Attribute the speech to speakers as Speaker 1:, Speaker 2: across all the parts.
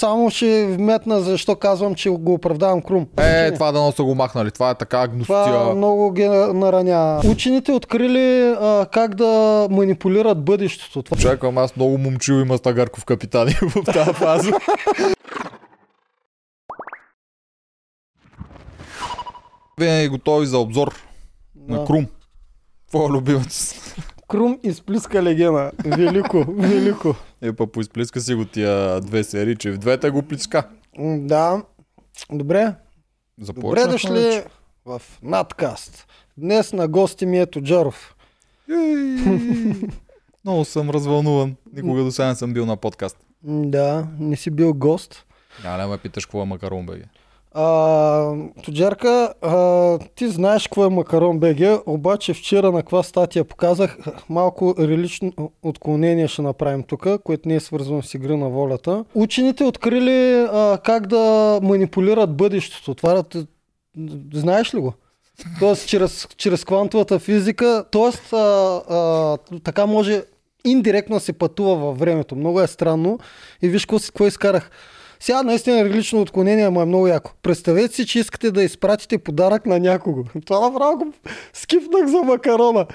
Speaker 1: само ще вметна защо казвам, че го оправдавам Крум.
Speaker 2: Е, това да са го махнали. Това е така
Speaker 1: Това
Speaker 2: гнусотия.
Speaker 1: много ги нараня. Учените открили а, как да манипулират бъдещето. Това
Speaker 2: Чакам, аз много момчил има Стагарков капитани в тази фаза. Винаги готови за обзор на
Speaker 1: Да.
Speaker 2: Крум. Какво е любимец?
Speaker 1: Крум изплиска легена. Велико, велико.
Speaker 2: Е, па поизплиска си го тия две серии, че в двете го плиска.
Speaker 1: Да. Добре. Добре дошли
Speaker 2: вече.
Speaker 1: в надкаст. Днес на гости ми е Тоджаров.
Speaker 2: Много съм развълнуван. Никога до сега не съм бил на подкаст.
Speaker 1: Да, не си бил гост.
Speaker 2: Няма да ме питаш какво е макарон БГ.
Speaker 1: А, Тоджарка, а, ти знаеш какво е Макарон БГ, обаче вчера на каква статия показах, малко релично отклонение ще направим тук, което не е свързано с игра на волята. Учените открили а, как да манипулират бъдещето. Това т- знаеш ли го? Тоест, чрез, чрез квантовата физика, т.е. а, така може индиректно се пътува във времето. Много е странно. И виж какво изкарах. Сега наистина релично отклонение, ама е много яко. Представете си, че искате да изпратите подарък на някого. Това направо го скипнах за макарона.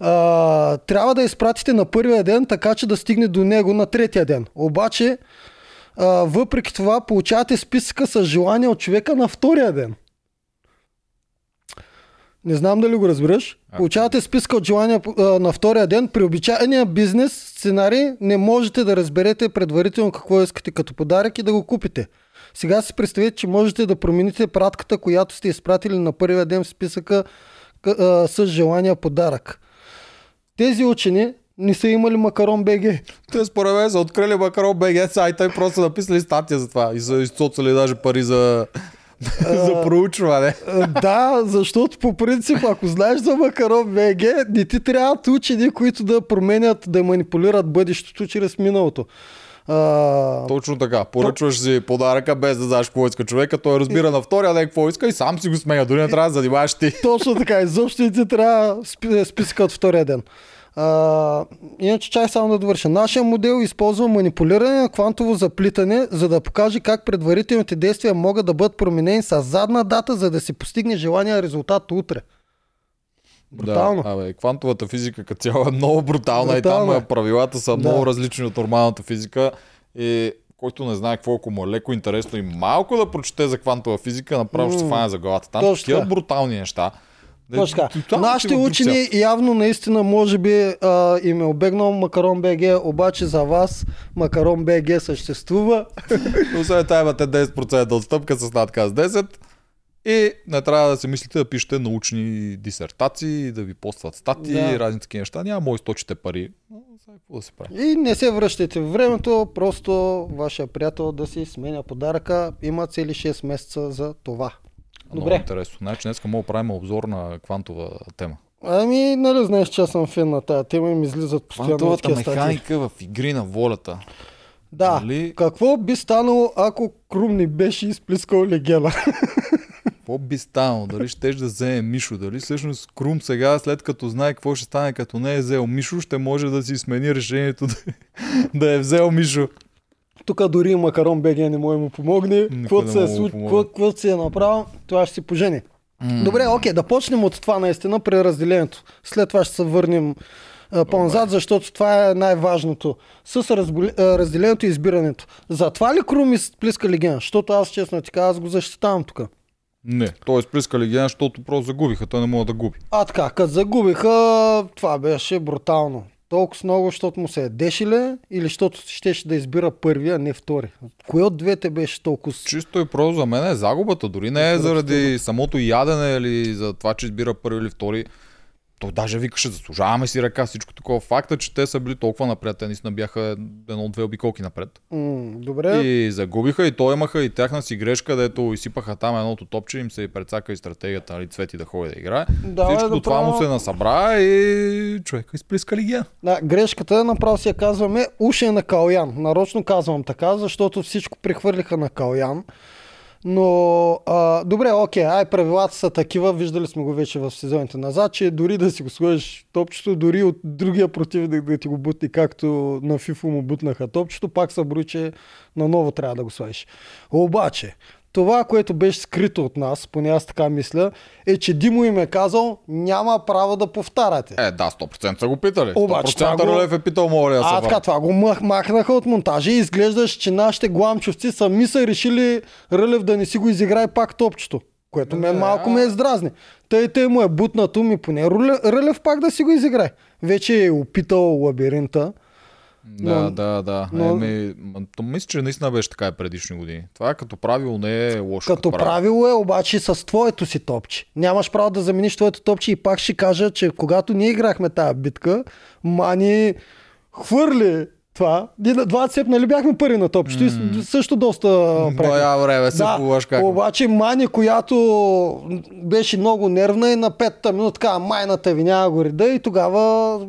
Speaker 1: А, трябва да изпратите на първия ден, така че да стигне до него на третия ден. Обаче, а, въпреки това, получавате списъка с желания от човека на втория ден. Не знам дали го разбираш.
Speaker 2: А.
Speaker 1: Получавате списка от желания а, на втория ден. При обичайния бизнес сценарий не можете да разберете предварително какво искате като подарък и да го купите. Сега си представете, че можете да промените пратката, която сте изпратили на първия ден в списъка а, с желания подарък. Тези учени не са имали макарон БГ.
Speaker 2: Те според мен са открили макарон БГ сайта и просто са написали статия за това. И са изцоцали даже пари за, за проучване.
Speaker 1: Да, защото по принцип, ако знаеш за Макарон БГ, не ти трябват учени, които да променят, да манипулират бъдещето чрез миналото. А,
Speaker 2: Точно така. Поръчваш си подаръка без да знаеш какво иска човека. Той разбира на втория ден какво иска и сам си го сменя. Дори не трябва да занимаваш ти.
Speaker 1: точно така, изобщо ти трябва спи- списъка от втория ден. А, иначе чай само да довърша. Нашия модел използва манипулиране на квантово заплитане, за да покаже как предварителните действия могат да бъдат променени с задна дата, за да се постигне желания резултат утре. Брутално.
Speaker 2: Да, абе, квантовата физика като цяло е много брутална, и там
Speaker 1: Брутална е.
Speaker 2: е, правилата са
Speaker 1: Да.
Speaker 2: много различни от нормалната физика. И който не знае какво, ако му е леко интересно и малко да прочете за квантова физика, направо ще се фане за главата. Там
Speaker 1: точно
Speaker 2: такива брутални неща.
Speaker 1: Точно така. Нашите учени явно наистина може би а, им е обегнал Макарон БГ, обаче за вас Макарон БГ съществува.
Speaker 2: Освен това имате 10% отстъпка с надказ 10. И не трябва да се мислите да пишете научни дисертации, да ви постват статии,
Speaker 1: Да.
Speaker 2: разни такива неща. Няма мой източите пари. Но, сега какво да се прави?
Speaker 1: И не се връщайте в времето, просто вашия приятел да си сменя подаръка. Има цели 6 месеца за това.
Speaker 2: Много
Speaker 1: Добре.
Speaker 2: интересно. Значи днес мога да правим обзор на квантова тема.
Speaker 1: Ами, нали знаеш, че аз съм фен на тази тема и ми излизат постоянно
Speaker 2: Квантовата
Speaker 1: такива статии.
Speaker 2: механика в игри на волята.
Speaker 1: Да.
Speaker 2: Нали?
Speaker 1: Какво би станало, ако Крум не беше изплискал легена?
Speaker 2: Какво би станало? Дали ще да вземе Мишо? Дали всъщност Крум сега, след като знае какво ще стане, като не е взел Мишо, ще може да си смени решението да, да е взел Мишо.
Speaker 1: Тук дори Макарон БГ не може му помогне. Каквото се, е
Speaker 2: мога
Speaker 1: какво- се е направил, това ще си пожени.
Speaker 2: М.
Speaker 1: Добре, окей, да почнем от това наистина при разделението. След това ще се върнем по-назад, защото това е най-важното. С а, разделението и избирането. Затова ли Крум изплиска легена? Защото аз честно ти кажа, аз го защитавам тук.
Speaker 2: Не, той изплиска легена, защото просто загубиха. Той не може да губи.
Speaker 1: А така, като загубиха, това беше брутално. Толкова много, защото му се е дешиле или защото щеше да избира първи, а не втори. Кое от двете беше толкова...
Speaker 2: Чисто и просто за мен е загубата. Дори не е заради самото ядене или за това, че избира първи или втори. Той даже викаше, заслужаваме си ръка, всичко такова. Факта, че те са били толкова напред, те наистина бяха едно-две обиколки напред.
Speaker 1: М, добре.
Speaker 2: И загубиха и то имаха и тяхна си грешка, дето изсипаха там едното топче, им се и прецака и стратегията, нали, Цвети да ходи да играе.
Speaker 1: Да,
Speaker 2: Всичко
Speaker 1: да,
Speaker 2: това му се насъбра и човека изплиска лигия.
Speaker 1: Да, грешката направо си я казваме уше на Калян. Нарочно казвам така, защото всичко прехвърлиха на Калян. Но, а, добре, окей, ай, правилата са такива, виждали сме го вече в сезоните назад, че дори да си го сложиш топчето, дори от другия противник да ти го бутне, както на FIFA му бутнаха топчето, пак са брои, че наново трябва да го сложиш. Обаче, това, което беше скрито от нас, поне аз така мисля, е, че Димо им е казал, няма право да повтаряте.
Speaker 2: Е, да, 100% са го питали.
Speaker 1: Обаче
Speaker 2: 100%
Speaker 1: това го-
Speaker 2: е питал, моля да се
Speaker 1: А, така, това го мах, махнаха от монтажа и изглеждаш, че нашите гламчовци сами са решили Рълев да не си го изиграе пак топчето. Което мен
Speaker 2: Не,
Speaker 1: малко ме е здразни. Тъй тъй му е бутнато ми поне Рълев пак да си го изиграе. Вече е опитал лабиринта.
Speaker 2: Да,
Speaker 1: Но-
Speaker 2: да, да.
Speaker 1: но-
Speaker 2: Еми, то мисля, че наистина беше така и предишни години. Това като правило не е лошо.
Speaker 1: Като правило е обаче с твоето си топче. Нямаш право да замениш твоето топче и пак ще кажа, че когато ние играхме тази битка, Мани хвърли това. Ние на 20 нали бяхме първи на топчето и с- също доста преглед.
Speaker 2: Бая време се
Speaker 1: Да,
Speaker 2: как.
Speaker 1: обаче Мани, която беше много нервна и на петата минута така, майната ви няма го реда и тогава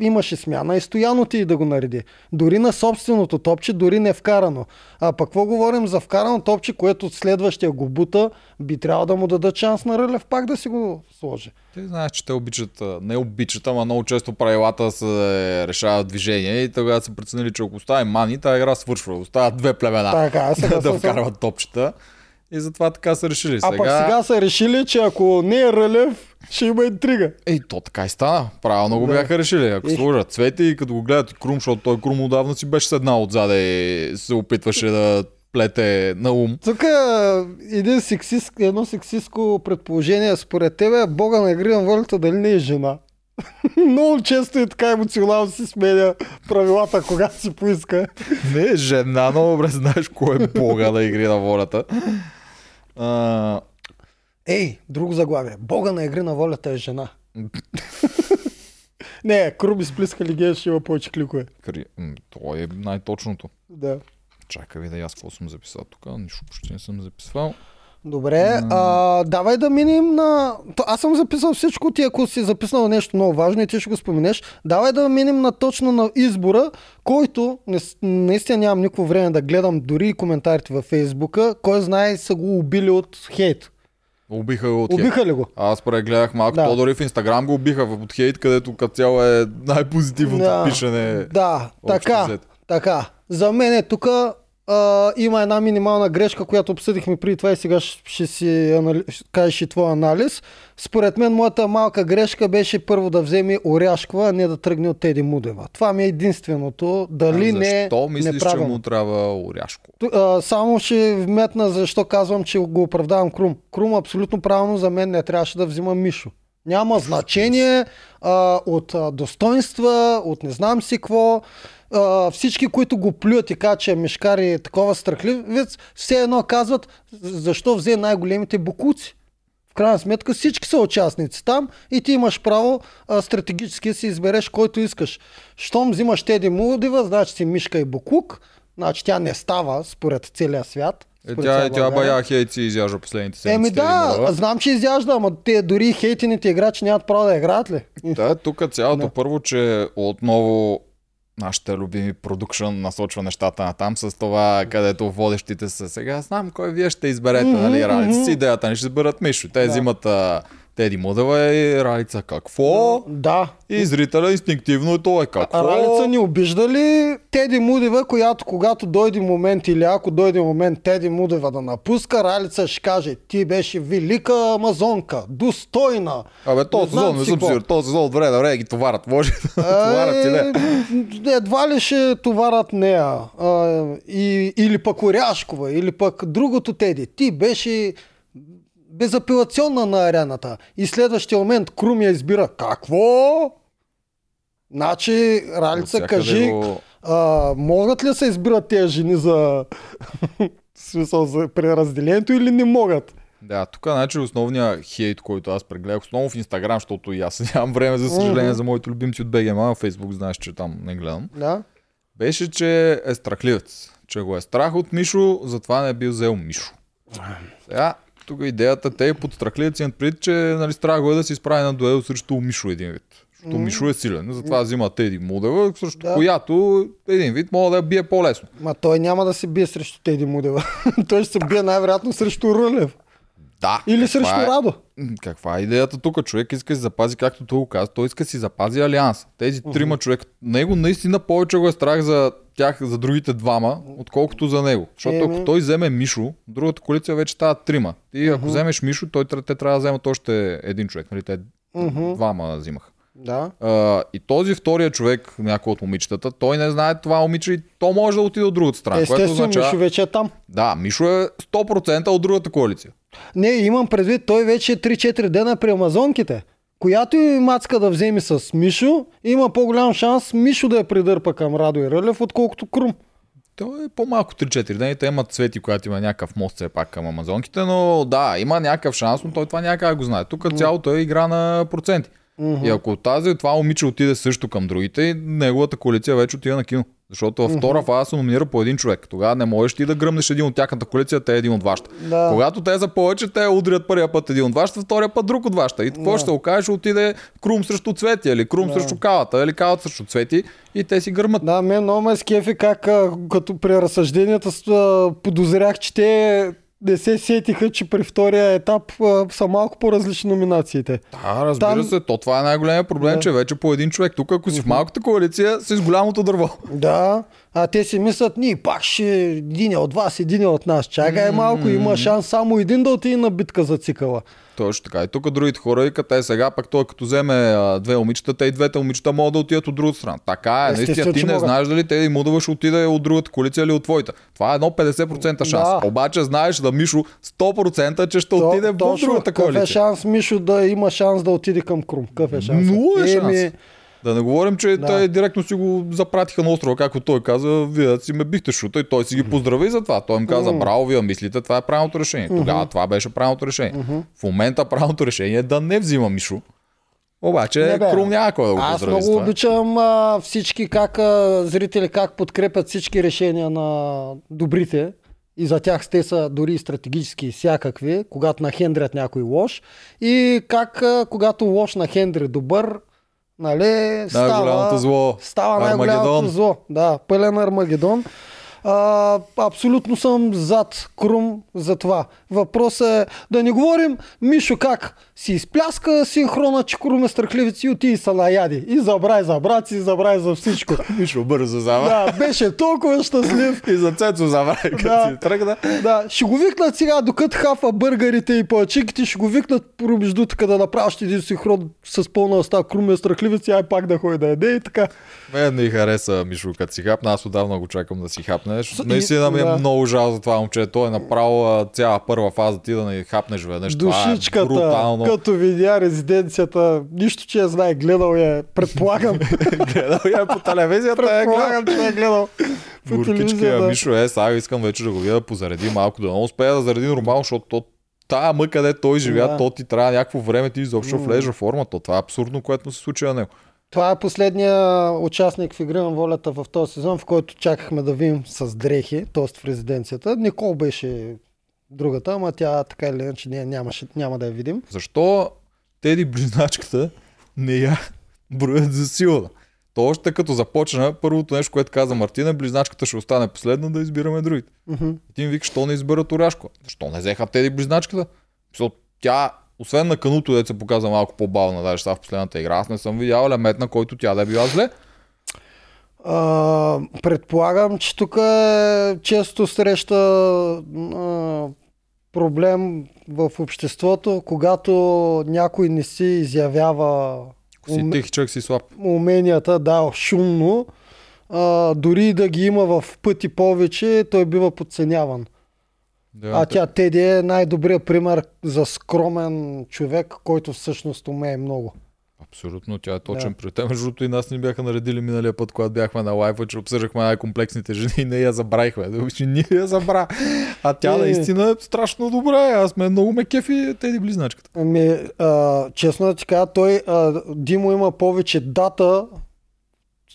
Speaker 1: имаше смяна и Стояно ти да го нареди. Дори на собственото топче, дори не вкарано. А пък какво говорим за вкарано топче, което следващия го бута, би трябвало да му дадат шанс на Рълев пак да си го сложи.
Speaker 2: Ти знаеш, че те обичат, не обичат, ама много често правилата се решават движение и тогава са преценили, че ако остави мани, тази игра свършва. Остават две племена
Speaker 1: Така, сега
Speaker 2: да
Speaker 1: съм-
Speaker 2: вкарват топчета. И затова така са решили.
Speaker 1: А пък сега са решили, че ако не е Рълев, ще има интрига.
Speaker 2: Ей, то така и стана. Правилно го
Speaker 1: Да.
Speaker 2: бяха решили. Ако
Speaker 1: Ех.
Speaker 2: сложат цвети и като го гледат и Крум, защото той Крум отдавна си беше седнал отзаде и се опитваше да плете на ум.
Speaker 1: Тук е един сексист, едно сексистско предположение според тебе, Бога на игри на волята дали не е жена. Много често и така емоционално си сменя правилата, когато си поиска.
Speaker 2: Не е жена, но добре знаеш кой е бога на игри на волята. А,
Speaker 1: Ей, друго заглавие. Бога на игри на волята е жена. не, Круби сплиска ли ще има повече кликове.
Speaker 2: кри... м, То е най-точното.
Speaker 1: Да.
Speaker 2: Чакай да я аз какво съм записал тук. Нищо почти не съм записвал.
Speaker 1: Добре, а, давай да минем на... Аз съм записал всичко ти, ако си записал нещо много важно и ти ще го споменеш. Давай да минем на точно на избора, който не, наистина нямам никакво време да гледам дори и коментарите във Фейсбука. Кой знае са го убили от хейт.
Speaker 2: Убиха го от хейт.
Speaker 1: Убиха ли го?
Speaker 2: Аз прегледах малко,
Speaker 1: Да.
Speaker 2: то дори в Инстаграм го убиха от хейт, където като цяло е най-позитивното
Speaker 1: Да.
Speaker 2: пишене.
Speaker 1: Да, така,
Speaker 2: взето.
Speaker 1: така. За мен е тук има една минимална грешка, която обсъдихме преди това и сега ще, си анали... ще кажеш и твой анализ. Според мен моята малка грешка беше първо да вземе Оряшкова, а не да тръгне от Теди Мудева. Това ми е единственото. Дали
Speaker 2: А
Speaker 1: не е
Speaker 2: Защо мислиш, че
Speaker 1: неправилно.
Speaker 2: му трябва оряшко?
Speaker 1: А, Само ще вметна защо казвам, че го оправдавам Крум. Крум абсолютно правилно за мен не трябваше да взима Мишо. Няма значение а, от а, достоинства, от не знам си какво. А, всички, които го плюят и казват, че е мешкар и такова страхливец, все едно казват защо взе най-големите букуци. В крайна сметка всички са участници там и ти имаш право а, стратегически да си избереш който искаш. Щом взимаш Теди Мудева, значи си Мишка и Букук, значи тя не става според целия свят.
Speaker 2: Е, тя, тя бая хейт си изяжда последните седмици.
Speaker 1: Еми да,
Speaker 2: Теди Мудева.
Speaker 1: знам, че изяжда, ама те дори хейтените играчи нямат право да играят ли?
Speaker 2: Да, тук цялото
Speaker 1: Да.
Speaker 2: първо, че отново нашите любими продукшн насочва нещата на там с това, където водещите са сега. Знам кой вие ще изберете,
Speaker 1: Мгм,
Speaker 2: нали, Ралица
Speaker 1: мгм.
Speaker 2: си идеята ни ще изберат Мишо. Те
Speaker 1: Да.
Speaker 2: взимат а, Теди Мудева и Ралица какво?
Speaker 1: Да.
Speaker 2: И зрителя инстинктивно и той е какво?
Speaker 1: Ралица ни обижда ли Теди Мудева, която когато дойде момент или ако дойде момент Теди Мудева да напуска, Ралица ще каже, ти беше велика амазонка, достойна.
Speaker 2: Абе, този сезон, не съм сигурен, този сезон от време на време ги товарят. Може да товарят и не.
Speaker 1: Е, едва ли ще товарат нея. А, и, или пък Оряшкова, или пък другото Теди. Ти беше безапелационна на арената. И следващия момент Крум я избира. Какво? Значи, Ралица, кажи,
Speaker 2: го-
Speaker 1: а, могат ли се избират тези жени за, смисъл, за преразделението или не могат?
Speaker 2: Да, тук значи основният хейт, който аз прегледах, основно в Инстаграм, защото и аз нямам време, за съжаление, за моите любимци от БГМ, а в Фейсбук знаеш, че там не гледам.
Speaker 1: Да?
Speaker 2: Беше, че е страхливец. Че го е страх от Мишо, затова не е бил взел Мишо. Сега, тук идеята те и под страхливец имат пред, че нали, страх го е да се изправи на дуел срещу Мишо един вид. защото Мишо е силен. Затова взима Теди Мудева, срещу
Speaker 1: Да.
Speaker 2: която един вид мога да я бие по-лесно.
Speaker 1: Ма той няма да се бие срещу Теди Мудева. той ще се бие най-вероятно срещу Рълев.
Speaker 2: Да.
Speaker 1: Или срещу
Speaker 2: е-
Speaker 1: Радо.
Speaker 2: Каква е идеята тук? Човек иска да си запази, както той го каза, той иска да си запази алианс. Тези трима човека, него наистина повече го е страх за тях, за другите двама, отколкото за него. Защото
Speaker 1: Еми.
Speaker 2: ако той вземе Мишо, другата коалиция вече става трима. И ако вземеш Мишо, той, те трябва да вземат още един човек. Нали? Те
Speaker 1: Мгм.
Speaker 2: двама взимаха.
Speaker 1: Да.
Speaker 2: А, и този втория човек, някой от момичетата, той не знае това момиче и то може да отиде от другата страна. което
Speaker 1: Естествено,
Speaker 2: означава...
Speaker 1: Мишо вече е там.
Speaker 2: Да, Мишо е 100% от другата коалиция.
Speaker 1: Не, имам предвид, той вече е 3-4 дена при амазонките. Която и мацка да вземе с Мишо, има по-голям шанс Мишо да я придърпа към Радо и Рълев, отколкото Крум.
Speaker 2: Той е по-малко 3-4 дни. Те имат цвети, която има някакъв мост все пак към амазонките, но да, има някакъв шанс, но той това някак го знае. Тук цялото е игра на проценти. И ако тази, това момиче отиде също към другите, неговата коалиция вече отиде на кино. Защото във втора фаза се номинира по един човек. Тогава не можеш ти да гръмнеш един от тяхната коалиция, те е един от вашата.
Speaker 1: Да.
Speaker 2: Когато те са повече, те удрят първия път един от вашата, втория път друг от вашата. И какво ще окаже, ще отиде Крум срещу Цвети, или Крум срещу Калата, или Калата срещу Цвети и те си гърмат.
Speaker 1: Да, мен много ме скефи как като при разсъжденията подозрях, че те не се сетиха, че при втория етап а, са малко по-различни номинациите.
Speaker 2: Да, разбира
Speaker 1: Там-
Speaker 2: се, то това е най-големия проблем,
Speaker 1: Да.
Speaker 2: че вече по един човек. Тук, ако си в малката коалиция, си с голямото дърво.
Speaker 1: Да, а те си мислят, ние пак ще един от вас, един от нас. Чакай малко, има шанс само един да отиде на битка за цикъла.
Speaker 2: Точно така. И тук другите хора викат, те сега пък той като вземе две момичета, те и двете момичета могат да отидат от другата страна. Така е, наистина ти не
Speaker 1: могат.
Speaker 2: знаеш дали те и Мудова ще отиде от другата коалиция или от твоята. Това е едно 50% шанс.
Speaker 1: Да.
Speaker 2: Обаче знаеш да Мишо 100% че ще
Speaker 1: То-
Speaker 2: отиде в другата
Speaker 1: какъв е
Speaker 2: коалиция.
Speaker 1: шанс Мишо да има шанс да отиде към Крум? Какъв е шанс?
Speaker 2: Нула е шанс. Да не говорим, че
Speaker 1: Да.
Speaker 2: те директно си го запратиха на острова, както той каза, вие си ме бихте шута и той си ги поздрави за това. Той им каза, браво, вие мислите, това е правилното решение. Тогава това беше правилното решение. В момента правилното решение е да не взима Мишо. Обаче
Speaker 1: Не, бе.
Speaker 2: Крум няма кой да го
Speaker 1: Аз много
Speaker 2: това.
Speaker 1: обичам а, всички как а, зрители как подкрепят всички решения на добрите и за тях те са дори стратегически всякакви, когато нахендрят някой лош и как а, когато лош нахендри добър, нали, става,
Speaker 2: Най-голямото зло.
Speaker 1: става най-голямото зло. Да, пълен Армагедон. А, абсолютно съм зад Крум за това. Въпросът е да не говорим Мишо как си изпляска синхрона, че Крум е страхливец и отиде са наяди. И забрай за брат си, забрай за всичко.
Speaker 2: Мишо бързо зава.
Speaker 1: да, беше толкова щастлив.
Speaker 2: И за Цецо забрави, като
Speaker 1: Да.
Speaker 2: си тръгна.
Speaker 1: Да, ще го викнат сега, докато хафа бъргарите и палачиките, ще го викнат промежду така да направи още един синхрон с пълна уста. Крум е страхливец и ай пак да ходи да яде и така.
Speaker 2: Мен ми хареса Мишо като си хапна, аз отдавна го чакам да си хапне.
Speaker 1: С-
Speaker 2: Наистина ми е
Speaker 1: да.
Speaker 2: много жал за това момче. Той е направил цяла първа фаза ти да не хапнеш веднъж. Това е
Speaker 1: Душичката,
Speaker 2: брутално.
Speaker 1: като видя резиденцията, нищо, че я знае, гледал я, предполагам.
Speaker 2: Гледал я по телевизията. е гледал.
Speaker 1: предполагам, че я гледал.
Speaker 2: А Мишо е, сега искам вече да го видя да позареди малко, да не успея да зареди нормално, защото то, тая мъка, къде той живя,
Speaker 1: Да.
Speaker 2: то ти трябва някакво време ти изобщо влезеш в форма. То това е абсурдно, което му се случи на него.
Speaker 1: Това е последния участник в Игри на волята в този сезон, в който чакахме да видим с дрехи, т.е. в резиденцията. Никол беше другата, ама тя така или иначе ние нямаше, няма да я видим.
Speaker 2: Защо Теди близначката не я броят за сила? То още като започна, първото нещо, което каза Мартина, близначката ще остане последна да избираме другите. И ти им викаш, що не изберат Оряшко? Защо не взеха Теди близначката? Защото тя, освен на кануто, дето се показа малко по-бавна, даже сега в последната игра, аз не съм видял елемент, на който тя да е била зле.
Speaker 1: А, предполагам, че тук е често среща а, проблем в обществото, когато някой не си изявява
Speaker 2: Ако си тих, си слаб.
Speaker 1: уменията, да, шумно, а, дори да ги има в пъти повече, той бива подценяван.
Speaker 2: Да,
Speaker 1: А тя Теди е най-добрият пример за скромен човек, който всъщност умее много.
Speaker 2: Абсолютно, тя е точен
Speaker 1: Да.
Speaker 2: да. при те. Между другото и нас ни бяха наредили миналия път, когато бяхме на лайфа, че обсъждахме най-комплексните жени и не я забравихме. Че ние я забра. А тя
Speaker 1: Е.
Speaker 2: наистина е страшно добра. Аз ме много ме кефи теди близначката.
Speaker 1: Ами, а, честно да ти кажа, той, а, Димо има повече дата,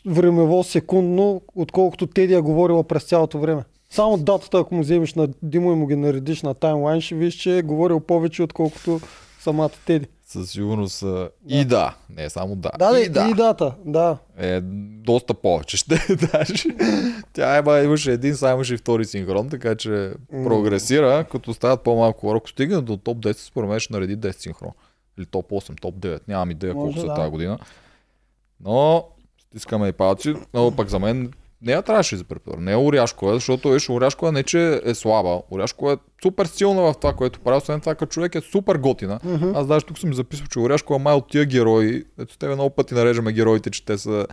Speaker 1: времево, секундно, отколкото Теди е говорила през цялото време. Само датата, ако му вземеш на Димо и му ги наредиш на таймлайн, ще виж, че е говорил повече, отколкото самата Теди.
Speaker 2: Със сигурност а, и да, не само да.
Speaker 1: Да,
Speaker 2: и да.
Speaker 1: и дата, да.
Speaker 2: Е, доста повече ще даже. Тя има, имаше един, сега имаше и втори синхрон, така че прогресира, като стават по-малко хора. Ако стигне до топ 10, според мен ще нареди 10 синхрон. Или топ 8, топ 9, нямам идея колко
Speaker 1: Може,
Speaker 2: са
Speaker 1: да.
Speaker 2: тази година. Но стискаме и палци, но пък за мен не я трябваше за преподаване. Не е Оряшкова, защото виж, Оряшкова не че е слаба. Оряшкова е супер силна в това, което прави. Освен това, като човек е супер готина.
Speaker 1: Мгм.
Speaker 2: Аз даже тук съм записал, че Оряшкова май от тия герои, ето тебе много пъти нареждаме героите, че те са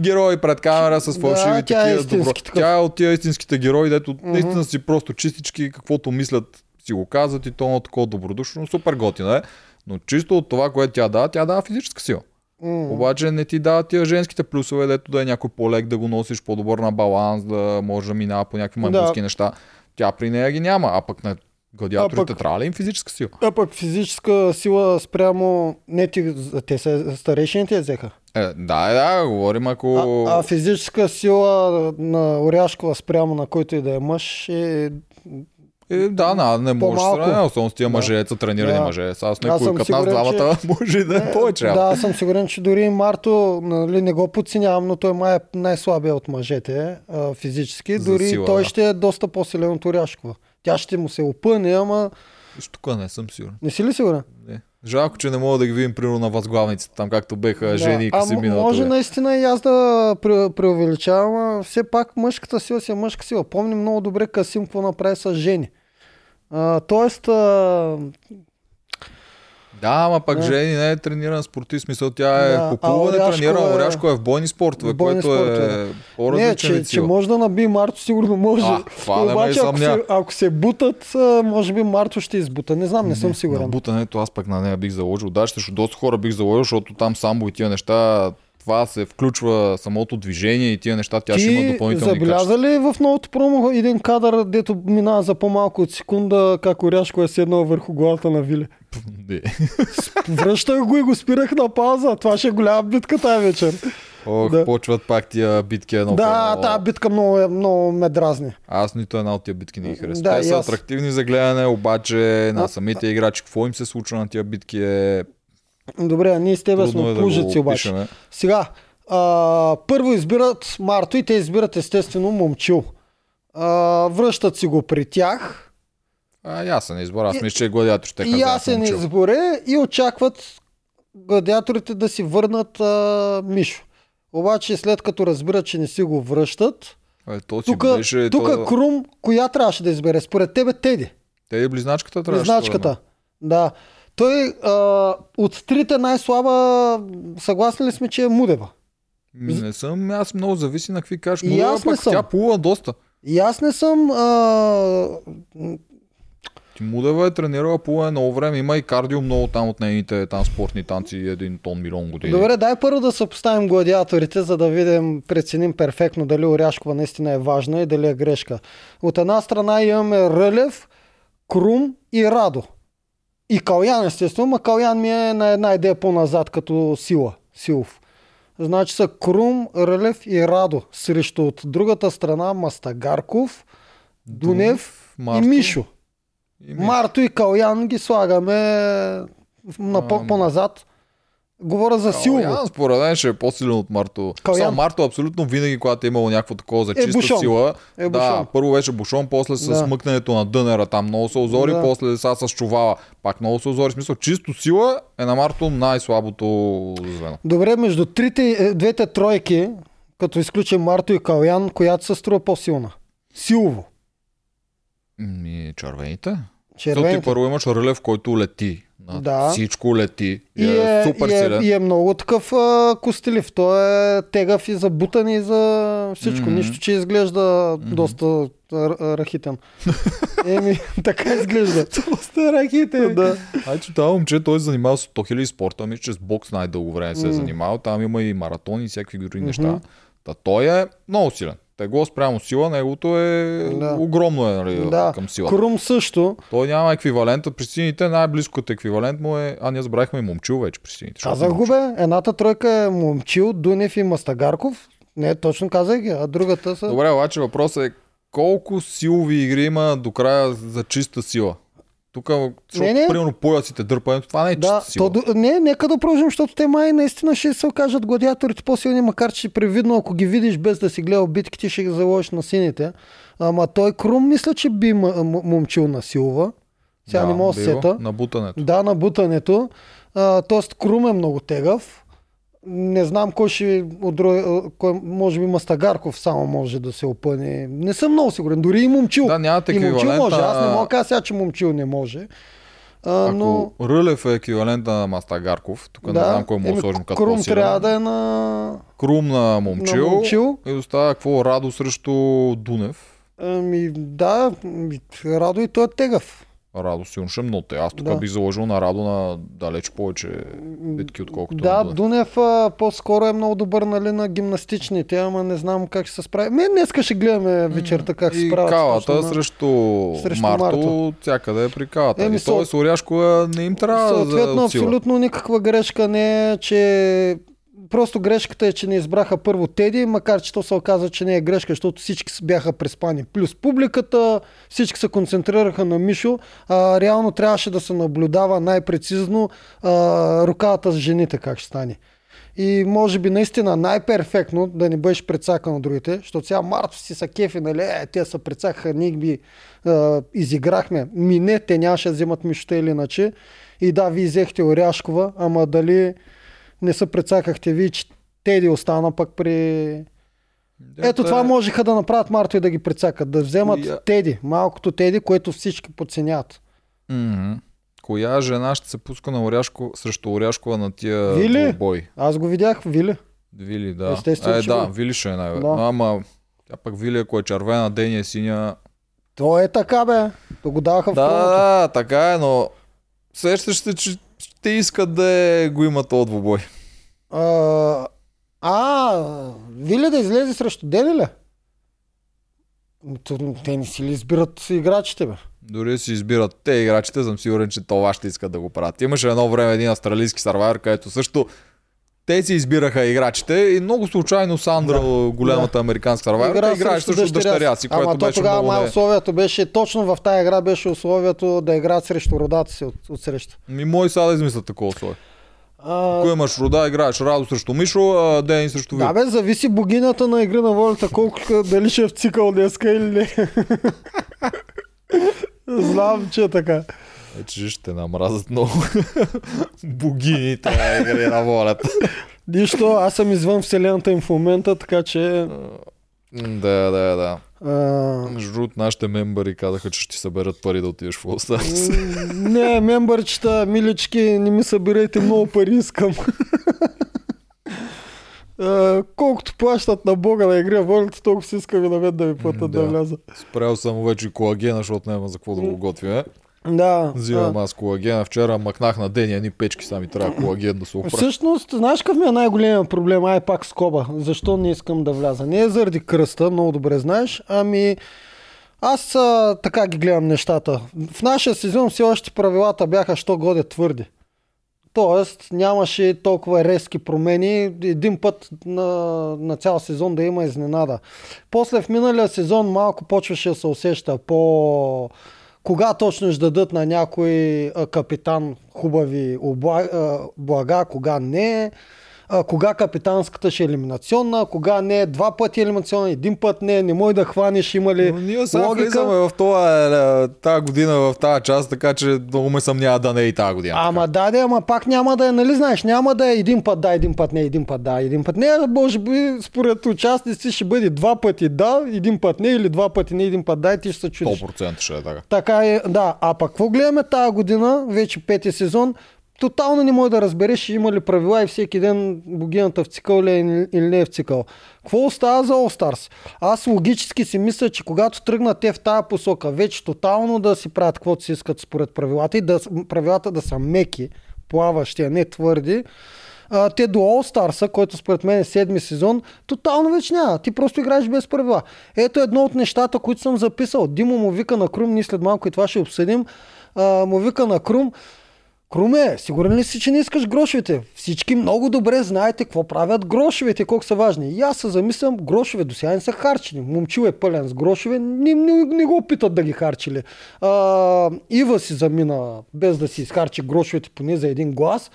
Speaker 2: герои пред камера с
Speaker 1: Да,
Speaker 2: фалшиви
Speaker 1: тя е
Speaker 2: добро.
Speaker 1: такъв.
Speaker 2: Тя е от тия истинските герои, дето
Speaker 1: Мгм.
Speaker 2: наистина си просто чистички, каквото мислят си го казват и то е такова добродушно, супер готина е. Но чисто от това, което тя дава, тя дава физическа сила.
Speaker 1: М.
Speaker 2: Обаче не ти дава тия женските плюсове, дето да е някой по-лек, да го носиш по-добър на баланс, да може да минава по някакви маймунски неща. Тя при нея ги няма, а пък на гладиаторите
Speaker 1: пък-
Speaker 2: трябва ли им физическа сила?
Speaker 1: А пък физическа сила спрямо... Не, ти, те са старейшини те взеха.
Speaker 2: Е, да, е, да, говорим ако...
Speaker 1: А, а физическа сила на Оряшкова спрямо на който и да е мъж е...
Speaker 2: Е, да, на, не може да
Speaker 1: По-малко.
Speaker 2: сравня, особено с тия
Speaker 1: Да.
Speaker 2: мъже, са тренирани
Speaker 1: Да.
Speaker 2: мъже. Сега с някой като нас двамата може и да е повече.
Speaker 1: Да,
Speaker 2: Да.
Speaker 1: аз съм сигурен, че дори и Марто, нали, не го подценявам, но той май е най-слабия от мъжете а, физически.
Speaker 2: За
Speaker 1: дори
Speaker 2: сила,
Speaker 1: той
Speaker 2: да.
Speaker 1: ще е доста по-силен от Оряшкова. Тя ще му се опъне, ама
Speaker 2: тук не съм сигурен.
Speaker 1: не си ли сигурен?
Speaker 2: Жалко, че не мога да ги видим примерно на възглавниците, там както беха жени и
Speaker 1: а,
Speaker 2: къси
Speaker 1: м- може
Speaker 2: бе.
Speaker 1: наистина и аз да пре- преувеличавам, все пак мъжката сила си е мъжка сила. Помним много добре Касим какво направи с жени. А, тоест, а,
Speaker 2: Да, ама пък
Speaker 1: Да.
Speaker 2: жени не е трениран спортист, смисъл тя е
Speaker 1: Да,
Speaker 2: по
Speaker 1: а
Speaker 2: плуване
Speaker 1: Оряшкова
Speaker 2: тренирана,
Speaker 1: е-
Speaker 2: Оряшко е в бойни спортове,
Speaker 1: бойни
Speaker 2: което
Speaker 1: спортове,
Speaker 2: е
Speaker 1: не,
Speaker 2: по-различен
Speaker 1: че,
Speaker 2: вид
Speaker 1: че
Speaker 2: сила.
Speaker 1: може да наби Марто, сигурно може.
Speaker 2: А, това не
Speaker 1: Обаче, ако се, ако се бутат, може би Марто ще избута. Не знам, не, съм
Speaker 2: На
Speaker 1: сигурен.
Speaker 2: бутането аз пък на нея бих заложил. Да, ще доста хора бих заложил, защото там самбо и тия неща, това се включва самото движение и тия неща, тя ще има
Speaker 1: Ти
Speaker 2: допълнителни качества.
Speaker 1: забеляза ли в новото промо един кадър, дето минава за по-малко от секунда, как Оряшко е седнал върху главата на Виле?
Speaker 2: Не.
Speaker 1: Връщах го и го спирах на пауза. Това ще е голяма битка тази вечер.
Speaker 2: Ох,
Speaker 1: Да.
Speaker 2: почват пак тия битки едно
Speaker 1: да, тази битка много, е- много ме дразни.
Speaker 2: Аз нито една от тия битки не ги харесвам.
Speaker 1: Да,
Speaker 2: Те са
Speaker 1: аз.
Speaker 2: атрактивни за гледане, обаче на
Speaker 1: А-
Speaker 2: самите играчи, какво им се случва на тия битки е
Speaker 1: Добре, а ние с тебе
Speaker 2: трудно е
Speaker 1: сме
Speaker 2: да
Speaker 1: плужици
Speaker 2: го
Speaker 1: обаче.
Speaker 2: опишеме.
Speaker 1: Сега, а, първо избират Марто и те избират естествено момчил. А, връщат си го при тях.
Speaker 2: А, ясен избор. Аз мисля, че гладиатор ще
Speaker 1: И ясен избор е и очакват гладиаторите да си върнат а, Мишо. Обаче след като разбират, че не си го връщат,
Speaker 2: Е, то
Speaker 1: тук,
Speaker 2: беше...
Speaker 1: тук
Speaker 2: то...
Speaker 1: Крум, коя трябваше да избере? Според тебе Теди.
Speaker 2: Те и близначката трябваше.
Speaker 1: Близначката. Да. Той а, от трите най-слаба, съгласни ли сме, че е Мудева?
Speaker 2: Не съм, аз много зависи на какви кажеш.
Speaker 1: И
Speaker 2: Мудева,
Speaker 1: аз не
Speaker 2: пък
Speaker 1: съм.
Speaker 2: тя плува доста.
Speaker 1: И аз не съм... А,
Speaker 2: Ти Мудева е тренирала плуване много време. Има и кардио много там от нейните там спортни танци един тон милион години.
Speaker 1: Добре, дай първо да съпоставим гладиаторите, за да видим, преценим перфектно дали Оряшкова наистина е важна и дали е грешка. От една страна имаме Рълев, Крум и Радо. И Калян, естествено, ма Калян ми е на една идея по-назад като сила, силов. Значи са Крум, Рълев и Радо срещу от другата страна Мастагарков, Дунев
Speaker 2: Марто
Speaker 1: и Мишо.
Speaker 2: И Мишо.
Speaker 1: Марто и Калян ги слагаме на по- по-назад. Говоря за силово.
Speaker 2: Калян, според мен ще е по-силен от Марто.
Speaker 1: Калян.
Speaker 2: Само Марто абсолютно винаги, когато е имало някакво такова за
Speaker 1: Е,
Speaker 2: чиста
Speaker 1: Бушон.
Speaker 2: сила.
Speaker 1: Е,
Speaker 2: да,
Speaker 1: Бушон.
Speaker 2: първо беше Бушон, после с
Speaker 1: Да.
Speaker 2: смъкнането на дънера там много се озори,
Speaker 1: Да.
Speaker 2: после сега с чувала. Пак много се озори. Смисъл, чисто сила е на Марто най-слабото звено.
Speaker 1: Добре, между трите, е, двете тройки, като изключим Марто и Калян, която се струва по-силна? Силово.
Speaker 2: Ми, червените. Защото ти
Speaker 1: Червените.
Speaker 2: първо имаш Рълев, който лети. На
Speaker 1: Да.
Speaker 2: Всичко лети. И, е,
Speaker 1: е,
Speaker 2: супер
Speaker 1: и, е,
Speaker 2: силен.
Speaker 1: и е много такъв а, костелив. Той е тегав и за бутани и за всичко.
Speaker 2: Мгм.
Speaker 1: Нищо, че изглежда доста р- рахитен. Еми, така изглежда.
Speaker 2: Доста раките.
Speaker 1: да.
Speaker 2: Ай, че това момче, той се занимава с 100 000 спорта, мисля, че с бокс най-дълго време се е занимавал. Там има и маратони и всякакви други
Speaker 1: Мгм.
Speaker 2: неща. Та той е много силен. Тегло спрямо сила, неговото е
Speaker 1: Да.
Speaker 2: огромно е нали,
Speaker 1: да.
Speaker 2: към силата.
Speaker 1: Крум също.
Speaker 2: Той няма еквивалент. При сините най-близкото еквивалент му е... А, ние забравихме и момчил вече при сините.
Speaker 1: Казах го бе. Едната тройка е Момчил, Дунев и Мастагарков. Не, точно казах ги. А другата са...
Speaker 2: Добре, обаче въпросът е колко силови игри има до края за чиста сила? Тук, защото,
Speaker 1: Не, не.
Speaker 2: примерно, поясите, дърпането, това не е
Speaker 1: Да,
Speaker 2: сила.
Speaker 1: то, не, нека да продължим, защото те май наистина ще се окажат гладиаторите по-силни, макар че привидно, ако ги видиш без да си гледал битките, ще ги заложиш на сините. Ама той Крум мисля, че би момчил насилва. Сега
Speaker 2: да,
Speaker 1: не мога да сета.
Speaker 2: На бутането.
Speaker 1: Да, на бутането. Тоест Крум е много тегав. Не знам кой ще от друг- кой, може би Мастагарков само може да се опъне. Не съм много сигурен. Дори и Момчил.
Speaker 2: Да, нямат
Speaker 1: и Момчил може. Аз не мога да сега, че Момчил не може. А,
Speaker 2: Ако
Speaker 1: но...
Speaker 2: Рълев е еквивалент на Мастагарков, тук не знам кой му
Speaker 1: еми,
Speaker 2: сложим като
Speaker 1: Крум трябва да е на...
Speaker 2: Крум на момчил,
Speaker 1: На Момчил.
Speaker 2: и остава какво Радо срещу Дунев.
Speaker 1: Ами, да, Радо и той е тегав.
Speaker 2: Радо сигурно ще е много те. Аз тук
Speaker 1: Да.
Speaker 2: бих заложил на Радо на далеч повече битки, отколкото
Speaker 1: Да,
Speaker 2: на Дунев.
Speaker 1: Дунев а, по-скоро е много добър нали, на гимнастичните, ама не знам как ще се справи. Мен днеска ще гледаме вечерта как се
Speaker 2: И
Speaker 1: справят.
Speaker 2: калата
Speaker 1: на-
Speaker 2: срещу,
Speaker 1: срещу
Speaker 2: Марто,
Speaker 1: Марто.
Speaker 2: всякъде е при калата.
Speaker 1: Еми,
Speaker 2: и той
Speaker 1: съ-
Speaker 2: с Оряшкова не им трябва
Speaker 1: Съответно,
Speaker 2: за
Speaker 1: абсолютно никаква грешка не е, че просто грешката е, че не избраха първо Теди, макар че то се оказа, че не е грешка, защото всички бяха преспани. Плюс публиката, всички се концентрираха на Мишо, а реално трябваше да се наблюдава най-прецизно а, руката с жените как ще стане. И може би наистина най-перфектно да не бъдеш прецакан от другите, защото сега Марто си са кефи, нали, е, те са прецакаха, ние ги а, изиграхме. Ми не, те нямаше да вземат мишата или иначе. И да, вие взехте Оряшкова, ама дали не се прецакахте вие, че Теди остана пък при... Ето
Speaker 2: Те-
Speaker 1: това можеха да направят Марто и да ги прецакат. Да вземат
Speaker 2: Коя-
Speaker 1: Теди, малкото Теди, което всички подценяват.
Speaker 2: Мгм. Коя жена ще се пуска на Оряшко, срещу Оряшкова на тия
Speaker 1: Вили?
Speaker 2: бой?
Speaker 1: Аз го видях, Вили.
Speaker 2: Вили, да.
Speaker 1: Естествено,
Speaker 2: е, да, Вили ще е най
Speaker 1: Да.
Speaker 2: Ама тя пък Вили, ако е червена, Дени е синя.
Speaker 1: То е така, бе. То го даваха в
Speaker 2: Да, да, така е, но сещаш се, че ще искат да е, го има този двубой.
Speaker 1: А, а, Вили да излезе срещу Дени Те не си ли избират играчите, бе?
Speaker 2: Дори си избират те играчите, съм сигурен, че това ще искат да го правят. Имаше едно време един австралийски сървайвер, където също те си избираха играчите и много случайно Сандра,
Speaker 1: Да.
Speaker 2: голямата американска сървайвер,
Speaker 1: Игра
Speaker 2: играе срещу дъщеря си, което
Speaker 1: Ама
Speaker 2: беше
Speaker 1: тогава
Speaker 2: много не...
Speaker 1: условието беше, точно в тази игра беше условието да играят срещу родата си от, от среща.
Speaker 2: Ми мой сега да измислят такова условие.
Speaker 1: А,
Speaker 2: Ако имаш рода, играеш Радо срещу Мишо, а Дени срещу Вили.
Speaker 1: да бе, зависи богинята на игри на волята, колко дали ще е в цикъл днеска или не. Знам, че е така.
Speaker 2: Вече ще намразят много богините на игри на волята.
Speaker 1: Нищо, аз съм извън вселената им в момента, така че...
Speaker 2: Да, да, да.
Speaker 1: А,
Speaker 2: Между другото, нашите мембари казаха, че ще ти съберат пари да отидеш в
Speaker 1: м, не, мембърчета, милички, не ми събирайте много пари, искам. А, колкото плащат на Бога на игри на волята, толкова си искам и на мен да ми платят да,
Speaker 2: Да.
Speaker 1: вляза.
Speaker 2: Спрял съм вече колагена, защото няма за какво да го готвя.
Speaker 1: Да.
Speaker 2: Взимам
Speaker 1: а.
Speaker 2: аз колагена. Вчера мъкнах на ден едни печки, сами трябва колаген да се оправя.
Speaker 1: Всъщност, знаеш какъв ми е най-големият проблем? Ай пак скоба. Защо не искам да вляза? Не е заради кръста, много добре знаеш, ами аз а, така ги гледам нещата. В нашия сезон все още правилата бяха, що годе твърди. Тоест нямаше толкова резки промени. Един път на, на цял сезон да има изненада. После в миналия сезон малко почваше да се усеща по... Кога точно ще дадат на някой капитан хубави обла... а, блага, кога не. А, кога капитанската ще е елиминационна, кога не е два пъти елиминационна, един път не, не може да хванеш, има ли
Speaker 2: Но ние сега
Speaker 1: логика.
Speaker 2: влизаме в това, тази година, в тази част, така че много ме съмнява да не е и тази година.
Speaker 1: Ама да, да, ама пак няма да е, нали знаеш, няма да е един път да, един път не, един път да, един път не. Може би според участници ще бъде два пъти да, един път не или два пъти не, един път да и ти ще се чудиш.
Speaker 2: 100% ще е така.
Speaker 1: Така е, да. А пък какво гледаме тази година, вече пети сезон, тотално не може да разбереш има ли правила и всеки ден богинята в цикъл ли е или не е в цикъл. Какво остава за All Stars? Аз логически си мисля, че когато тръгнат те в тази посока, вече тотално да си правят каквото си искат според правилата и да, правилата да са меки, плаващи, а не твърди, а, те до All Stars, който според мен е седми сезон, тотално вече няма. Ти просто играеш без правила. Ето едно от нещата, които съм записал. Димо му вика на Крум, ние след малко и това ще обсъдим. А, му вика на Крум, Круме, сигурен ли си, че не искаш грошовете? Всички много добре знаете какво правят грошовете, колко са важни. И аз се замислям, грошове до сега не са харчени. Момчил е пълен с грошове, не, не, не го опитат да ги харчили. А, Ива си замина без да си изхарчи грошовете поне за един глас.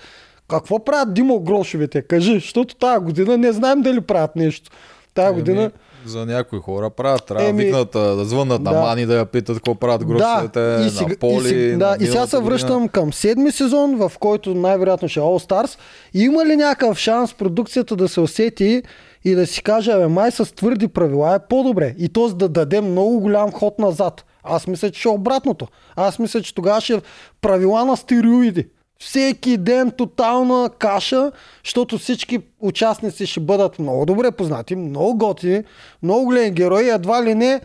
Speaker 1: Какво правят Димо грошовете? Кажи, защото тази година не знаем дали правят нещо. Тая година...
Speaker 2: За някои хора правят. Трябва
Speaker 1: Еми,
Speaker 2: викнат, да звънат на
Speaker 1: да.
Speaker 2: Мани да я питат какво правят грошовете
Speaker 1: Да, и, сега,
Speaker 2: на Поли.
Speaker 1: и, сега, да,
Speaker 2: на
Speaker 1: и сега се връщам към седми сезон, в който най-вероятно ще е All Stars. Има ли някакъв шанс продукцията да се усети и да си каже, абе, май с твърди правила е по-добре. И т.е. да даде много голям ход назад. Аз мисля, че ще е обратното. Аз мисля, че тогава ще е правила на стероиди. Всеки ден тотална каша, защото всички участници ще бъдат много добре познати, много готини, много големи герои. Едва ли не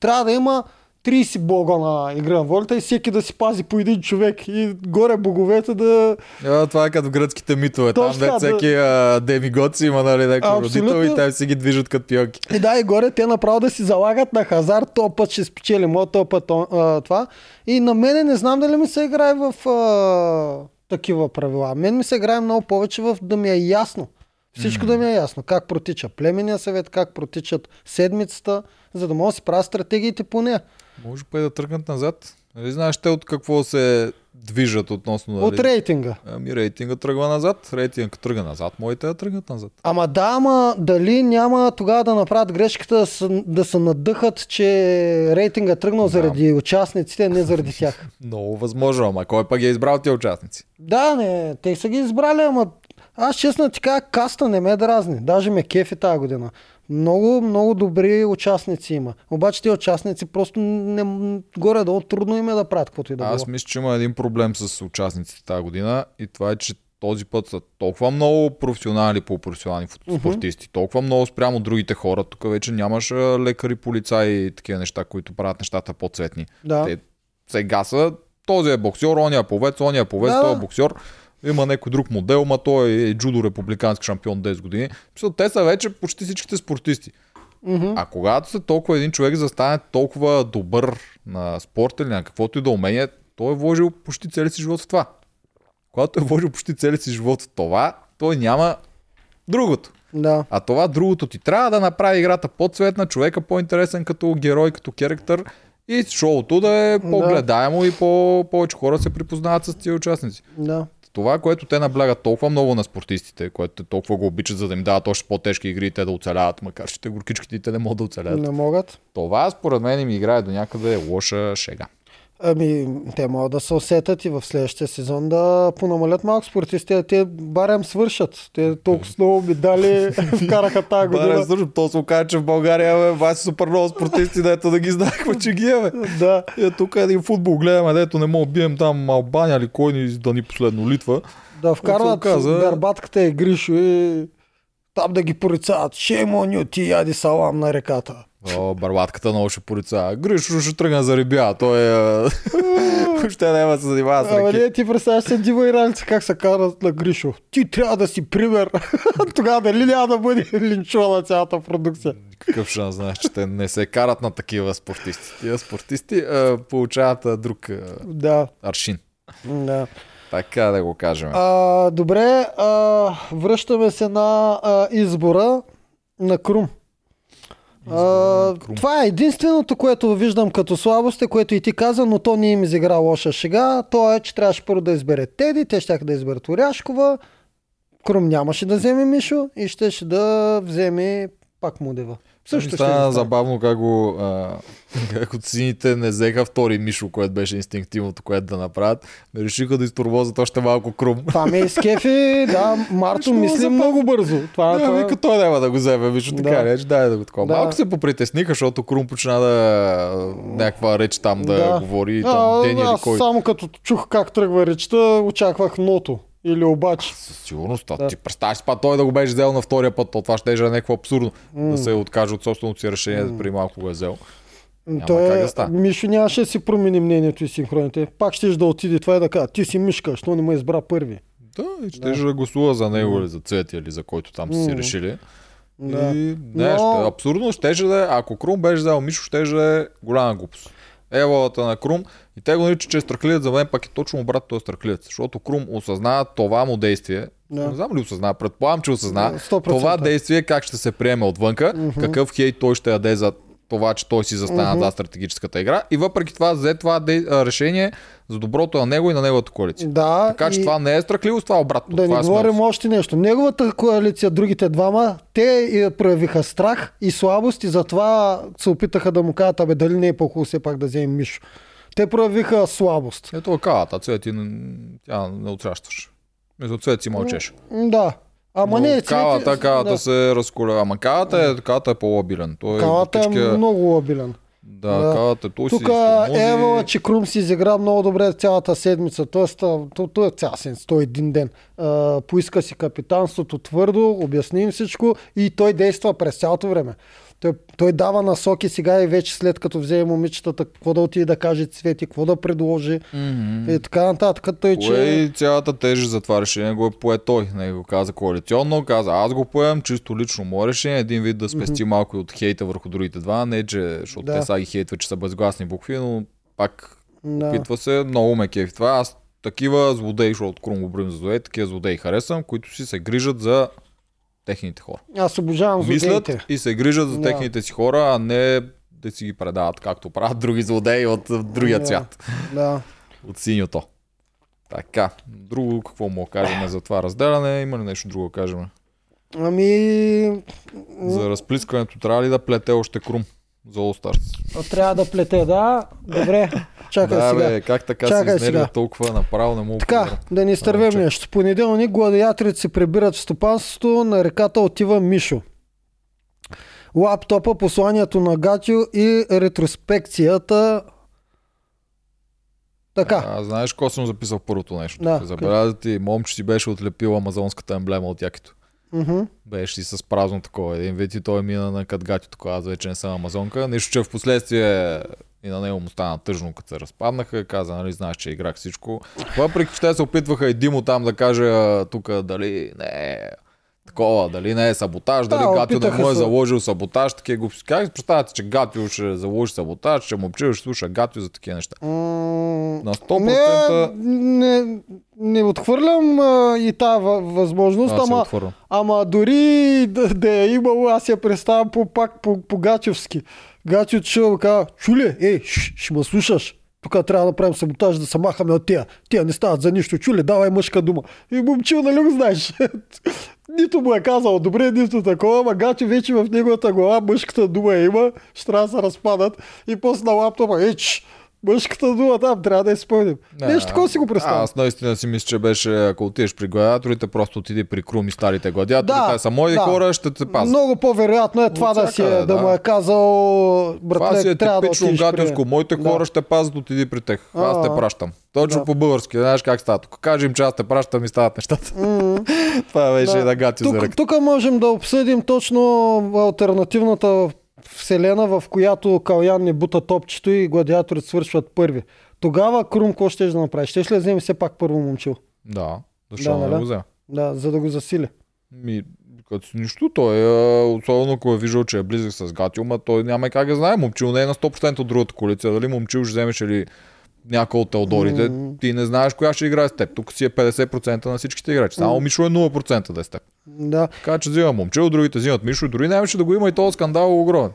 Speaker 1: трябва да има 30 бога на игра на волята и всеки да си пази по един човек и горе боговете да...
Speaker 2: А, това е като гръцките митове. Там
Speaker 1: Точно
Speaker 2: де
Speaker 1: така,
Speaker 2: всеки а, демигод си има нали,
Speaker 1: Абсолютно.
Speaker 2: родител и те си ги движат като пионки.
Speaker 1: И да, и горе те направо да си залагат на хазарт, то път ще спечели, моят то път а, това. И на мене не знам дали ми се играе в а, такива правила. Мен ми се играе много повече в да ми е ясно. Всичко да ми е ясно. Как протича племенния съвет, как протичат седмицата, за да мога да си правя стратегиите по нея.
Speaker 2: Може па и да тръгнат назад. Нали знаеш те от какво се движат относно... Нали?
Speaker 1: От рейтинга.
Speaker 2: Ами рейтинга тръгва назад. Рейтинга тръгва назад. Моите да тръгнат назад.
Speaker 1: Ама да, ама дали няма тогава да направят грешката да се, да се надъхат, че рейтинга е тръгнал заради участниците, не заради тях.
Speaker 2: Много възможно, ама кой пък е избрал тия участници?
Speaker 1: Да, не, те са ги избрали, ама аз честно ти кажа, каста не ме дразни. Даже ме кефи тази година. Много, много добри участници има. Обаче тези участници просто не, горе-долу трудно им е да правят каквото и да
Speaker 2: Аз мисля, че има един проблем с участниците тази година и това е, че този път са толкова много професионални по професионални спортисти, толкова много спрямо другите хора. Тук вече нямаш лекари, полицаи и такива неща, които правят нещата по-цветни.
Speaker 1: Да.
Speaker 2: Те сега са този е боксер, ония е повец, ония е повец,
Speaker 1: Да,
Speaker 2: той е боксер. Има някой друг модел, ма той е джудо републикански шампион 10 години. Те са вече почти всичките спортисти.
Speaker 1: Мгм.
Speaker 2: А когато се толкова един човек застане толкова добър на спорт или на каквото и да умение, той е вложил почти целия си живот в това. Когато е вложил почти целия си живот в това, той няма другото.
Speaker 1: Да.
Speaker 2: А това другото ти трябва да направи играта по-цветна, човека по-интересен като герой, като керактер и шоуто да е по-гледаемо и по- повече хора се припознават с тия участници.
Speaker 1: Да.
Speaker 2: Това, което те наблягат толкова много на спортистите, което те толкова го обичат, за да им дават още по-тежки игри и те да оцеляват, макар че те горкичките те не могат да оцеляват.
Speaker 1: Не могат.
Speaker 2: Това според мен им играе до някъде лоша шега.
Speaker 1: Ами, те могат да се усетят и в следващия сезон да понамалят малко спортисти. Те барем свършат. Те толкова много медали вкараха тази година.
Speaker 2: също, то се окаже, че в България бе, са супер много спортисти, дето да ги знаехме, че ги е, бе.
Speaker 1: Да.
Speaker 2: Е, тук един футбол гледаме, дето не мога бием там Албания или кой ни да ни последно Литва.
Speaker 1: Да вкарват
Speaker 2: оказа-
Speaker 1: гарбатката и Гришо и там да ги порицават. Шеймо ню ти яди салам на реката.
Speaker 2: О, барбатката много ще порица. Гришо ще тръгне за рибя. Той е... ще няма се занимава с
Speaker 1: Ама
Speaker 2: ръки.
Speaker 1: не, ти представяш се Дива и Ралица как се карат на Гришо. Ти трябва да си пример. Тогава дали няма да бъде линчувана цялата продукция.
Speaker 2: Какъв шанс знаеш, че те не се карат на такива спортисти. Тия спортисти а, получават а, друг а,
Speaker 1: Да,
Speaker 2: аршин.
Speaker 1: да.
Speaker 2: Така да го кажем.
Speaker 1: А, добре, а, връщаме се на а, избора на Крум. А, това е единственото, което виждам като слабост, е, което и ти каза, но то не им изигра лоша шега. То е, че трябваше първо да избере Теди, те ще да изберат Оряшкова, Крум нямаше да вземе Мишо и щеше да вземе пак Мудева.
Speaker 2: Също
Speaker 1: Също
Speaker 2: Ами стана
Speaker 1: ще
Speaker 2: забавно как го а, как от сините не взеха втори Мишо, което беше инстинктивното, което да направят. Решиха да изтурвозат още малко крум.
Speaker 1: Това ме изкефи, да, Марто мисли много бързо. Това,
Speaker 2: Да,
Speaker 1: това...
Speaker 2: вика, той няма да го вземе, така
Speaker 1: Да.
Speaker 2: да. реч, дай да го такова.
Speaker 1: Да.
Speaker 2: Малко се попритесниха, защото Крум почна да някаква реч там да,
Speaker 1: Да.
Speaker 2: говори,
Speaker 1: А,
Speaker 2: там Дени или
Speaker 1: аз
Speaker 2: кой.
Speaker 1: само като чух как тръгва речта, очаквах ното. Или обаче.
Speaker 2: Със сигурност.
Speaker 1: Да.
Speaker 2: Ти представяш си па той да го беше взел на втория път, то това ще е някакво абсурдно. Да се откаже от собственото си решение, да преди малко го е взел. Няма
Speaker 1: Той
Speaker 2: как
Speaker 1: е,
Speaker 2: да стане.
Speaker 1: Мишо нямаше да си промени мнението и синхроните. Пак ще да отиде това и да кажа, ти си мишка, що не ме избра първи.
Speaker 2: Да, и ще да. да гласува за него или за Цвети или за който там са си решили.
Speaker 1: Да.
Speaker 2: И, не,
Speaker 1: Но-
Speaker 2: ще, абсурдно щеше да е, ако Крум беше взел Мишо, ще да е голяма глупост. Еволата на Крум и те го наричат, че е страхливец, за мен пък е точно обратно, той е страхливец. Защото Крум осъзнава това му действие.
Speaker 1: Да.
Speaker 2: Не знам ли осъзнава, предполагам, че осъзнава.
Speaker 1: 100%.
Speaker 2: Това действие как ще се приеме отвънка,
Speaker 1: Мгм.
Speaker 2: какъв хейт той ще яде за това, че той си застана
Speaker 1: Мгм.
Speaker 2: за стратегическата игра. И въпреки това взе това решение за доброто на него и на неговата коалиция.
Speaker 1: Да,
Speaker 2: Така че
Speaker 1: и
Speaker 2: това не е страхливост, това е обратно.
Speaker 1: да
Speaker 2: това
Speaker 1: не
Speaker 2: е
Speaker 1: говорим
Speaker 2: смелост.
Speaker 1: още нещо. Неговата коалиция, другите двама, те и проявиха страх и слабост и затова се опитаха да му кажат, абе дали не е по-хубаво все пак да вземем Мишо. Те проявиха слабост.
Speaker 2: Ето кавата, цвети, н- тя не отращаш. Мисля, цвет си мълчеш.
Speaker 1: Да. Ама
Speaker 2: Но
Speaker 1: не, цвети-
Speaker 2: кавата, кавата
Speaker 1: да.
Speaker 2: се разколя. Ама кавата е, кавата е по-лабилен. Той
Speaker 1: Кавата е
Speaker 2: въпечка-
Speaker 1: много лабилен.
Speaker 2: Да,
Speaker 1: Да.
Speaker 2: кавата, той си
Speaker 1: Тук
Speaker 2: изтормози.
Speaker 1: Ева, че Крум си изигра много добре цялата седмица. Тоест, то, то, то е цяла седмица, то е един ден. А, поиска си капитанството твърдо, обясни им всичко и той действа през цялото време. Той, той дава насоки сега и вече след като вземе момичетата, какво да отиде да каже Цвети, какво да предложи
Speaker 2: Мгм.
Speaker 1: и така нататък. Той,
Speaker 2: Кое
Speaker 1: че...
Speaker 2: и цялата тежест за това решение го е пое той. Не го каза коалиционно, каза аз го поемам, чисто лично мое решение, един вид да спести малко и от хейта върху другите два, не че, защото
Speaker 1: Да.
Speaker 2: те сега ги хейтват, че са безгласни букви, но пак
Speaker 1: Да.
Speaker 2: опитва се, много ме кефи това. Аз такива злодеи, защото Крум го за злодеи, такива злодеи харесвам, които си се грижат за техните хора.
Speaker 1: Аз обожавам
Speaker 2: Мислят
Speaker 1: злодеите.
Speaker 2: и се грижат за
Speaker 1: Да.
Speaker 2: техните си хора, а не да си ги предават, както правят други злодеи от другия
Speaker 1: Да.
Speaker 2: цвят,
Speaker 1: Да.
Speaker 2: от синьото. Така, друго какво му кажем за това разделяне? Има ли нещо друго да кажем?
Speaker 1: Ами...
Speaker 2: За разплискването трябва ли да плете още Крум за All Stars?
Speaker 1: Трябва да плете, да. Добре. Чакай
Speaker 2: да,
Speaker 1: сега.
Speaker 2: бе, как така
Speaker 1: Чакай
Speaker 2: се изнервя толкова направо, не мога
Speaker 1: Така, да ни изтървем нещо. Понеделник гладиаторите се прибират в стопанството, на реката отива Мишо. Лаптопа, посланието на Гатио и ретроспекцията. Така,
Speaker 2: А, знаеш какво съм записал първото нещо?
Speaker 1: Да,
Speaker 2: Да, Забеляза ти, момче си беше отлепил амазонската емблема от якито.
Speaker 1: Мгм.
Speaker 2: Беше си с празно такова. Един вид и той мина на катгати такова. Аз вече не съм амазонка. Нищо, че в последствие и на него му стана тъжно, като се разпаднаха. Каза, нали, знаеш, че играх всичко. Въпреки, че те се опитваха и Димо там да каже тук дали не такова, дали не е саботаж,
Speaker 1: Да,
Speaker 2: дали Гатио да му е заложил саботаж, такива глупости. Как представяте, че Гатио ще заложи саботаж, че момче ще слуша Гатио за такива неща?
Speaker 1: М,
Speaker 2: На 100%
Speaker 1: Не, не, не отхвърлям а, и тази въ- възможност, ама, ама дори да, да е имало, аз я представям по, пак по, по Гачевски. Гачев че ще кажа, чуле, ей, ш, ще ме слушаш. Тук трябва да направим саботаж, да се махаме от тия. Тия не стават за нищо. Чуле, давай мъжка дума. И момчил, нали го знаеш? нито му е казал добре, нито такова, ама Гачев вече в неговата глава мъжката дума има, ще трябва да се разпадат и после на лаптопа, еч, мъжката дума там трябва да я спомним. Нещо такова си го представям.
Speaker 2: Аз наистина си мисля, че беше, ако отидеш при гладиаторите, просто отиди при Крум и старите гладиатори.
Speaker 1: Да,
Speaker 2: те са мои
Speaker 1: да.
Speaker 2: хора, ще те пазят.
Speaker 1: Много по-вероятно е това да, си, е, да,
Speaker 2: да.
Speaker 1: му е казал,
Speaker 2: Това си
Speaker 1: братле,
Speaker 2: е
Speaker 1: трябва да
Speaker 2: типично
Speaker 1: отидеш
Speaker 2: гатинско.
Speaker 1: при...
Speaker 2: Моите
Speaker 1: Да.
Speaker 2: хора ще пазят, отиди при тях. Аз те
Speaker 1: А,
Speaker 2: пращам. Точно
Speaker 1: да.
Speaker 2: по български. Знаеш как става тук. Кажи им, че аз те пращам и стават нещата. Това беше
Speaker 1: да.
Speaker 2: да. да гати за
Speaker 1: Тук,
Speaker 2: ръка.
Speaker 1: тук можем да обсъдим точно альтернативната вселена, в която Калян не бута топчето и гладиаторите свършват първи. Тогава Крум какво ще да направи? Ще ли да вземе все пак първо момчил?
Speaker 2: Да. Защо
Speaker 1: Да,
Speaker 2: не
Speaker 1: нали?
Speaker 2: го взема?
Speaker 1: Да, за да го засили.
Speaker 2: Ми, като нищо, той е, особено ако е виждал, че е близък с Гатио, ма той няма и как да знае. Момчил не е на 100% от другата коалиция. Дали момчил ще вземеш или някой от Теодорите,
Speaker 1: М.
Speaker 2: ти не знаеш коя ще играе с теб. Тук си е 50% на всичките играчи. Само Мишо е 0% да е с теб.
Speaker 1: Да.
Speaker 2: Така че взима момчил, другите взимат Мишо. Дори нямаше да го има и този скандал огромен.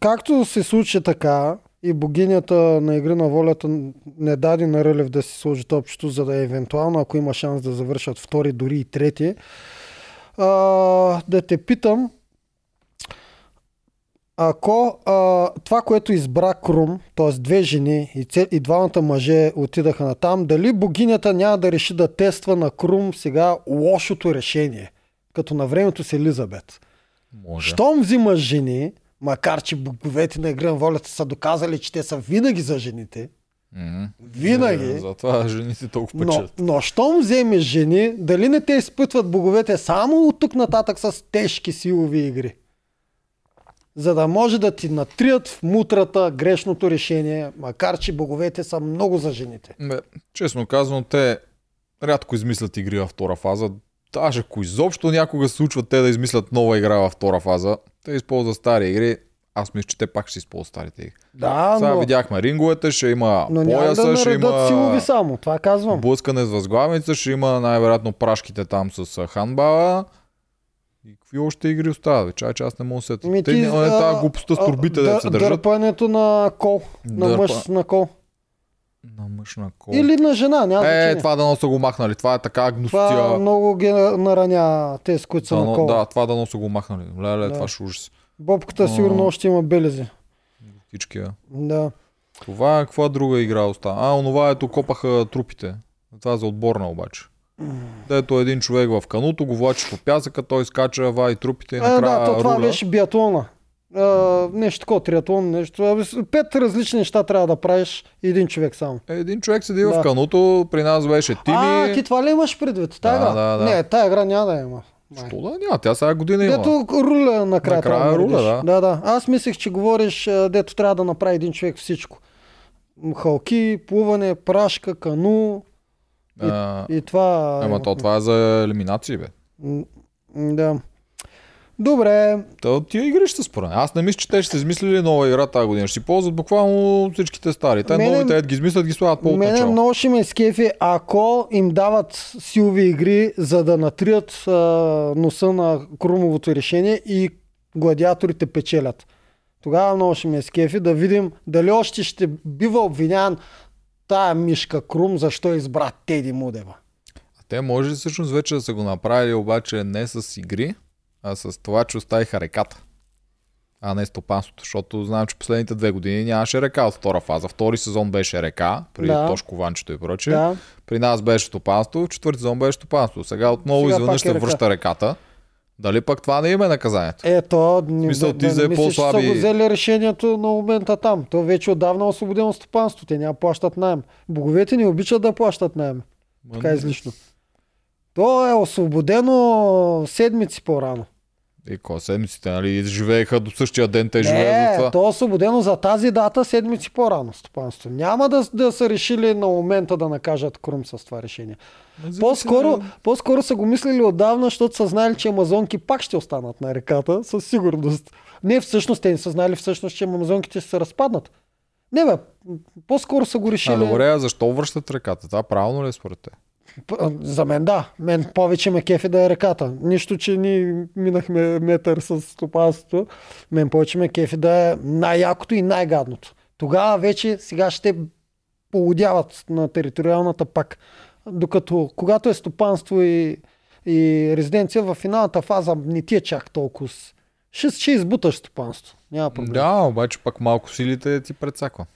Speaker 1: Както се случи така и богинята на игри на волята не даде на Рълев да си сложи топчето, за да е евентуално, ако има шанс да завършат втори, дори и трети. А, да те питам, ако а, това, което избра Крум, т.е. две жени и, цел, и двамата мъже отидаха на там, дали богинята няма да реши да тества на Крум сега лошото решение, като на времето с Елизабет?
Speaker 2: Може.
Speaker 1: Щом взимаш жени, макар че боговете на игра на волята са доказали, че те са винаги за жените,
Speaker 2: Мгм.
Speaker 1: винаги,
Speaker 2: Е, Затова жените толкова
Speaker 1: но,
Speaker 2: печелят.
Speaker 1: но щом вземеш жени, дали не те изпътват боговете само от тук нататък с тежки силови игри? За да може да ти натрият в мутрата грешното решение, макар че боговете са много за жените.
Speaker 2: Бе, честно казвам, те рядко измислят игри във втора фаза. Даже ако изобщо някога се случва те да измислят нова игра във втора фаза, те използват стари игри. Аз мисля, че те пак ще използват старите игри.
Speaker 1: Да,
Speaker 2: Сега
Speaker 1: но,
Speaker 2: видяхме ринговете, ще има
Speaker 1: но
Speaker 2: пояса,
Speaker 1: да
Speaker 2: ще
Speaker 1: наредат силови
Speaker 2: има
Speaker 1: само, това казвам.
Speaker 2: блъскане с възглавница, ще има най-вероятно прашките там с ханбала. И какви още игри остават? бе? Чай, че аз не мога да се
Speaker 1: Ми,
Speaker 2: Те
Speaker 1: ти,
Speaker 2: не, не,
Speaker 1: а,
Speaker 2: тази глупостта с турбите,
Speaker 1: дър-
Speaker 2: да се държат.
Speaker 1: Дърпането на кол, на
Speaker 2: Дърпа-
Speaker 1: мъж на кол.
Speaker 2: На мъж на кол.
Speaker 1: Или на жена, няма
Speaker 2: Е,
Speaker 1: значение.
Speaker 2: това да са го махнали. Това е така
Speaker 1: Това
Speaker 2: гностия.
Speaker 1: много ги нараня те, с които са на
Speaker 2: Да,
Speaker 1: кол.
Speaker 2: да, това да са го махнали. Леле,
Speaker 1: Да.
Speaker 2: това ще ужас.
Speaker 1: Бобката сигурно
Speaker 2: А.
Speaker 1: още има белези.
Speaker 2: Всички.
Speaker 1: Да.
Speaker 2: Това е каква друга игра остава? А, онова ето копаха трупите. Това е за отборна обаче. Дето един човек в кануто го влачи по пясъка, той скача, ваи трупите и
Speaker 1: Е,
Speaker 2: накрая
Speaker 1: да, то, това
Speaker 2: руля.
Speaker 1: беше биатлона. А, нещо такова, триатлон, нещо. Пет различни неща трябва да правиш един човек само.
Speaker 2: Е, Един човек седи
Speaker 1: Да.
Speaker 2: в кануто, при нас беше Тими.
Speaker 1: А, ти това ли имаш предвид? Тая
Speaker 2: Да,
Speaker 1: игра?
Speaker 2: да, да.
Speaker 1: Не, тая игра няма да има.
Speaker 2: Що да няма? Тя сега година има.
Speaker 1: Дето руля накрая,
Speaker 2: Накрая
Speaker 1: да
Speaker 2: руля, да.
Speaker 1: да. Да, Аз мислех, че говориш, а, дето трябва да направи един човек всичко. Халки, плуване, прашка, кану
Speaker 2: А,
Speaker 1: и това...
Speaker 2: Ама то това е за елиминации, бе.
Speaker 1: М, Да. Добре,
Speaker 2: То, тия игри ще според. Аз не мисля, че те ще измислили нова игра тази година. Ще си ползват буквално всичките стари. Те
Speaker 1: Мене-
Speaker 2: новите ги измислят, ги слагат по
Speaker 1: Мене много ще ме скефи, ако им дават силови игри, за да натрият а, носа на Крумовото решение и гладиаторите печелят. Тогава много ще ме скефи да видим дали още ще бива обвинян тая мишка Крум, защо избра Теди Мудева.
Speaker 2: А те може ли всъщност вече да са го направили, обаче не с игри, а с това, че оставиха реката. А не стопанството, защото знам, че последните две години нямаше река от втора фаза. Втори сезон беше река, при
Speaker 1: Да.
Speaker 2: Тошко Ванчето и прочее.
Speaker 1: Да.
Speaker 2: При нас беше стопанство, четвърти сезон беше стопанство. Сега отново
Speaker 1: Сега
Speaker 2: изведнъж
Speaker 1: е
Speaker 2: се
Speaker 1: река.
Speaker 2: връща реката. Дали пък това не им е наказанието?
Speaker 1: Ето,
Speaker 2: смисъл, ти за
Speaker 1: не мисля, че са
Speaker 2: по-слаби-
Speaker 1: го взели решението на момента там. То вече отдавна е освободено стопанство. Те няма плащат найем. Боговете не обичат да плащат найем. Така излишно. То е освободено седмици по-рано.
Speaker 2: И ко седмиците, нали? Живееха до същия ден, те
Speaker 1: Не,
Speaker 2: това.
Speaker 1: то е освободено за тази дата седмици по-рано стопанство. Няма да, да са решили на момента да накажат Крум с това решение. По-скоро, по-скоро са го мислили отдавна, защото са знали, че амазонки пак ще останат на реката, със сигурност. Не, всъщност, те не са знали всъщност, че амазонките ще се разпаднат. Не бе, по-скоро са го решили.
Speaker 2: А добре, а защо връщат реката? Това правилно ли е според те?
Speaker 1: За мен да. Мен повече ме кефи да е реката. Нищо, че ни минахме метър с стопанството. Мен повече ме кефи да е най-якото и най-гадното. Тогава вече сега ще полудяват на териториалната пак. Докато когато е стопанство и, и резиденция в финалната фаза не ти е чак толкова. Ще, ще избуташ стопанство. Няма проблем.
Speaker 2: Да, обаче пак малко силите ти предсаква.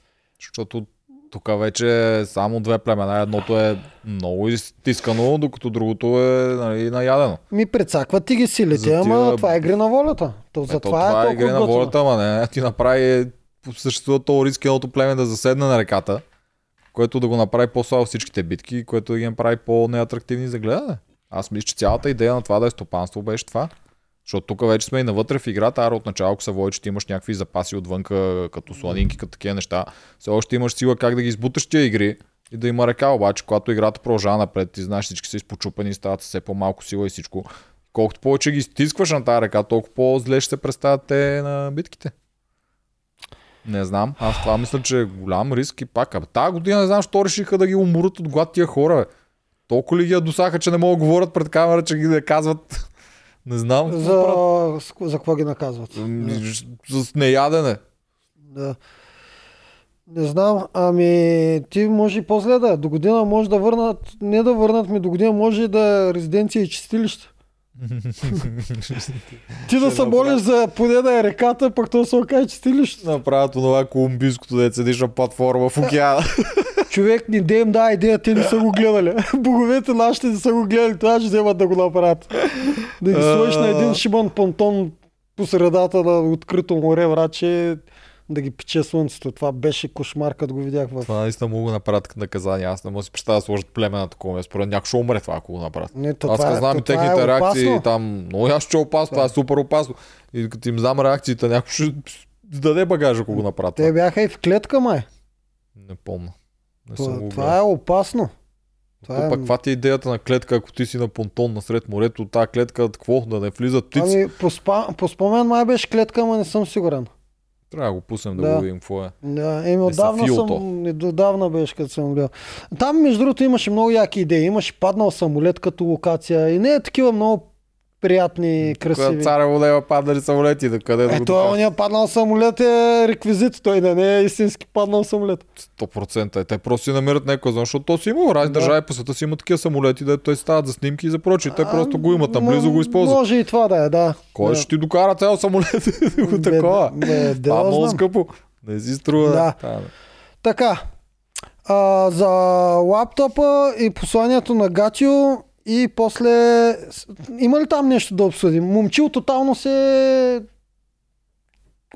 Speaker 2: Защото тук вече е само две племена. Едното е много изтискано, докато другото е нали, наядено.
Speaker 1: Ми прецакват ти ги силите,
Speaker 2: За
Speaker 1: ама
Speaker 2: тия-
Speaker 1: това е игри на волята. То,
Speaker 2: Ето,
Speaker 1: затова
Speaker 2: това
Speaker 1: е
Speaker 2: е
Speaker 1: толкова
Speaker 2: игри на волята, ама не. Ти направи съществува то риск едното племе да заседне на реката, което да го направи по-слабо всичките битки, което да ги направи по-неатрактивни за гледане. Аз мисля, че цялата идея на това да е стопанство беше това. Защото тук вече сме и навътре в играта, ара от начало, ако се води, че ти имаш някакви запаси отвънка, като сланинки, като такива неща, все още имаш сила как да ги избуташ тия игри и да има река, обаче, когато играта продължава напред, ти знаеш, всички са изпочупани, стават все по-малко сила и всичко. Колкото повече ги стискваш на тази река, толкова по-зле ще се представят те на битките. Не знам. Аз това мисля, че е голям риск и пак. Абе, тази година не знам, що решиха да ги уморят от глад тия хора. Бе. Толкова ли ги ядосаха, че не могат да говорят пред камера, че ги да казват. Не знам. какво правят.
Speaker 1: За, за какво ги наказват?
Speaker 2: М, С неядене.
Speaker 1: Да. Не знам, ами ти може и по-зле да. До година може да върнат, не да върнат ми, до година може да е резиденция и чистилище. Ти да
Speaker 2: Ще
Speaker 1: се молиш за поне да е реката, пък то се окаже чистилище.
Speaker 2: Направят това колумбийското, де седиш на платформа в океана.
Speaker 1: Човек ни да им да идея, те не са го гледали. Боговете нашите не са го гледали, това ще вземат да го направят. Да ги сложиш на един шибан понтон по средата на открито море, враче, да ги пече слънцето. Това беше кошмар, като го видях в...
Speaker 2: Това наистина мога да направят като наказание. Аз не мога да си представя да сложат племе на такова. Според някой ще умре това, ако го направят.
Speaker 1: Не, то
Speaker 2: Аз
Speaker 1: това, е-
Speaker 2: знам
Speaker 1: то
Speaker 2: и
Speaker 1: това
Speaker 2: техните
Speaker 1: е
Speaker 2: реакции,
Speaker 1: опасно.
Speaker 2: там много ясно, че е опасно, това е супер опасно. И като им знам реакциите, някой ще даде багажа, ако го направят.
Speaker 1: Те
Speaker 2: това.
Speaker 1: бяха и в клетка, май.
Speaker 2: Не помня. Не съм
Speaker 1: Това,
Speaker 2: го
Speaker 1: това е опасно. Това
Speaker 2: Това
Speaker 1: е...
Speaker 2: пък каква ти е идеята на клетка, ако ти си на понтон насред морето, тази клетка, какво? Да не влизат птици?
Speaker 1: Ами, по, спа, по спомен май беше клетка, ама не съм сигурен.
Speaker 2: Трябва да го пуснем да,
Speaker 1: Да.
Speaker 2: го видим какво е.
Speaker 1: Да, еми отдавна съм, отдавна беше като съм гледал. Там между другото имаше много яки идеи. Имаше паднал самолет като локация и не е такива много приятни, красиви.
Speaker 2: Когато царя Водева паднали самолети, да къде да
Speaker 1: Е,
Speaker 2: го
Speaker 1: той
Speaker 2: докажеш?
Speaker 1: ония паднал самолет е реквизит, той да не е истински паднал самолет.
Speaker 2: 100% е. Те просто си намират някой, защото то си има разни
Speaker 1: Да.
Speaker 2: държави по света си има такива самолети, да той стават за снимки и за прочие. Те просто го имат наблизо, го използват.
Speaker 1: Може и това да е, да.
Speaker 2: Кой
Speaker 1: да.
Speaker 2: ще ти докара цял самолет да го такова?
Speaker 1: бе, да
Speaker 2: Това е много скъпо. Не си струва.
Speaker 1: Да.
Speaker 2: Та, бе.
Speaker 1: Така, а, за лаптопа и посланието на Гатио и после... Има ли там нещо да обсъдим? Момчил тотално се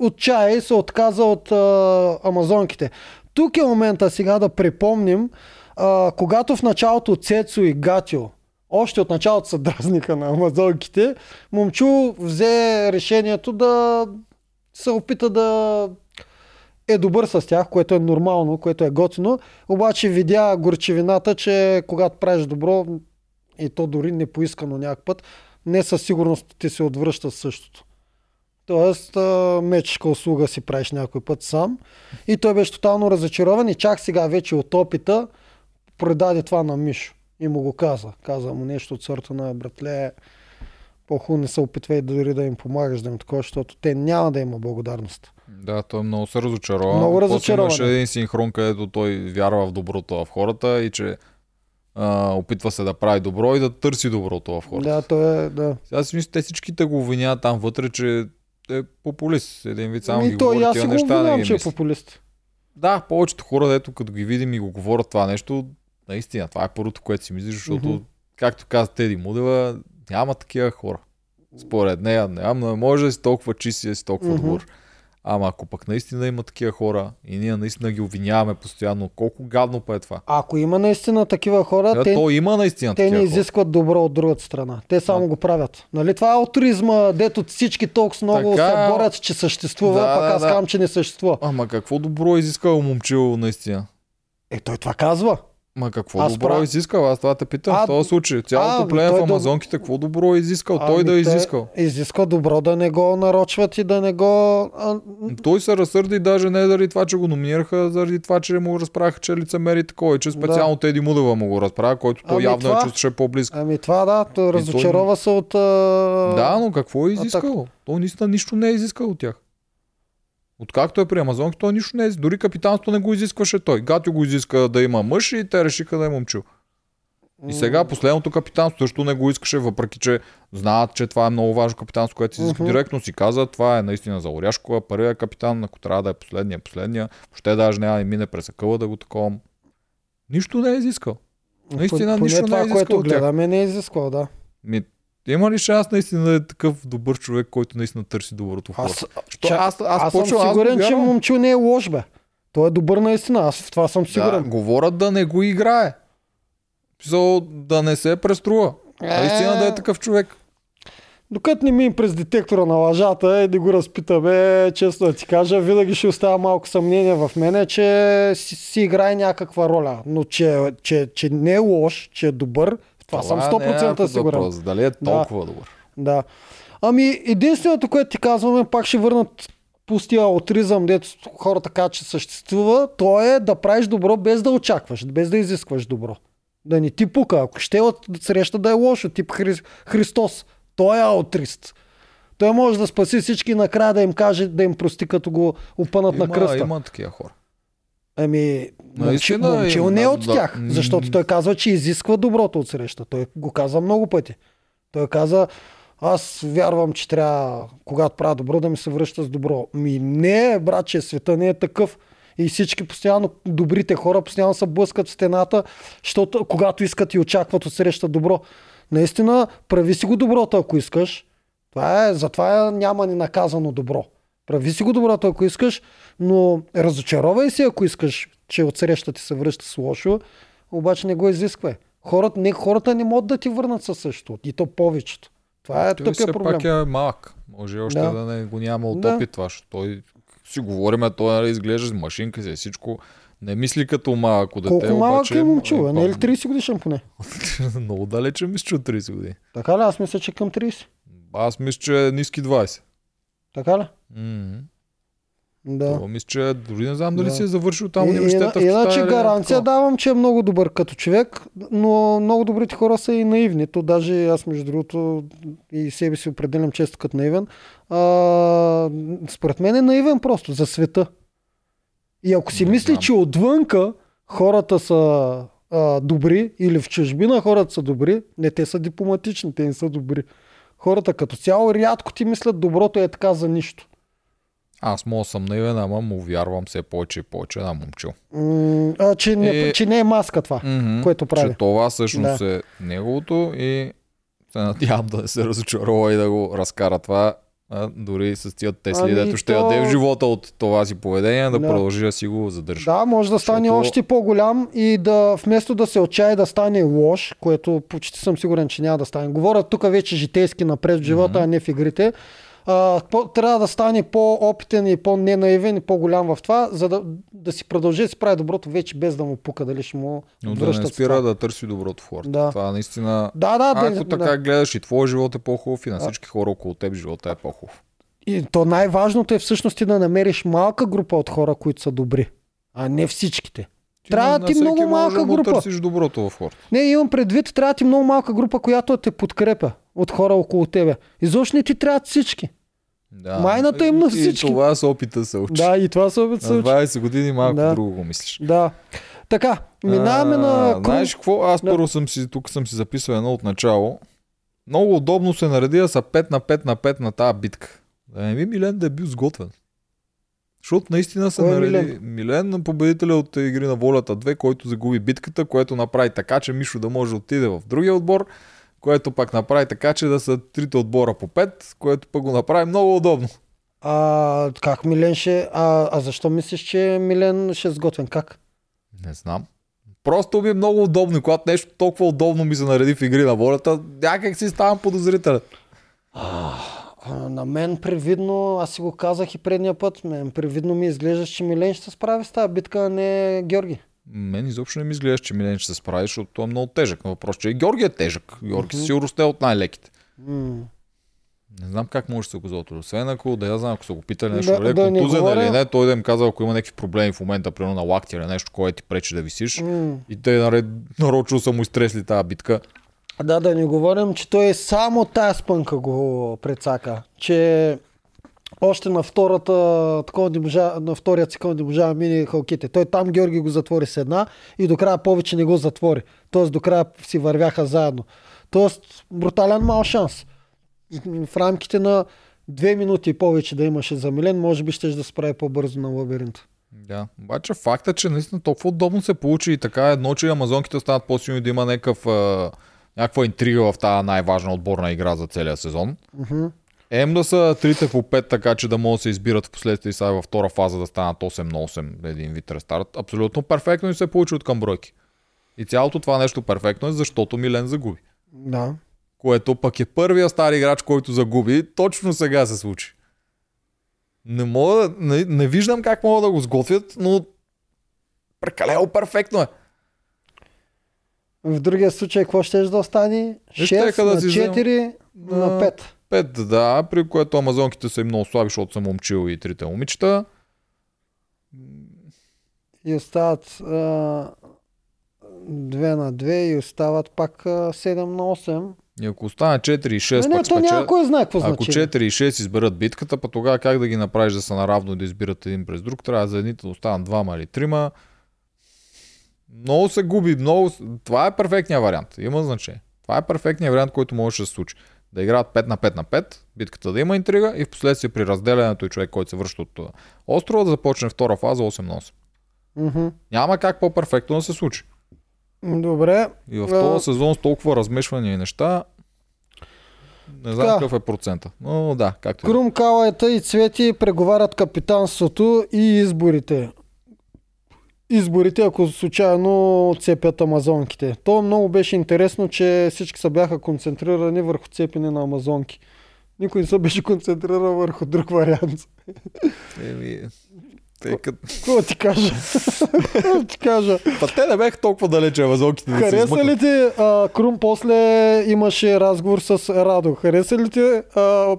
Speaker 1: отчая и се отказа от а, амазонките. Тук е момента сега да припомним, а, когато в началото Цецо и Гатио още от началото са дразниха на амазонките, Момчу взе решението да се опита да е добър с тях, което е нормално, което е готино, обаче видя горчевината, че когато правиш добро, и то дори не поискано някак път, не със сигурност ти се отвръща същото. Тоест, мечешка услуга си правиш някой път сам. И той беше тотално разочарован и чак сега вече от опита предаде това на Мишо. И му го каза. Каза му нещо от сорта на братле, по-хубаво не се опитвай дори да им помагаш да им такова, защото те няма да има благодарност.
Speaker 2: Да, той много се разочарова.
Speaker 1: Много
Speaker 2: После
Speaker 1: разочарован
Speaker 2: Имаше
Speaker 1: е.
Speaker 2: един синхрон, където той вярва в доброто в хората и че а, опитва се да прави добро и да търси доброто в хората.
Speaker 1: Да, той е, да.
Speaker 2: Сега си мисля, те всичките го обвиняват там вътре, че е популист. Един вид само
Speaker 1: И
Speaker 2: ги
Speaker 1: той и
Speaker 2: говори тия
Speaker 1: го
Speaker 2: неща. не
Speaker 1: обвинявам, че е популист.
Speaker 2: Да, повечето хора, дето като ги видим и го говорят това нещо, наистина, това е първото, което си мислиш, защото,
Speaker 1: Мгм.
Speaker 2: както каза Теди Мудева, няма такива хора. Според нея, няма, не може да си толкова чист и да си толкова
Speaker 1: Мгм.
Speaker 2: добър. Ама ако пък наистина има такива хора и ние наистина ги обвиняваме постоянно, колко гадно па е това.
Speaker 1: Ако има наистина такива хора,
Speaker 2: Да,
Speaker 1: те,
Speaker 2: то има наистина
Speaker 1: те не
Speaker 2: такива хора.
Speaker 1: изискват добро от другата страна. Те само
Speaker 2: Да.
Speaker 1: го правят. Нали? Това е аутризма, дето всички толкова много
Speaker 2: Така,
Speaker 1: се борят, че съществува,
Speaker 2: да,
Speaker 1: пък
Speaker 2: да,
Speaker 1: аз
Speaker 2: да.
Speaker 1: казвам, че не съществува.
Speaker 2: Ама какво добро е изискал момчил наистина?
Speaker 1: Е, той това казва.
Speaker 2: Ма какво
Speaker 1: Аз
Speaker 2: добро
Speaker 1: прав-
Speaker 2: е изискал? Аз това те питам
Speaker 1: А,
Speaker 2: в този случай. Цялото
Speaker 1: а,
Speaker 2: племе
Speaker 1: той
Speaker 2: в Амазонките, какво добро е изискал? той да е
Speaker 1: Ами,
Speaker 2: изискал.
Speaker 1: Изиска добро да не го нарочват и да не го... А,
Speaker 2: Той се разсърди даже не заради това, че го номинираха, а заради това, че му разправяха, че е лицемери такова и че специално Теди Мудева му го разправя, който той
Speaker 1: Ами
Speaker 2: явно
Speaker 1: това-
Speaker 2: я чувстваше по-близко.
Speaker 1: ами това да, той разочарова се от... А...
Speaker 2: Да, но какво е
Speaker 1: а
Speaker 2: изискал? Той наистина нищо не е изискал от тях. Откакто е при Амазонки, той нищо не е. Дори капитанството не го изискваше той. Гатю го изиска да има мъж и те решиха да е момчил. И сега последното капитанство също не го искаше, въпреки че знаят, че това е много важно капитанство, което си иска.
Speaker 1: Мгм.
Speaker 2: Директно си каза, това е наистина за Оряшкова, първият капитан, ако трябва да е последния, последния. Въобще даже няма да мине през акъла да го такова. Нищо не е изискал. Наистина
Speaker 1: Поне
Speaker 2: нищо не
Speaker 1: това,
Speaker 2: е изискал
Speaker 1: което
Speaker 2: от тях.
Speaker 1: гледаме, не е изисквал, да.
Speaker 2: Ми, има ли шанс наистина да е такъв добър човек, който наистина търси доброто в хората?
Speaker 1: Аз,
Speaker 2: Що,
Speaker 1: ча-
Speaker 2: аз, аз,
Speaker 1: аз съм
Speaker 2: почвам,
Speaker 1: сигурен,
Speaker 2: аз
Speaker 1: че момчу не е лош, бе. Той е добър наистина, аз в това съм сигурен.
Speaker 2: Да, говорят да не го играе. Писал, да не се преструва. Наистина да е такъв човек.
Speaker 1: Докато не минем през детектора на лъжата и да го разпитаме, честно да ти кажа, винаги ще остава малко съмнение в мене, че си, си играе някаква роля. Но че, че, че не е лош, че е добър, в това, съм
Speaker 2: не е
Speaker 1: 100%
Speaker 2: някакъв
Speaker 1: сигурен.
Speaker 2: Въпрос. Дали е толкова добър?
Speaker 1: Да. Ами, единственото, което ти казваме, пак ще върнат пустия аутризъм, дето хората казват, че съществува, то е да правиш добро без да очакваш, без да изискваш добро. Да не ти пука. Ако ще от среща да е лошо, тип Хри... Христос, той е аутрист. Той може да спаси всички накрая да им каже, да им прости, като го опънат на кръста.
Speaker 2: има такива хора.
Speaker 1: Ами, момчил
Speaker 2: има,
Speaker 1: не е от тях, защото той казва, че изисква доброто от среща. Той го каза много пъти. Той каза, аз вярвам, че трябва, когато правя добро, да ми се връща с добро. Ми не, братче, света не е такъв. И всички постоянно, добрите хора, постоянно се блъскат в стената, защото когато искат и очакват от среща добро. Наистина, прави си го доброто, ако искаш. Това е, затова няма ни наказано добро. Прави си го доброто, ако искаш, но разочаровай се, ако искаш, че от среща ти се връща с лошо, обаче не го изисквай. Хората не, хората не могат да ти върнат със същото. И то повечето. Това е
Speaker 2: Той
Speaker 1: тъпия проблем.
Speaker 2: пак е малък. Може още
Speaker 1: Да.
Speaker 2: да, не го няма от
Speaker 1: Да.
Speaker 2: опит това. Той си говориме, той нали, изглежда с машинка си, всичко. Не мисли като малко дете,
Speaker 1: Колко малък
Speaker 2: обаче...
Speaker 1: е момчува?
Speaker 2: е
Speaker 1: Не е ли
Speaker 2: по-
Speaker 1: 30 годишен поне?
Speaker 2: Много далече мисля, че от 30 години.
Speaker 1: Така ли? Аз мисля, че към 30.
Speaker 2: Аз мисля, че е ниски 20.
Speaker 1: Така ли?
Speaker 2: М.
Speaker 1: Да.
Speaker 2: Това мисля, че дори не знам дали
Speaker 1: Да.
Speaker 2: си е завършил там
Speaker 1: И-
Speaker 2: университета.
Speaker 1: и- Иначе
Speaker 2: Китай или
Speaker 1: гаранция
Speaker 2: такова.
Speaker 1: давам, че е много добър като човек, но много добрите хора са и наивни. То даже аз, между другото, и себе си определям често като наивен. А, според мен е наивен просто за света. И ако си
Speaker 2: Не
Speaker 1: мисли,
Speaker 2: знам.
Speaker 1: че отвънка хората са а, добри или в чужбина хората са добри, не, те са дипломатични, те не са добри. Хората като цяло рядко ти мислят доброто е така за нищо.
Speaker 2: Аз мога съм наивен, ама му вярвам все повече и повече на момчил.
Speaker 1: М, а, че, не,
Speaker 2: Е,
Speaker 1: че не е маска това.
Speaker 2: Мгм,
Speaker 1: Което прави.
Speaker 2: Че това всъщност
Speaker 1: Да.
Speaker 2: е неговото и се надявам да не се разочарова и да го разкара това. А, дори с тия Тесли,
Speaker 1: Ами
Speaker 2: дето ще
Speaker 1: то-
Speaker 2: яде в живота от това си поведение, да,
Speaker 1: Да.
Speaker 2: продължи да си го задържа.
Speaker 1: Да, може да стане
Speaker 2: Защото-
Speaker 1: още по-голям и да вместо да се отчае да стане лош, което почти съм сигурен, че няма да стане. Говоря тук вече житейски напред в живота, а не в игрите. А, по, трябва да стане по-опитен и по-ненаивен и по-голям в това, за да, да си продължи да си прави доброто вече без да му пука дали ще му
Speaker 2: Но да не спира
Speaker 1: това.
Speaker 2: да търси доброто в хората.
Speaker 1: Да.
Speaker 2: Това наистина...
Speaker 1: Да, да,
Speaker 2: Ако
Speaker 1: да,
Speaker 2: така
Speaker 1: да.
Speaker 2: гледаш и твой живот е по-хубав и на всички хора около теб живота е по-хубав.
Speaker 1: И то най-важното е всъщност ти да намериш малка група от хора, които са добри, а не всичките.
Speaker 2: Ти
Speaker 1: Трябва ти много малка
Speaker 2: да
Speaker 1: група.
Speaker 2: търсиш доброто в хората.
Speaker 1: Не, имам предвид, трябва ти много малка група, която да те подкрепя от хора около тебе. Изобщо не ти трябват всички.
Speaker 2: Да.
Speaker 1: Майната им на всички.
Speaker 2: И това с опита се учи.
Speaker 1: Да, и това се опит се
Speaker 2: На
Speaker 1: учи.
Speaker 2: 20 години малко
Speaker 1: Да.
Speaker 2: друго го мислиш.
Speaker 1: Да. Така, минаваме
Speaker 2: А,
Speaker 1: на...
Speaker 2: Знаеш какво? Аз
Speaker 1: Да.
Speaker 2: първо съм си, тук съм си записал едно от начало. Много удобно се нареди да са 5 на 5 на 5 на тази битка. Да не би Милен да е бил сготвен. Защото наистина се
Speaker 1: Кой е
Speaker 2: нареди.
Speaker 1: Милен?
Speaker 2: Милен? на победителя от Игри на волята 2, който загуби битката, което направи така, че Мишо да може да отиде в другия отбор, което пак направи така, че да са трите отбора по 5, което пък го направи много удобно.
Speaker 1: А, как Милен ще... А, а защо мислиш, че Милен ще е сготвен? Как?
Speaker 2: Не знам. Просто ми е много удобно. И Когато нещо толкова удобно ми се нареди в игри на волята, някак си ставам подозрителен.
Speaker 1: А, на мен привидно, аз си го казах и предния път, мен привидно ми изглежда, че Милен ще се справи с тази битка, а не Георги.
Speaker 2: Мен изобщо не ми изглежда, че Милен ще се справи, защото той е много тежък. Но въпрос, че и Георги е тежък. Георги
Speaker 1: Мгм.
Speaker 2: сигурно сте от най-леките.
Speaker 1: М.
Speaker 2: Не знам как може да се го готви. Освен ако, да я знам, ако са го питали нещо,
Speaker 1: Да-
Speaker 2: да,
Speaker 1: да не говоря-
Speaker 2: или не, той да им казал, ако има някакви проблеми в момента, примерно на лакти или нещо, което ти пречи да висиш.
Speaker 1: М.
Speaker 2: И те наред, нарочно са му изтресли тази битка.
Speaker 1: Да, да не говорим, че той само тая спънка го прецака. Че още на втората, такова не можа, на втория цикъл не можа да мине халките. Той там Георги го затвори с една и до края повече не го затвори. Тоест до края си вървяха заедно. Тоест брутален мал шанс. В рамките на две минути повече да имаше за Милен, може би ще да се прави по-бързо на лабиринта.
Speaker 2: Да, обаче факта, че наистина толкова удобно се получи и така едно, че амазонките станат по-силни да има някакъв, някаква интрига в тази най-важна отборна игра за целия сезон.
Speaker 1: Мгм.
Speaker 2: Ем да са трите по 5, така че да могат да се избират в последствие сега във втора фаза да станат 8 на 8 един вид рестарт. Абсолютно перфектно и се получи от към бройки. И цялото това нещо перфектно е, защото Милен загуби.
Speaker 1: Да.
Speaker 2: Което пък е първия стар играч, който загуби, точно сега се случи. Не мога, не, не виждам как могат да го сготвят, но прекалено перфектно е.
Speaker 1: В другия случай, какво ще да остане?
Speaker 2: Е,
Speaker 1: 6
Speaker 2: щяха да
Speaker 1: на
Speaker 2: си
Speaker 1: 4 на
Speaker 2: А,
Speaker 1: 5.
Speaker 2: 5, да, при което амазонките са и много слаби, защото съм момчил и трите момичета.
Speaker 1: и остават а, 2 на 2 и остават пак а, 7 на 8.
Speaker 2: И ако остане 4 и 6,
Speaker 1: Не, не,
Speaker 2: пак
Speaker 1: то няма кой знае какво
Speaker 2: Ако
Speaker 1: значи.
Speaker 2: 4 и 6 изберат битката, па тогава как да ги направиш да са наравно и да избират един през друг? Трябва за едните да останат двама или трима. Много се губи, много... Това е перфектният вариант. Има значение. Това е перфектният вариант, който може да се случи. Да играят 5 на 5 на 5, битката да има интрига и в последствие при разделянето и човек, който се връща от а, острова, да започне втора фаза 8 на 8.
Speaker 1: Мгм.
Speaker 2: Няма как по-перфектно да се случи.
Speaker 1: Добре.
Speaker 2: И в
Speaker 1: А.
Speaker 2: този сезон с толкова размешвания и неща, не знам какъв е процента. Но да, както е.
Speaker 1: Крум Калайта и Цвети преговарят капитанството и изборите. Изборите, ако случайно цепят амазонките. То много беше интересно, че всички са бяха концентрирани върху цепене на амазонки. Никой не се беше концентрирал върху друг вариант.
Speaker 2: Еми, тъй като...
Speaker 1: Какво ти кажа? Какво ти кажа?
Speaker 2: Па те не бяха толкова далече амазонките да се
Speaker 1: Хареса ли ти, а, Крум после имаше разговор с Радо, хареса ли ти а,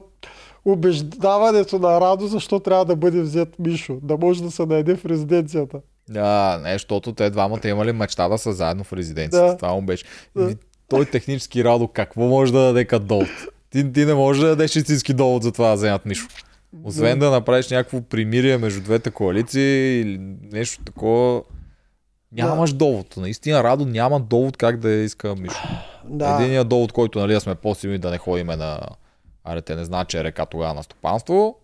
Speaker 1: убеждаването на Радо, защо трябва да бъде взет Мишо, да може да се найде в резиденцията.
Speaker 2: Да, не, защото те двамата имали мечта да са заедно в резиденцията.
Speaker 1: Да.
Speaker 2: Това му беше.
Speaker 1: Да.
Speaker 2: Той технически Радо, какво може да даде като довод? Ти, ти не можеш да дадеш истински довод за това да вземат нищо. Освен да направиш някакво примирие между двете коалиции или нещо такова. Нямаш довод. Наистина Радо няма довод как да иска Мишо.
Speaker 1: Да.
Speaker 2: Единият довод, който нали, да сме по-силни да не ходиме на... Аре, те не знаят, че е река тогава на стопанство.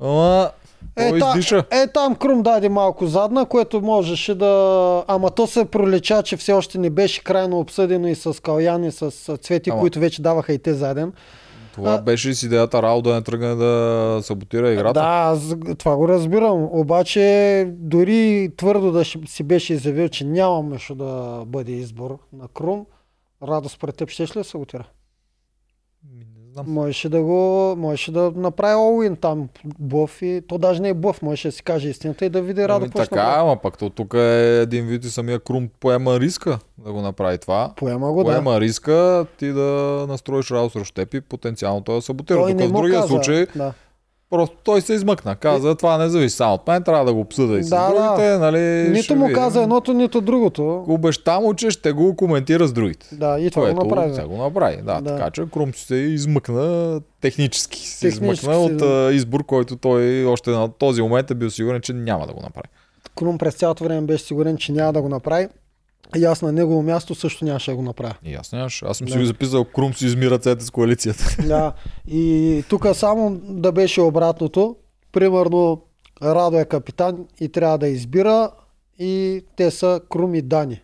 Speaker 2: Ама,
Speaker 1: Е, та, е, там Крум даде малко задна, което можеше да... Ама то се пролича, че все още не беше крайно обсъдено и с Калян и с Цвети,
Speaker 2: Ама-
Speaker 1: които вече даваха и те заден.
Speaker 2: Това
Speaker 1: А-
Speaker 2: беше и с идеята Рао да не тръгне да саботира играта.
Speaker 1: Да, това го разбирам. Обаче дори твърдо да си беше изявил, че няма Мишо да бъде избор на Крум, Радо според теб ще ли да се отира?
Speaker 2: Ми, Не знам.
Speaker 1: Можеше да го, можеше да направи Олуин там бъв и то даже не е бъв, можеше да си каже истината и да види Радо
Speaker 2: Ами,
Speaker 1: какво ще
Speaker 2: така,
Speaker 1: направи.
Speaker 2: ама пък то тук е един вид и самия Крум поема риска да го направи това.
Speaker 1: Поема го, да.
Speaker 2: Поема риска ти да настроиш Рао срещу теб и потенциално той да саботира.
Speaker 1: Той
Speaker 2: Тук в другия
Speaker 1: каза,
Speaker 2: случай
Speaker 1: Да.
Speaker 2: Просто той се измъкна. Каза, това не зависи само от мен, трябва да го обсъда и с
Speaker 1: Да, да.
Speaker 2: другите. Нали,
Speaker 1: Нито му
Speaker 2: видим.
Speaker 1: каза едното, нито другото.
Speaker 2: Обеща му, че ще го коментира с другите.
Speaker 1: Да, и това
Speaker 2: Което
Speaker 1: го направи.
Speaker 2: Сега го направи. Да,
Speaker 1: Да.
Speaker 2: така че Крум се измъкна технически. Се
Speaker 1: Технически
Speaker 2: измъкна
Speaker 1: се
Speaker 2: от а, избор, който той още на този момент е бил сигурен, че няма да го направи.
Speaker 1: Крум през цялото време беше сигурен, че няма да го направи. И аз на негово място също нямаше да го направя.
Speaker 2: И аз нямаш. Аз съм
Speaker 1: Да.
Speaker 2: си го записал, Крум си изми ръцете с коалицията.
Speaker 1: Да. И тук само да беше обратното. Примерно Радо е капитан и трябва да избира и те са Крум и Дани.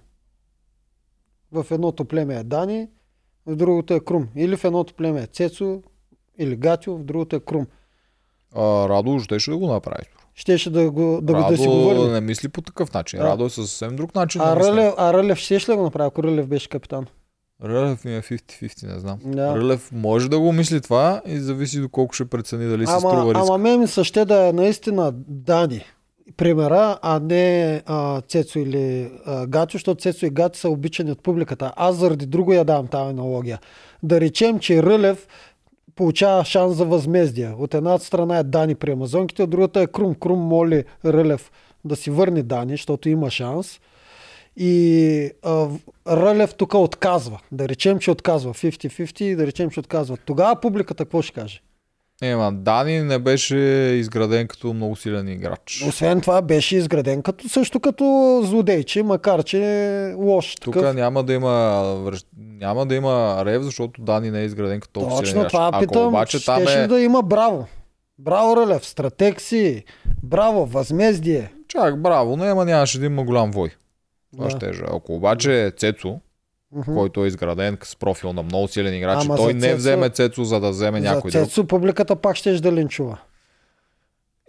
Speaker 1: В едното племе е Дани, в другото е Крум. Или в едното племе е Цецо, или Гатю, в другото е Крум.
Speaker 2: А, Радо щеше да го направи.
Speaker 1: Щеше да, го, да, го-
Speaker 2: Радо
Speaker 1: да си го върне.
Speaker 2: не мисли по такъв начин.
Speaker 1: Да.
Speaker 2: Радо е със съвсем друг начин.
Speaker 1: А
Speaker 2: мислене.
Speaker 1: Рълев, а Рълев ще ли да го направи, ако Рълев беше капитан?
Speaker 2: Рълев ми е 50-50, не знам.
Speaker 1: Да.
Speaker 2: Рълев може да го мисли това и зависи доколко ще прецени дали се
Speaker 1: Ама,
Speaker 2: струва риска.
Speaker 1: ама мен ми се ще да е наистина Дани примера, а не а, Цецо или а, Гачо, защото Цецо и Гачо са обичани от публиката. Аз заради друго я давам тази аналогия. Да речем, че Рълев получава шанс за възмездие. От едната страна е Дани при Амазонките, от другата е Крум. Крум моли Рълев да си върне Дани, защото има шанс. И а, Рълев тук отказва. Да речем, че отказва 50-50 и да речем, че отказва. Тогава публиката какво ще каже?
Speaker 2: Ема, Дани не беше изграден като много силен играч.
Speaker 1: Освен това беше изграден като, също като злодейче, макар че лош
Speaker 2: Тук
Speaker 1: такъв.
Speaker 2: няма да има няма да има рев, защото Дани не е изграден като толкова силен
Speaker 1: Точно
Speaker 2: играч.
Speaker 1: това
Speaker 2: Ако
Speaker 1: питам.
Speaker 2: обаче там е...
Speaker 1: да има браво. Браво, Рълев, стратег си. Браво, възмездие.
Speaker 2: Чак, браво, не, ама нямаше да има голям вой. Това
Speaker 1: Да.
Speaker 2: ще е. Ако обаче Цецо,
Speaker 1: Мгм.
Speaker 2: който е изграден с профил на много силен играч,
Speaker 1: Ама
Speaker 2: той не
Speaker 1: Цецо-
Speaker 2: вземе Цецо, за да вземе някой друг.
Speaker 1: Цецо публиката пак ще да линчува.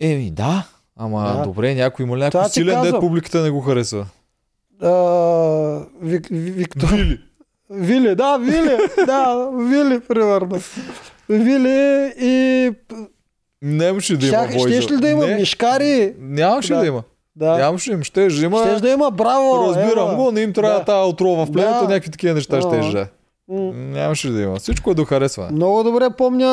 Speaker 2: Еми да, ама
Speaker 1: Да.
Speaker 2: добре, някой има някой силен, дед
Speaker 1: казвам.
Speaker 2: публиката не го харесва.
Speaker 1: А, Вик, Ви- Виктор...
Speaker 2: Вили.
Speaker 1: Вили, да, Вили, да, Вили, примерно. Вили и...
Speaker 2: Нямаше да има
Speaker 1: Щях, щеш ли да има
Speaker 2: Не,
Speaker 1: мишкари?
Speaker 2: Нямаше
Speaker 1: Да.
Speaker 2: да има.
Speaker 1: Да.
Speaker 2: Нямаше им. Ще има.
Speaker 1: Щеш да има браво.
Speaker 2: Разбирам
Speaker 1: ева.
Speaker 2: го, не им трябва
Speaker 1: Да.
Speaker 2: тази отрова в племето,
Speaker 1: Да.
Speaker 2: някакви такива неща ще
Speaker 1: А.
Speaker 2: е.
Speaker 1: М.
Speaker 2: Нямаше да има. Всичко е до харесване.
Speaker 1: Много добре помня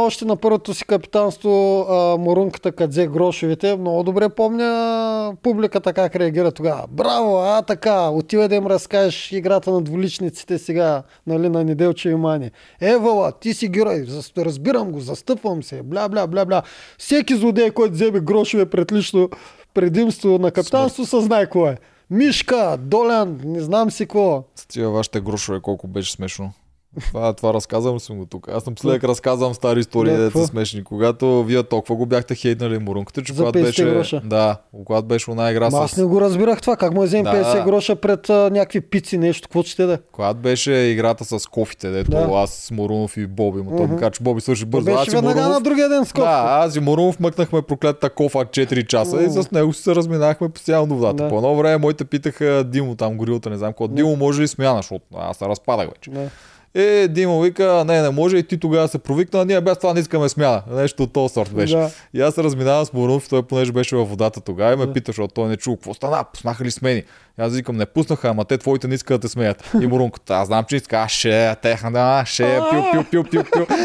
Speaker 1: още на първото си капитанство а, Морунката, къде грошовете. Много добре помня публиката как реагира тогава. Браво, а така, отивай да им разкажеш играта на двуличниците сега, нали, на Неделче и Мани. Евала, ти си герой, разбирам го, застъпвам се, бля, бля, бля, бля. Всеки злодей, който вземе грошове пред лично предимство на капитанство, се знае кой е. Мишка, Долян, не знам си какво.
Speaker 2: С тия вашите грошове колко беше смешно. Това, това разказвам съм го тук. Аз напоследък разказвам стари истории,
Speaker 1: Да,
Speaker 2: са смешни. Когато вие толкова го бяхте хейтнали мурунката, че когато
Speaker 1: 50
Speaker 2: беше...
Speaker 1: гроша.
Speaker 2: Да, когато беше една игра
Speaker 1: Ма аз
Speaker 2: с...
Speaker 1: не го разбирах това. Как му вземем
Speaker 2: Да,
Speaker 1: 50
Speaker 2: да.
Speaker 1: гроша пред а, някакви пици, нещо, какво ще да.
Speaker 2: Когато беше играта с кофите, дето
Speaker 1: Да.
Speaker 2: аз, Морунов и Боби, му ми каза, че Боби свърши бързо. аз
Speaker 1: Беше
Speaker 2: и
Speaker 1: веднага
Speaker 2: Морунов...
Speaker 1: на другия ден с кофе.
Speaker 2: Да, аз и Морунов мъкнахме проклетата кофа 4 часа и с него се разминахме постоянно водата.
Speaker 1: Да.
Speaker 2: По едно време моите питаха Димо там горилата, не знам какво. Димо може ли смяна, защото аз се разпадах вече.
Speaker 1: Да.
Speaker 2: Е, Димо вика, не, не може и ти тогава се провикна, ние без това не искаме смяна. Нещо от този сорт беше.
Speaker 1: Да.
Speaker 2: И аз се разминавам с Морунов, той понеже беше във водата тогава и ме
Speaker 1: Да.
Speaker 2: пита, защото той не чул какво стана, пуснаха ли смени. И аз викам, не пуснаха, ама те твоите не искат да те смеят. И Морунката, аз знам, че иска, а ще, те, да, ще, пил, пил, пил, пил, пил.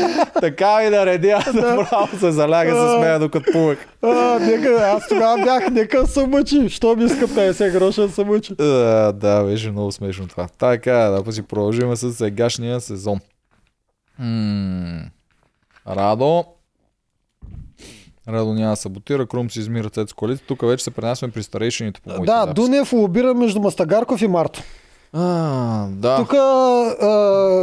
Speaker 2: така ми нареди, аз направо се заляга, се смея докато плувах.
Speaker 1: А, нека, аз тогава бях, нека се мъчи. Що ми иска 50 гроша да се мъчи?
Speaker 2: Да, да, беше много смешно това. Така, да си продължим с сегашния сезон. М, Радо. Радо няма да саботира, Крум си измира цец колите. Тук вече се пренасяме при старейшините по моите
Speaker 1: Да,
Speaker 2: записи.
Speaker 1: Дунев лобира между Мастагарков и Марто.
Speaker 2: А, да.
Speaker 1: Тук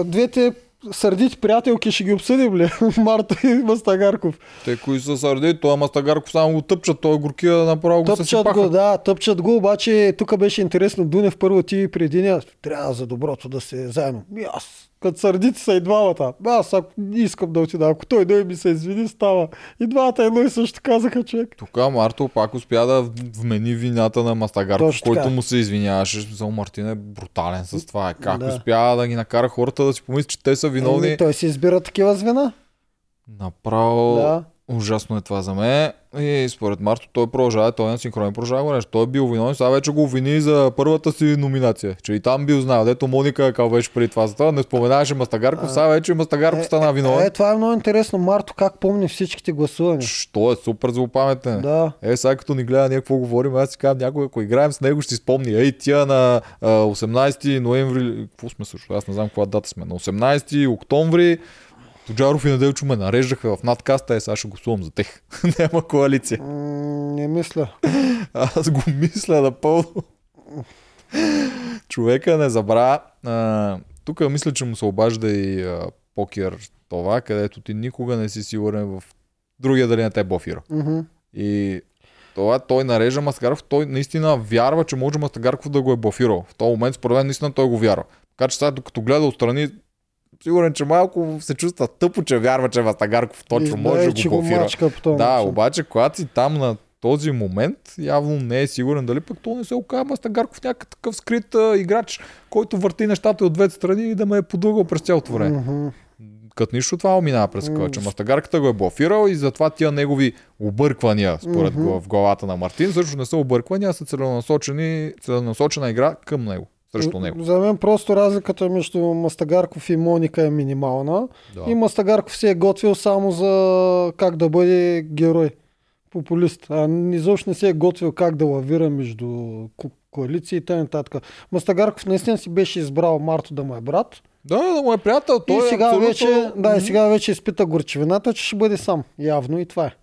Speaker 1: двете сърдити приятелки ще ги обсъдим ли? Марто и Мастагарков.
Speaker 2: Те, кои са сърди, той Мастагарков само го тъпчат, той горкия направо го
Speaker 1: Тъпчат
Speaker 2: съсипаха.
Speaker 1: го, да, тъпчат го, обаче тук беше интересно. Дунев първо ти преди нея, трябва за доброто да се заедно. И аз, като сърдити са и двамата. Аз ако не искам да отида, ако той дой ми се извини, става. И двамата едно и също казаха човек.
Speaker 2: Тук Марто пак успя да вмени вината на Мастагарков,
Speaker 1: Точно
Speaker 2: който
Speaker 1: така.
Speaker 2: му се извиняваше. За Мартин е брутален с това. Как
Speaker 1: Да.
Speaker 2: успя да ги накара хората да си помислят, че те са виновни.
Speaker 1: Еми, той си избира такива звена.
Speaker 2: Направо
Speaker 1: Да.
Speaker 2: Ужасно е това за мен. И според Марто той продължава, той на синхронен продължава нещо. Той е бил виновен, сега вече го обвини за първата си номинация. Че и там бил знал, дето Моника кал беше преди това. Затова не споменаваше Мастагарков, сега вече Мастагарков стана виновен.
Speaker 1: Е, това е много интересно. Марто как помни всичките гласувания.
Speaker 2: Що е супер злопаметен.
Speaker 1: Да.
Speaker 2: Е, сега като ни гледа ние какво говорим, аз си казвам някой, ако играем с него, ще си спомни. Ей, тия на а, 18 ноември, какво сме също, аз не знам каква дата сме, на 18 октомври, Тоджаров и Неделчо ме нареждаха в надкаста, е, сега ще гласувам за тех. Няма коалиция.
Speaker 1: М, не мисля.
Speaker 2: Аз го мисля напълно. Човека не забра. А, тук мисля, че му се обажда и а, покер това, където ти никога не си сигурен в другия дали не те е бофира.
Speaker 1: Мгм.
Speaker 2: И това той нарежда Мастагарков, той наистина вярва, че може Мастагарков да го е блофирал. В този момент, според мен, наистина той го вярва. Така че сега, докато гледа отстрани, сигурен, че малко се чувства тъпо, че вярва, че Мастагарков точно
Speaker 1: И
Speaker 2: може да го
Speaker 1: този
Speaker 2: Да,
Speaker 1: начин.
Speaker 2: обаче, когато си там на този момент, явно не е сигурен дали пък то не се оказа Мастагарков някакъв такъв скрит а, играч, който върти нещата от двете страни и да ме е подългал през цялото време.
Speaker 1: Мгм.
Speaker 2: Като нищо това минава през mm. че Мастагарката го е блофирал и затова тия негови обърквания, според mm-hmm. в главата на Мартин, също не са обърквания, а са целенасочени, целенасочена игра към него, срещу него.
Speaker 1: За мен просто разликата между Мастагарков и Моника е минимална.
Speaker 2: Да.
Speaker 1: И Мастагарков се е готвил само за как да бъде герой, популист. А изобщо не се е готвил как да лавира между ко- коалиции и т.н. Мастагарков наистина си беше избрал Марто да му е брат.
Speaker 2: Да, да му е приятел. Той
Speaker 1: и
Speaker 2: е
Speaker 1: сега
Speaker 2: абсолютно...
Speaker 1: вече, да, и сега вече изпита горчевината, че ще бъде сам. Явно и това е.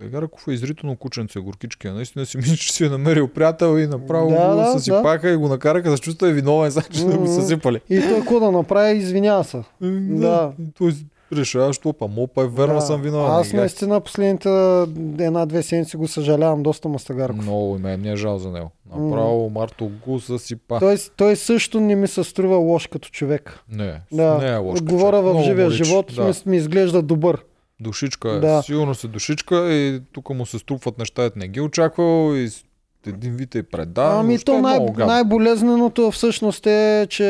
Speaker 2: Мастагарков е изритано кученце, горкички. а Наистина си мисля, че си е намерил приятел и направо
Speaker 1: Да,
Speaker 2: го
Speaker 1: да,
Speaker 2: съсипаха и го накараха да се чувства виновен, сега че да го съсипали.
Speaker 1: И той какво да направи, извинява се. Да.
Speaker 2: И Той решава, що па мопа е верно
Speaker 1: Да.
Speaker 2: съм виновен.
Speaker 1: Аз наистина последните една-две седмици го съжалявам доста Мастагарков.
Speaker 2: Много и мен ми е жал за него. Направо Марто го съсипа.
Speaker 1: Той, той също не ми се струва лош като човек.
Speaker 2: Не,
Speaker 1: Да,
Speaker 2: не е лош.
Speaker 1: говоря
Speaker 2: човек.
Speaker 1: в живия
Speaker 2: му
Speaker 1: живот,
Speaker 2: Да.
Speaker 1: ми, ми изглежда добър.
Speaker 2: Душичка е.
Speaker 1: Да.
Speaker 2: Сигурно се душичка и тук му се струпват неща, не ги очаквал и един вид е предаден.
Speaker 1: ами то
Speaker 2: е
Speaker 1: най-
Speaker 2: гадно.
Speaker 1: най-болезненото всъщност е, че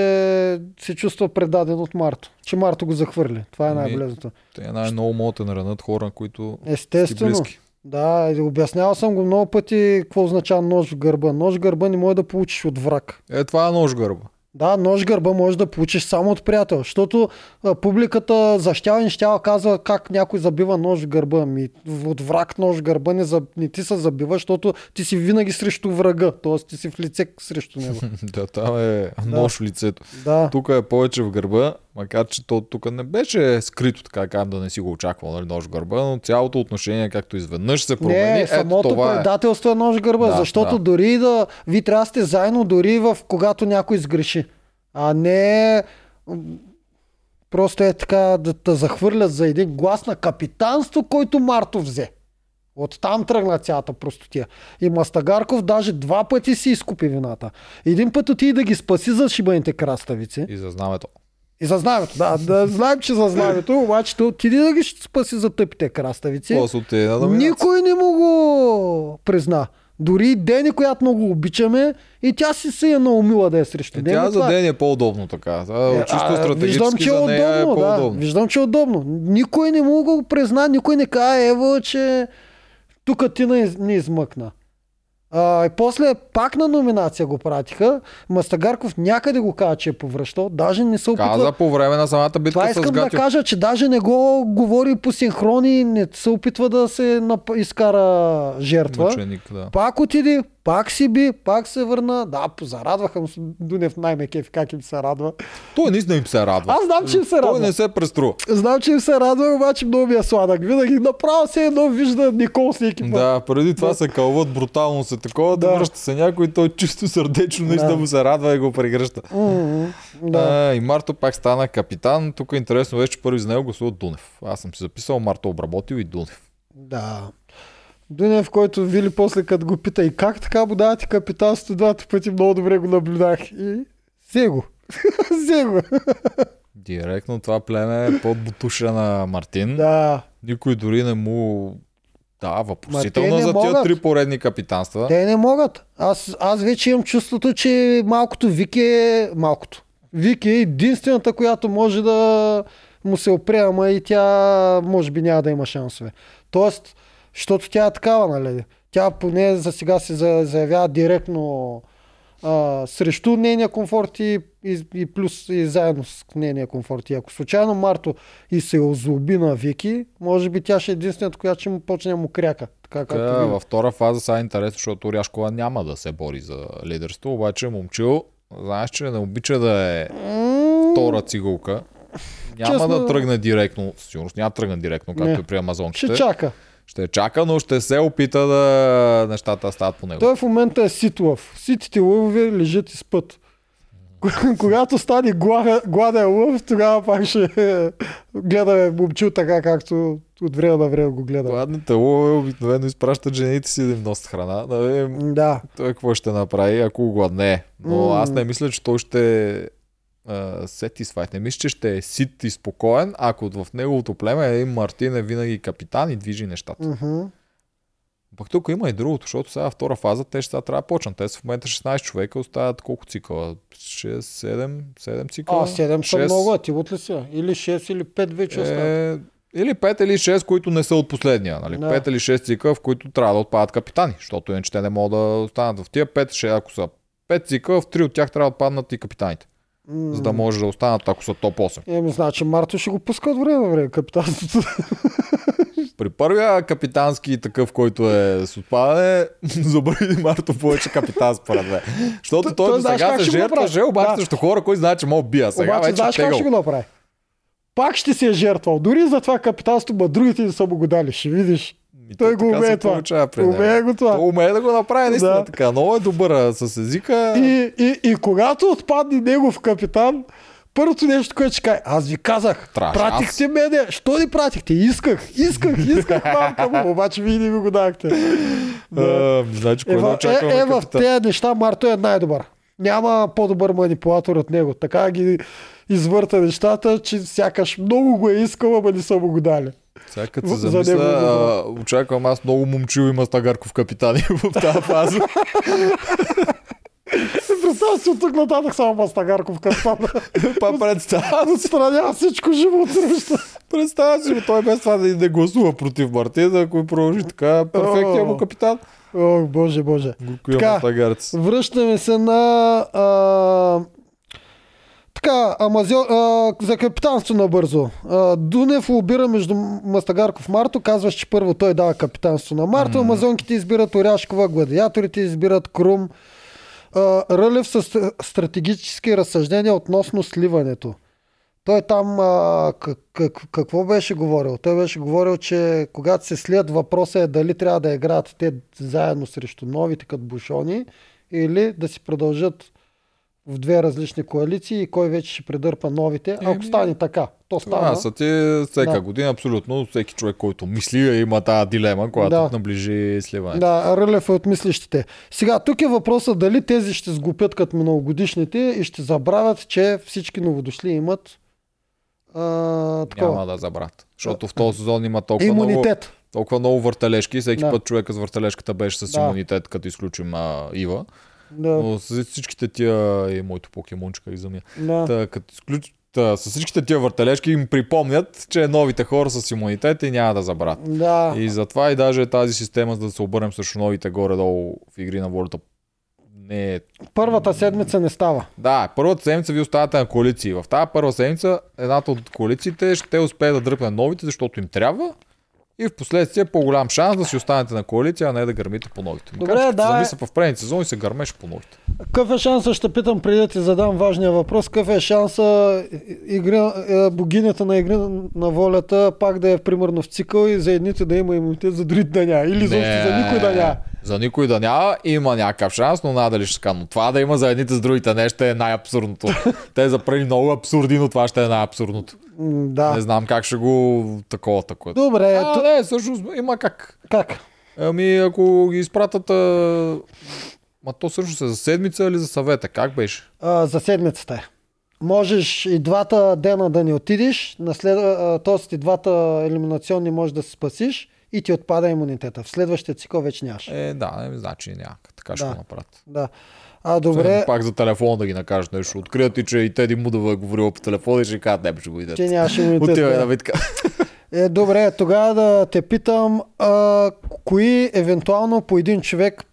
Speaker 1: се чувства предаден от Марто. Че Марто го захвърли. Това е
Speaker 2: Ами,
Speaker 1: най-болезненото.
Speaker 2: Те най-много могат да наранат хора, които си
Speaker 1: Естествено.
Speaker 2: близки.
Speaker 1: Да, обяснявал съм го много пъти какво означава нож в гърба. Нож в гърба не може да получиш от враг.
Speaker 2: Е, това е нож гърба.
Speaker 1: Да, нож гърба може да получиш само от приятел, защото а, публиката защава и нещава казва как някой забива нож в гърба. Ми, от враг нож в гърба не, за, не ти се забива, защото ти си винаги срещу врага, т.е. ти си в лице срещу него.
Speaker 2: да, там е нож в лицето.
Speaker 1: да.
Speaker 2: Тук е повече в гърба, макар че то тук не беше скрито, така казвам, да не си го очаквал, нали, нож в гърба, но цялото отношение, както изведнъж се промени,
Speaker 1: Не,
Speaker 2: ето
Speaker 1: самото
Speaker 2: това е.
Speaker 1: предателство е нож в гърба,
Speaker 2: Да,
Speaker 1: защото
Speaker 2: да.
Speaker 1: дори да ви трябва да сте заедно, дори в когато някой сгреши. А не просто е така да те захвърлят за един глас на капитанство, който Марто взе. Оттам тръгна цялата простотия. И Мастагарков даже два пъти си изкупи вината. Един път отиде да ги спаси за шибаните краставици.
Speaker 2: И за знамето.
Speaker 1: И за знамето. Да, да знаем, че за знамето, обаче той отиде да ги спаси за тъпите краставици. Никой не му го призна. Дори и Дени, която много обичаме, и тя си се е наумила да е срещу
Speaker 2: Е,
Speaker 1: него.
Speaker 2: тя за
Speaker 1: Това-
Speaker 2: ден е по-удобно така. А,
Speaker 1: Е,
Speaker 2: чисто
Speaker 1: а, Виждам, че е
Speaker 2: нея е
Speaker 1: удобно, да. Виждам, че е удобно. Никой не му го призна, никой не каза, Ева, че тук ти не, не измъкна. А, и после пак на номинация го пратиха. Мастагарков някъде го каза, че е повръщал. Даже не се опитва...
Speaker 2: Каза по време на самата битка
Speaker 1: Това
Speaker 2: с
Speaker 1: искам да кажа, че даже не го говори по синхрони, не се опитва да се нап... изкара жертва.
Speaker 2: Мъченик, да.
Speaker 1: Пак отиде, пак си би, пак се върна. Да, зарадваха му Дунев най-ме кеф, как им се радва.
Speaker 2: Той наистина им се радва.
Speaker 1: Аз знам, че им се радва.
Speaker 2: Той не се преструва.
Speaker 1: Знам, че им се радва, обаче много ми е сладък. Винаги направо се едно вижда Никол с екипа.
Speaker 2: Да, преди това се кълват брутално се такова, да,
Speaker 1: Да.
Speaker 2: връща се някой, той чисто сърдечно наистина
Speaker 1: Да.
Speaker 2: му се радва и го прегръща.
Speaker 1: Да.
Speaker 2: А, и Марто пак стана капитан. Тук е интересно вече, че първи за него гласува Дунев. Аз съм си записал Марто обработил и Дунев.
Speaker 1: Да. Дунев, който Вили после като го пита и как така му давате капитанство двата пъти, много добре го наблюдах. И взе го. взе го.
Speaker 2: Директно това племе е под бутуша на Мартин.
Speaker 1: да.
Speaker 2: Никой дори не му да, въпросително
Speaker 1: те не
Speaker 2: за тия
Speaker 1: могат.
Speaker 2: три поредни капитанства.
Speaker 1: Те не могат. Аз, аз вече имам чувството, че малкото Вики е... Малкото. Вики е единствената, която може да му се опре, ама и тя може би няма да има шансове. Тоест, защото тя е такава, нали? Тя поне за сега се за- заявява директно а, срещу нейния комфорт и, и, и плюс и заедно с нейния комфорт. И ако случайно Марто и се озлоби на Вики, може би тя ще е единствената, която ще му почне да му кряка. Така както Вили.
Speaker 2: във втора фаза сега е интересно, защото Оряшкова няма да се бори за лидерство, обаче момчил, знаеш, че не обича да е втора цигулка. Няма
Speaker 1: Честно-
Speaker 2: да тръгне директно, със сигурност няма да тръгне директно, както
Speaker 1: Не.
Speaker 2: и при амазонките.
Speaker 1: Ще чака.
Speaker 2: Ще чака, но ще се опита да нещата стават по него.
Speaker 1: Той в момента е ситлъв. Ситите лъвове лежат и спът. Когато стане гладен лъв, тогава пак ще гледаме момчил така, както от време на време го гледа.
Speaker 2: Гладните лове обикновено изпращат жените си да им носят храна.
Speaker 1: Да.
Speaker 2: той какво ще направи, ако гладне. Но аз не мисля, че той ще е satisfied. Не мисля, че ще е сит и спокоен, ако в неговото племе е Мартин е винаги капитан и движи нещата.
Speaker 1: Мгм.
Speaker 2: Пък тук има и другото, защото сега втора фаза те ще трябва да почнат. Те са в момента 16 човека, остават колко цикъла? 6, 7, 7 цикъла?
Speaker 1: А, 7 са много, а ти от ли си? Или 6 или 5 вече остават.
Speaker 2: Е, или 5 или 6, които не са от последния. Нали?
Speaker 1: Да.
Speaker 2: 5 или 6 цикъла, в които трябва да отпадат капитани, защото иначе те не могат да останат. В тия 5, 6, ако са 5 цикъла, в 3 от тях трябва да отпаднат и капитаните, За да може да останат, ако са топ 8.
Speaker 1: Еми, значи Марто ще го пуска от време на време, капитанството.
Speaker 2: При първия капитански такъв, който е с отпадане, забрави Марто повече капитан според мен. Защото
Speaker 1: Той-
Speaker 2: до сега се жертваше, обаче срещу хора, които знаят, че мога бия. Сега
Speaker 1: Обаче
Speaker 2: вече
Speaker 1: знаеш как ще го направи? Пак ще се е жертвал. Дори за това капитанство, ма другите не са му го дали. Ще видиш.
Speaker 2: И
Speaker 1: Той
Speaker 2: то
Speaker 1: го умее това.
Speaker 2: получава при.
Speaker 1: Умее го това.
Speaker 2: Той умее да го направи наистина
Speaker 1: Да.
Speaker 2: така. Много е добър с езика.
Speaker 1: И, и, и когато отпадне негов капитан, първото нещо, което ще каже, аз ви казах,
Speaker 2: Траш,
Speaker 1: пратихте мене, що ни пратихте? Исках, исках, исках мамка му, обаче вие не ми го дахте.
Speaker 2: А, значи,
Speaker 1: Е,
Speaker 2: да
Speaker 1: е, е, в тези неща Марто е най-добър. Няма по-добър манипулатор от него. Така ги извърта нещата, че сякаш много го е искал, ама не са му го дали.
Speaker 2: Сега като се
Speaker 1: За
Speaker 2: замисля,
Speaker 1: него е
Speaker 2: а, очаквам аз много момчил и Мастагарков капитани в тази фаза.
Speaker 1: Представя си от тук нататък само Мастагарков капитан.
Speaker 2: Па представя,
Speaker 1: Отстранява всичко живо от среща.
Speaker 2: представя си той без това да и не гласува против Мартин, ако продължи така, перфектният му капитан.
Speaker 1: О, боже, боже. Така. Връщаме се на а, така, Амазио, а, за капитанство набързо. А, Дунев лобира между Мастагарков и Марто. Казваш, че първо той дава капитанство на Марто.
Speaker 2: Мгм.
Speaker 1: Амазонките избират Оряшкова, гладиаторите избират Крум. А, Рълев с ст- стратегически разсъждения относно сливането. Той там а, как, как, какво беше говорил? Той беше говорил, че когато се слият въпроса е дали трябва да играят те заедно срещу новите като бушони или да си продължат в две различни коалиции и кой вече ще предърпа новите, ако
Speaker 2: Еми,
Speaker 1: стане така. То стана.
Speaker 2: Това са ти всека
Speaker 1: Да.
Speaker 2: година, абсолютно всеки човек, който мисли, има тази дилема, когато
Speaker 1: Да.
Speaker 2: наближи сливането.
Speaker 1: Да, Рълев е от мислищите. Сега, тук е въпросът дали тези ще сгупят като многогодишните и ще забравят, че всички новодошли имат а, такова.
Speaker 2: Няма да забрат. Защото в този сезон има толкова много
Speaker 1: имунитет.
Speaker 2: толкова много въртележки, всеки
Speaker 1: Да.
Speaker 2: път човека с въртележката беше с
Speaker 1: Да.
Speaker 2: имунитет, като изключим а, Ива.
Speaker 1: Да,
Speaker 2: Но с всичките тия и моето покемончика изумя.
Speaker 1: да.
Speaker 2: Та, като изключ... Та, с всичките тия въртележки им припомнят, че новите хора с имунитет и няма да забравят.
Speaker 1: да.
Speaker 2: И затова и даже тази система, за да се обърнем срещу новите горе-долу в игри на волята, не е...
Speaker 1: Първата седмица не става.
Speaker 2: Да, първата седмица ви оставате на коалиции. В тази първа седмица едната от коалициите ще успее да дръпне новите, защото им трябва. И в последствие по-голям шанс да си останете на коалиция, а не да гърмите по ногите.
Speaker 1: Добре,
Speaker 2: Макар, че
Speaker 1: да,
Speaker 2: като
Speaker 1: е.
Speaker 2: замисля в предните сезони се гърмеш по ногите.
Speaker 1: Какъв е шанса, ще питам преди да ти задам важния въпрос, какъв е шанса игри, е, богинята на игри на волята пак да е примерно в цикъл и за едните да има имунитет, за другите да няма. Или защо за никой да няма.
Speaker 2: За никой да няма, има някакъв шанс, но надали ще ска. Но това да има за едните с другите не ще е най-абсурдното. Те запрели много абсурди, но това ще е най-абсурдното.
Speaker 1: Да.
Speaker 2: Не знам как ще го такова такова.
Speaker 1: Добре,
Speaker 2: А,
Speaker 1: ту...
Speaker 2: не, всъщност има как.
Speaker 1: как?
Speaker 2: Ами ако ги изпратят... А... Ма то всъщност е за седмица или за съвета? Как беше?
Speaker 1: А, за седмицата е. Можеш и двата дена да не отидеш, след... т.е. и двата елиминационни можеш да се спасиш и ти отпада имунитета. В следващия цикъл вече нямаш.
Speaker 2: Е, да, не, значи няма. Така ще
Speaker 1: Да.
Speaker 2: го направят.
Speaker 1: Да. А, добре,
Speaker 2: Пак за телефона да ги накажеш нещо. Открият и че и Теди Мудова е говорила по телефона и ще кажат, не, ще го идете.
Speaker 1: че нямаш имунитет.
Speaker 2: Отивай
Speaker 1: да.
Speaker 2: на битка.
Speaker 1: Е, добре, тогава да те питам, а, кои евентуално по един човек,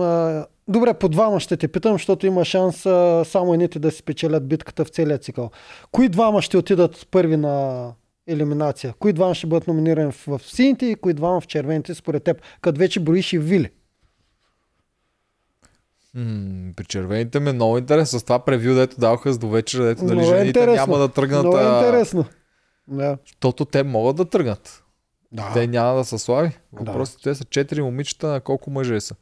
Speaker 1: а, добре, по двама ще те питам, защото има шанс а, само едните да си печелят битката в целия цикъл. Кои двама ще отидат първи на елиминация? Кои двама ще бъдат номинирани в, сините и кои двама в червените според теб, като вече броиш и вили?
Speaker 2: М, При червените ми е много интересно. С това превю, дето даваха с до вечера, дето дали
Speaker 1: Много е
Speaker 2: жените
Speaker 1: интересно.
Speaker 2: няма да тръгнат.
Speaker 1: Много е
Speaker 2: а,
Speaker 1: интересно. Да.
Speaker 2: Защото те могат да тръгнат.
Speaker 1: Да.
Speaker 2: Те няма да са слаби. Въпросът е, те са четири момичета, на колко мъже са.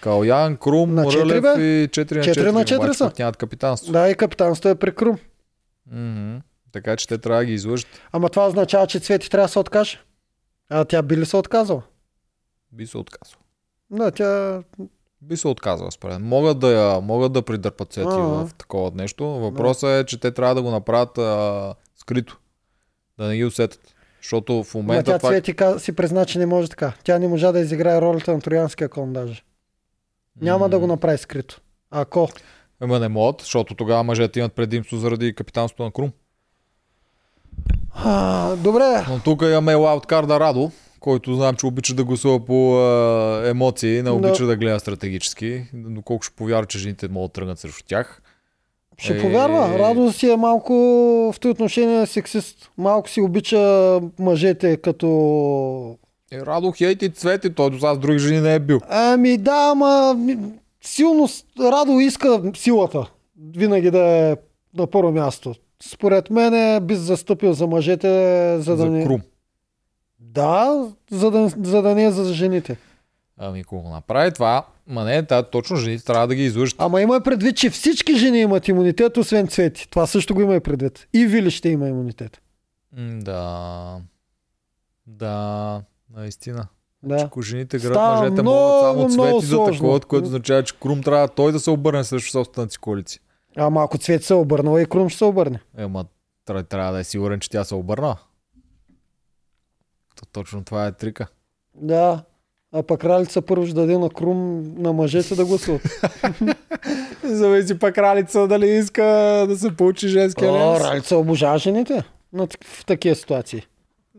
Speaker 2: Калян, Крум,
Speaker 1: На четири,
Speaker 2: Рълев
Speaker 1: бе.
Speaker 2: и 4 на 4.
Speaker 1: Четири на четири
Speaker 2: обаче
Speaker 1: са.
Speaker 2: нямат капитанство.
Speaker 1: да, и капитанството е при Крум.
Speaker 2: Мгм. Така че те трябва да ги излъжат.
Speaker 1: Ама това означава, че Цвети трябва да се откаже. А тя би ли се отказала?
Speaker 2: Би се отказал.
Speaker 1: Да, тя
Speaker 2: Би се отказал, според. Могат да, я, могат да придърпат сети
Speaker 1: Ага.
Speaker 2: в такова нещо. Въпросът е, че те трябва да го направят а, скрито. Да не ги усетят. Защото в момента
Speaker 1: тя
Speaker 2: това...
Speaker 1: Цвети ка- си призна, че не може така. Тя не можа да изиграе ролята на троянския кон даже. Няма да го направи скрито. Ако.
Speaker 2: Ама не могат, защото тогава мъжете имат предимство заради капитанството на Крум.
Speaker 1: А, добре.
Speaker 2: Но тук имаме лауткарда Радо, който знам, че обича да гласува по а, емоции, не
Speaker 1: Да.
Speaker 2: обича да гледа стратегически. Доколко ще повярва, че жените могат да тръгнат срещу тях.
Speaker 1: Ще
Speaker 2: Е,
Speaker 1: повярва. Радо си е малко в този отношение сексист. Малко си обича мъжете като...
Speaker 2: Е, Радо хейт и цвети, той до сега с други жени не е бил.
Speaker 1: Ами да, ама силно Радо иска силата. Винаги да е на първо място. Според мен е би застъпил за мъжете, за да
Speaker 2: за
Speaker 1: не...
Speaker 2: Крум.
Speaker 1: Да, за да, за да не е за жените.
Speaker 2: Ами ако го направи това, ма не, та, точно жените трябва да ги излъжат.
Speaker 1: Ама има предвид, че всички жени имат имунитет, освен Цвети. Това също го има и предвид. И Вили ще има имунитет.
Speaker 2: М, Да. Да, наистина.
Speaker 1: Да.
Speaker 2: Ако жените град
Speaker 1: Става
Speaker 2: мъжете
Speaker 1: много,
Speaker 2: могат само
Speaker 1: много
Speaker 2: цвети за
Speaker 1: сложно.
Speaker 2: такова, което означава, че Крум трябва той да се обърне срещу собствената си коалиция.
Speaker 1: Ама ако Цвети се обърнала и Крум ще се обърне.
Speaker 2: Ема, трябва, трябва да е сигурен, че тя се обърна. То, точно това е трика.
Speaker 1: Да. А пък кралица първо ще даде на Крум на мъжете да гласуват.
Speaker 2: Зависи пак кралица дали иска да се получи женския
Speaker 1: О, Ралица обожава жените в такива ситуации.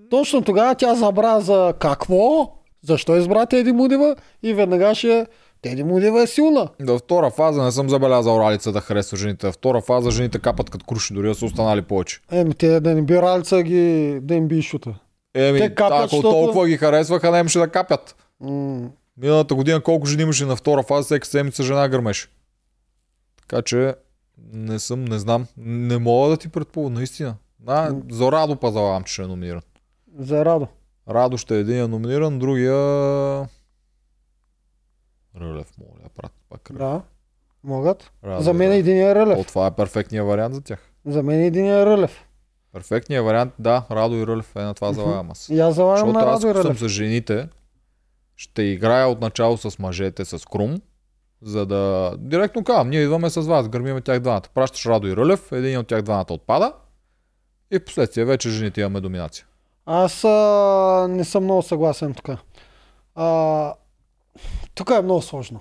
Speaker 1: Точно тогава тя забра за какво, защо избра Теди Мудева и веднага ще Теди Мудева е силна.
Speaker 2: До втора фаза не съм забелязал Ралица да харесва жените. Втора фаза жените капат като круши, дори да са останали повече.
Speaker 1: Еми, те да не би Ралица ги, да им би шута.
Speaker 2: Еми,
Speaker 1: Те капят,
Speaker 2: ако
Speaker 1: защото-
Speaker 2: толкова ги харесваха, не имаше да капят.
Speaker 1: М,
Speaker 2: Миналата година колко жени имаше на втора фаза, всеки седмица жена гърмеше. Така че не съм, не знам. Не мога да ти предполагам, наистина. А, за Радо пазалавам, че ще е номиниран.
Speaker 1: за Радо.
Speaker 2: Радо ще е един номиниран, другия... Рълев, моля, да прат пак. Рълев.
Speaker 1: Да, могат.
Speaker 2: Радо
Speaker 1: за
Speaker 2: и
Speaker 1: мен
Speaker 2: Рълев.
Speaker 1: един е
Speaker 2: О,
Speaker 1: Рълев.
Speaker 2: това е перфектният вариант за тях.
Speaker 1: За мен един е Рълев.
Speaker 2: Перфектният вариант, да, Радо и Рълев е на това залагам аз.
Speaker 1: И аз залагам на Радо и
Speaker 2: ако съм
Speaker 1: Рълев.
Speaker 2: за жените, ще играя отначало с мъжете с Крум, за да... Директно казвам, ние идваме с вас, гърмиме тях двамата. Пращаш Радо и Рълев, един от тях двамата отпада и в последствие вече жените имаме доминация.
Speaker 1: Аз а, не съм много съгласен тук. А, тук е много сложно.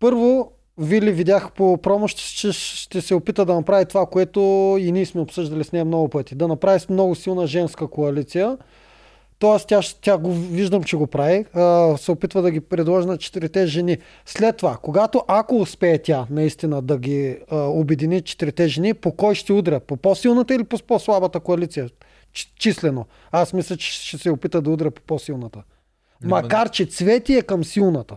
Speaker 1: Първо, Вили видях по промо, ще, ще, се опита да направи това, което и ние сме обсъждали с нея много пъти. Да направи с много силна женска коалиция. Тоест, тя, тя го виждам, че го прави. А, се опитва да ги предложи на четирите жени. След това, когато ако успее тя наистина да ги а, обедини четирите жени, по кой ще удря? По по-силната или по по-слабата коалиция? Ч- числено. Аз мисля, че ще се опита да удря по по-силната. Макар, че цвети е към силната.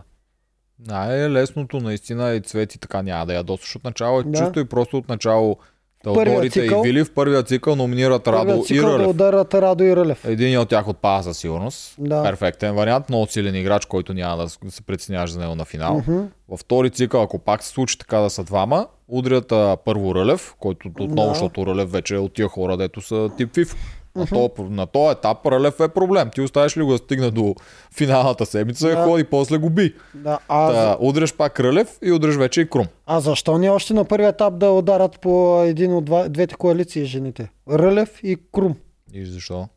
Speaker 2: Най-лесното наистина и цвети така няма да ядосваш от начало. Е
Speaker 1: Да.
Speaker 2: чисто и просто от начало Теодорите и
Speaker 1: цикъл-
Speaker 2: Вили в първия цикъл номинират Радо
Speaker 1: Първият
Speaker 2: и
Speaker 1: цикъл да
Speaker 2: Рълев.
Speaker 1: ударят Радо и Рълев.
Speaker 2: Един от тях отпада със сигурност.
Speaker 1: Да.
Speaker 2: Перфектен вариант. Много силен играч, който няма да се преценяваш за него на финал.
Speaker 1: Мгм.
Speaker 2: Във втори цикъл, ако пак се случи така да са двама, удрят а, първо Рълев, който отново,
Speaker 1: Да.
Speaker 2: защото Рълев вече е от тия хора, дето са тип ФИФ. На, то, на този етап Рълев е проблем. Ти оставиш ли го да стигне до финалната седмица,
Speaker 1: Да.
Speaker 2: ходи, после го би.
Speaker 1: Да, а,
Speaker 2: Та, удреш пак Рълев и удреш вече и Крум.
Speaker 1: а защо не още на първия етап да ударят по един от два, двете коалиции жените? Рълев и Крум.
Speaker 2: И защо?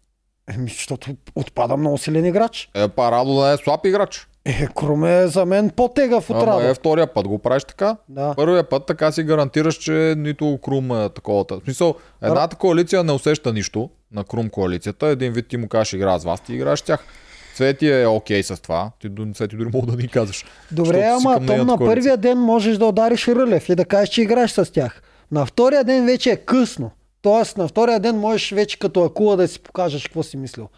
Speaker 1: Еми, защото отпада много силен играч.
Speaker 2: Е, па Радо да е слаб играч.
Speaker 1: Е, Крум е за мен по-тегав от
Speaker 2: Ама е втория път го правиш така.
Speaker 1: Да.
Speaker 2: Първия път така си гарантираш, че нито Крум е такова. В смисъл, едната коалиция не усеща нищо на Крум коалицията. Един вид ти му кажеш игра с вас, ти играеш с тях. Цвети е окей с това. Ти Цвети дори мога да ни казваш.
Speaker 1: Добре, ама
Speaker 2: нейната
Speaker 1: на
Speaker 2: коалиция.
Speaker 1: първия ден можеш да удариш Рълев и да кажеш, че играеш с тях. На втория ден вече е късно. Тоест, на втория ден можеш вече като акула да си покажеш какво си мислил.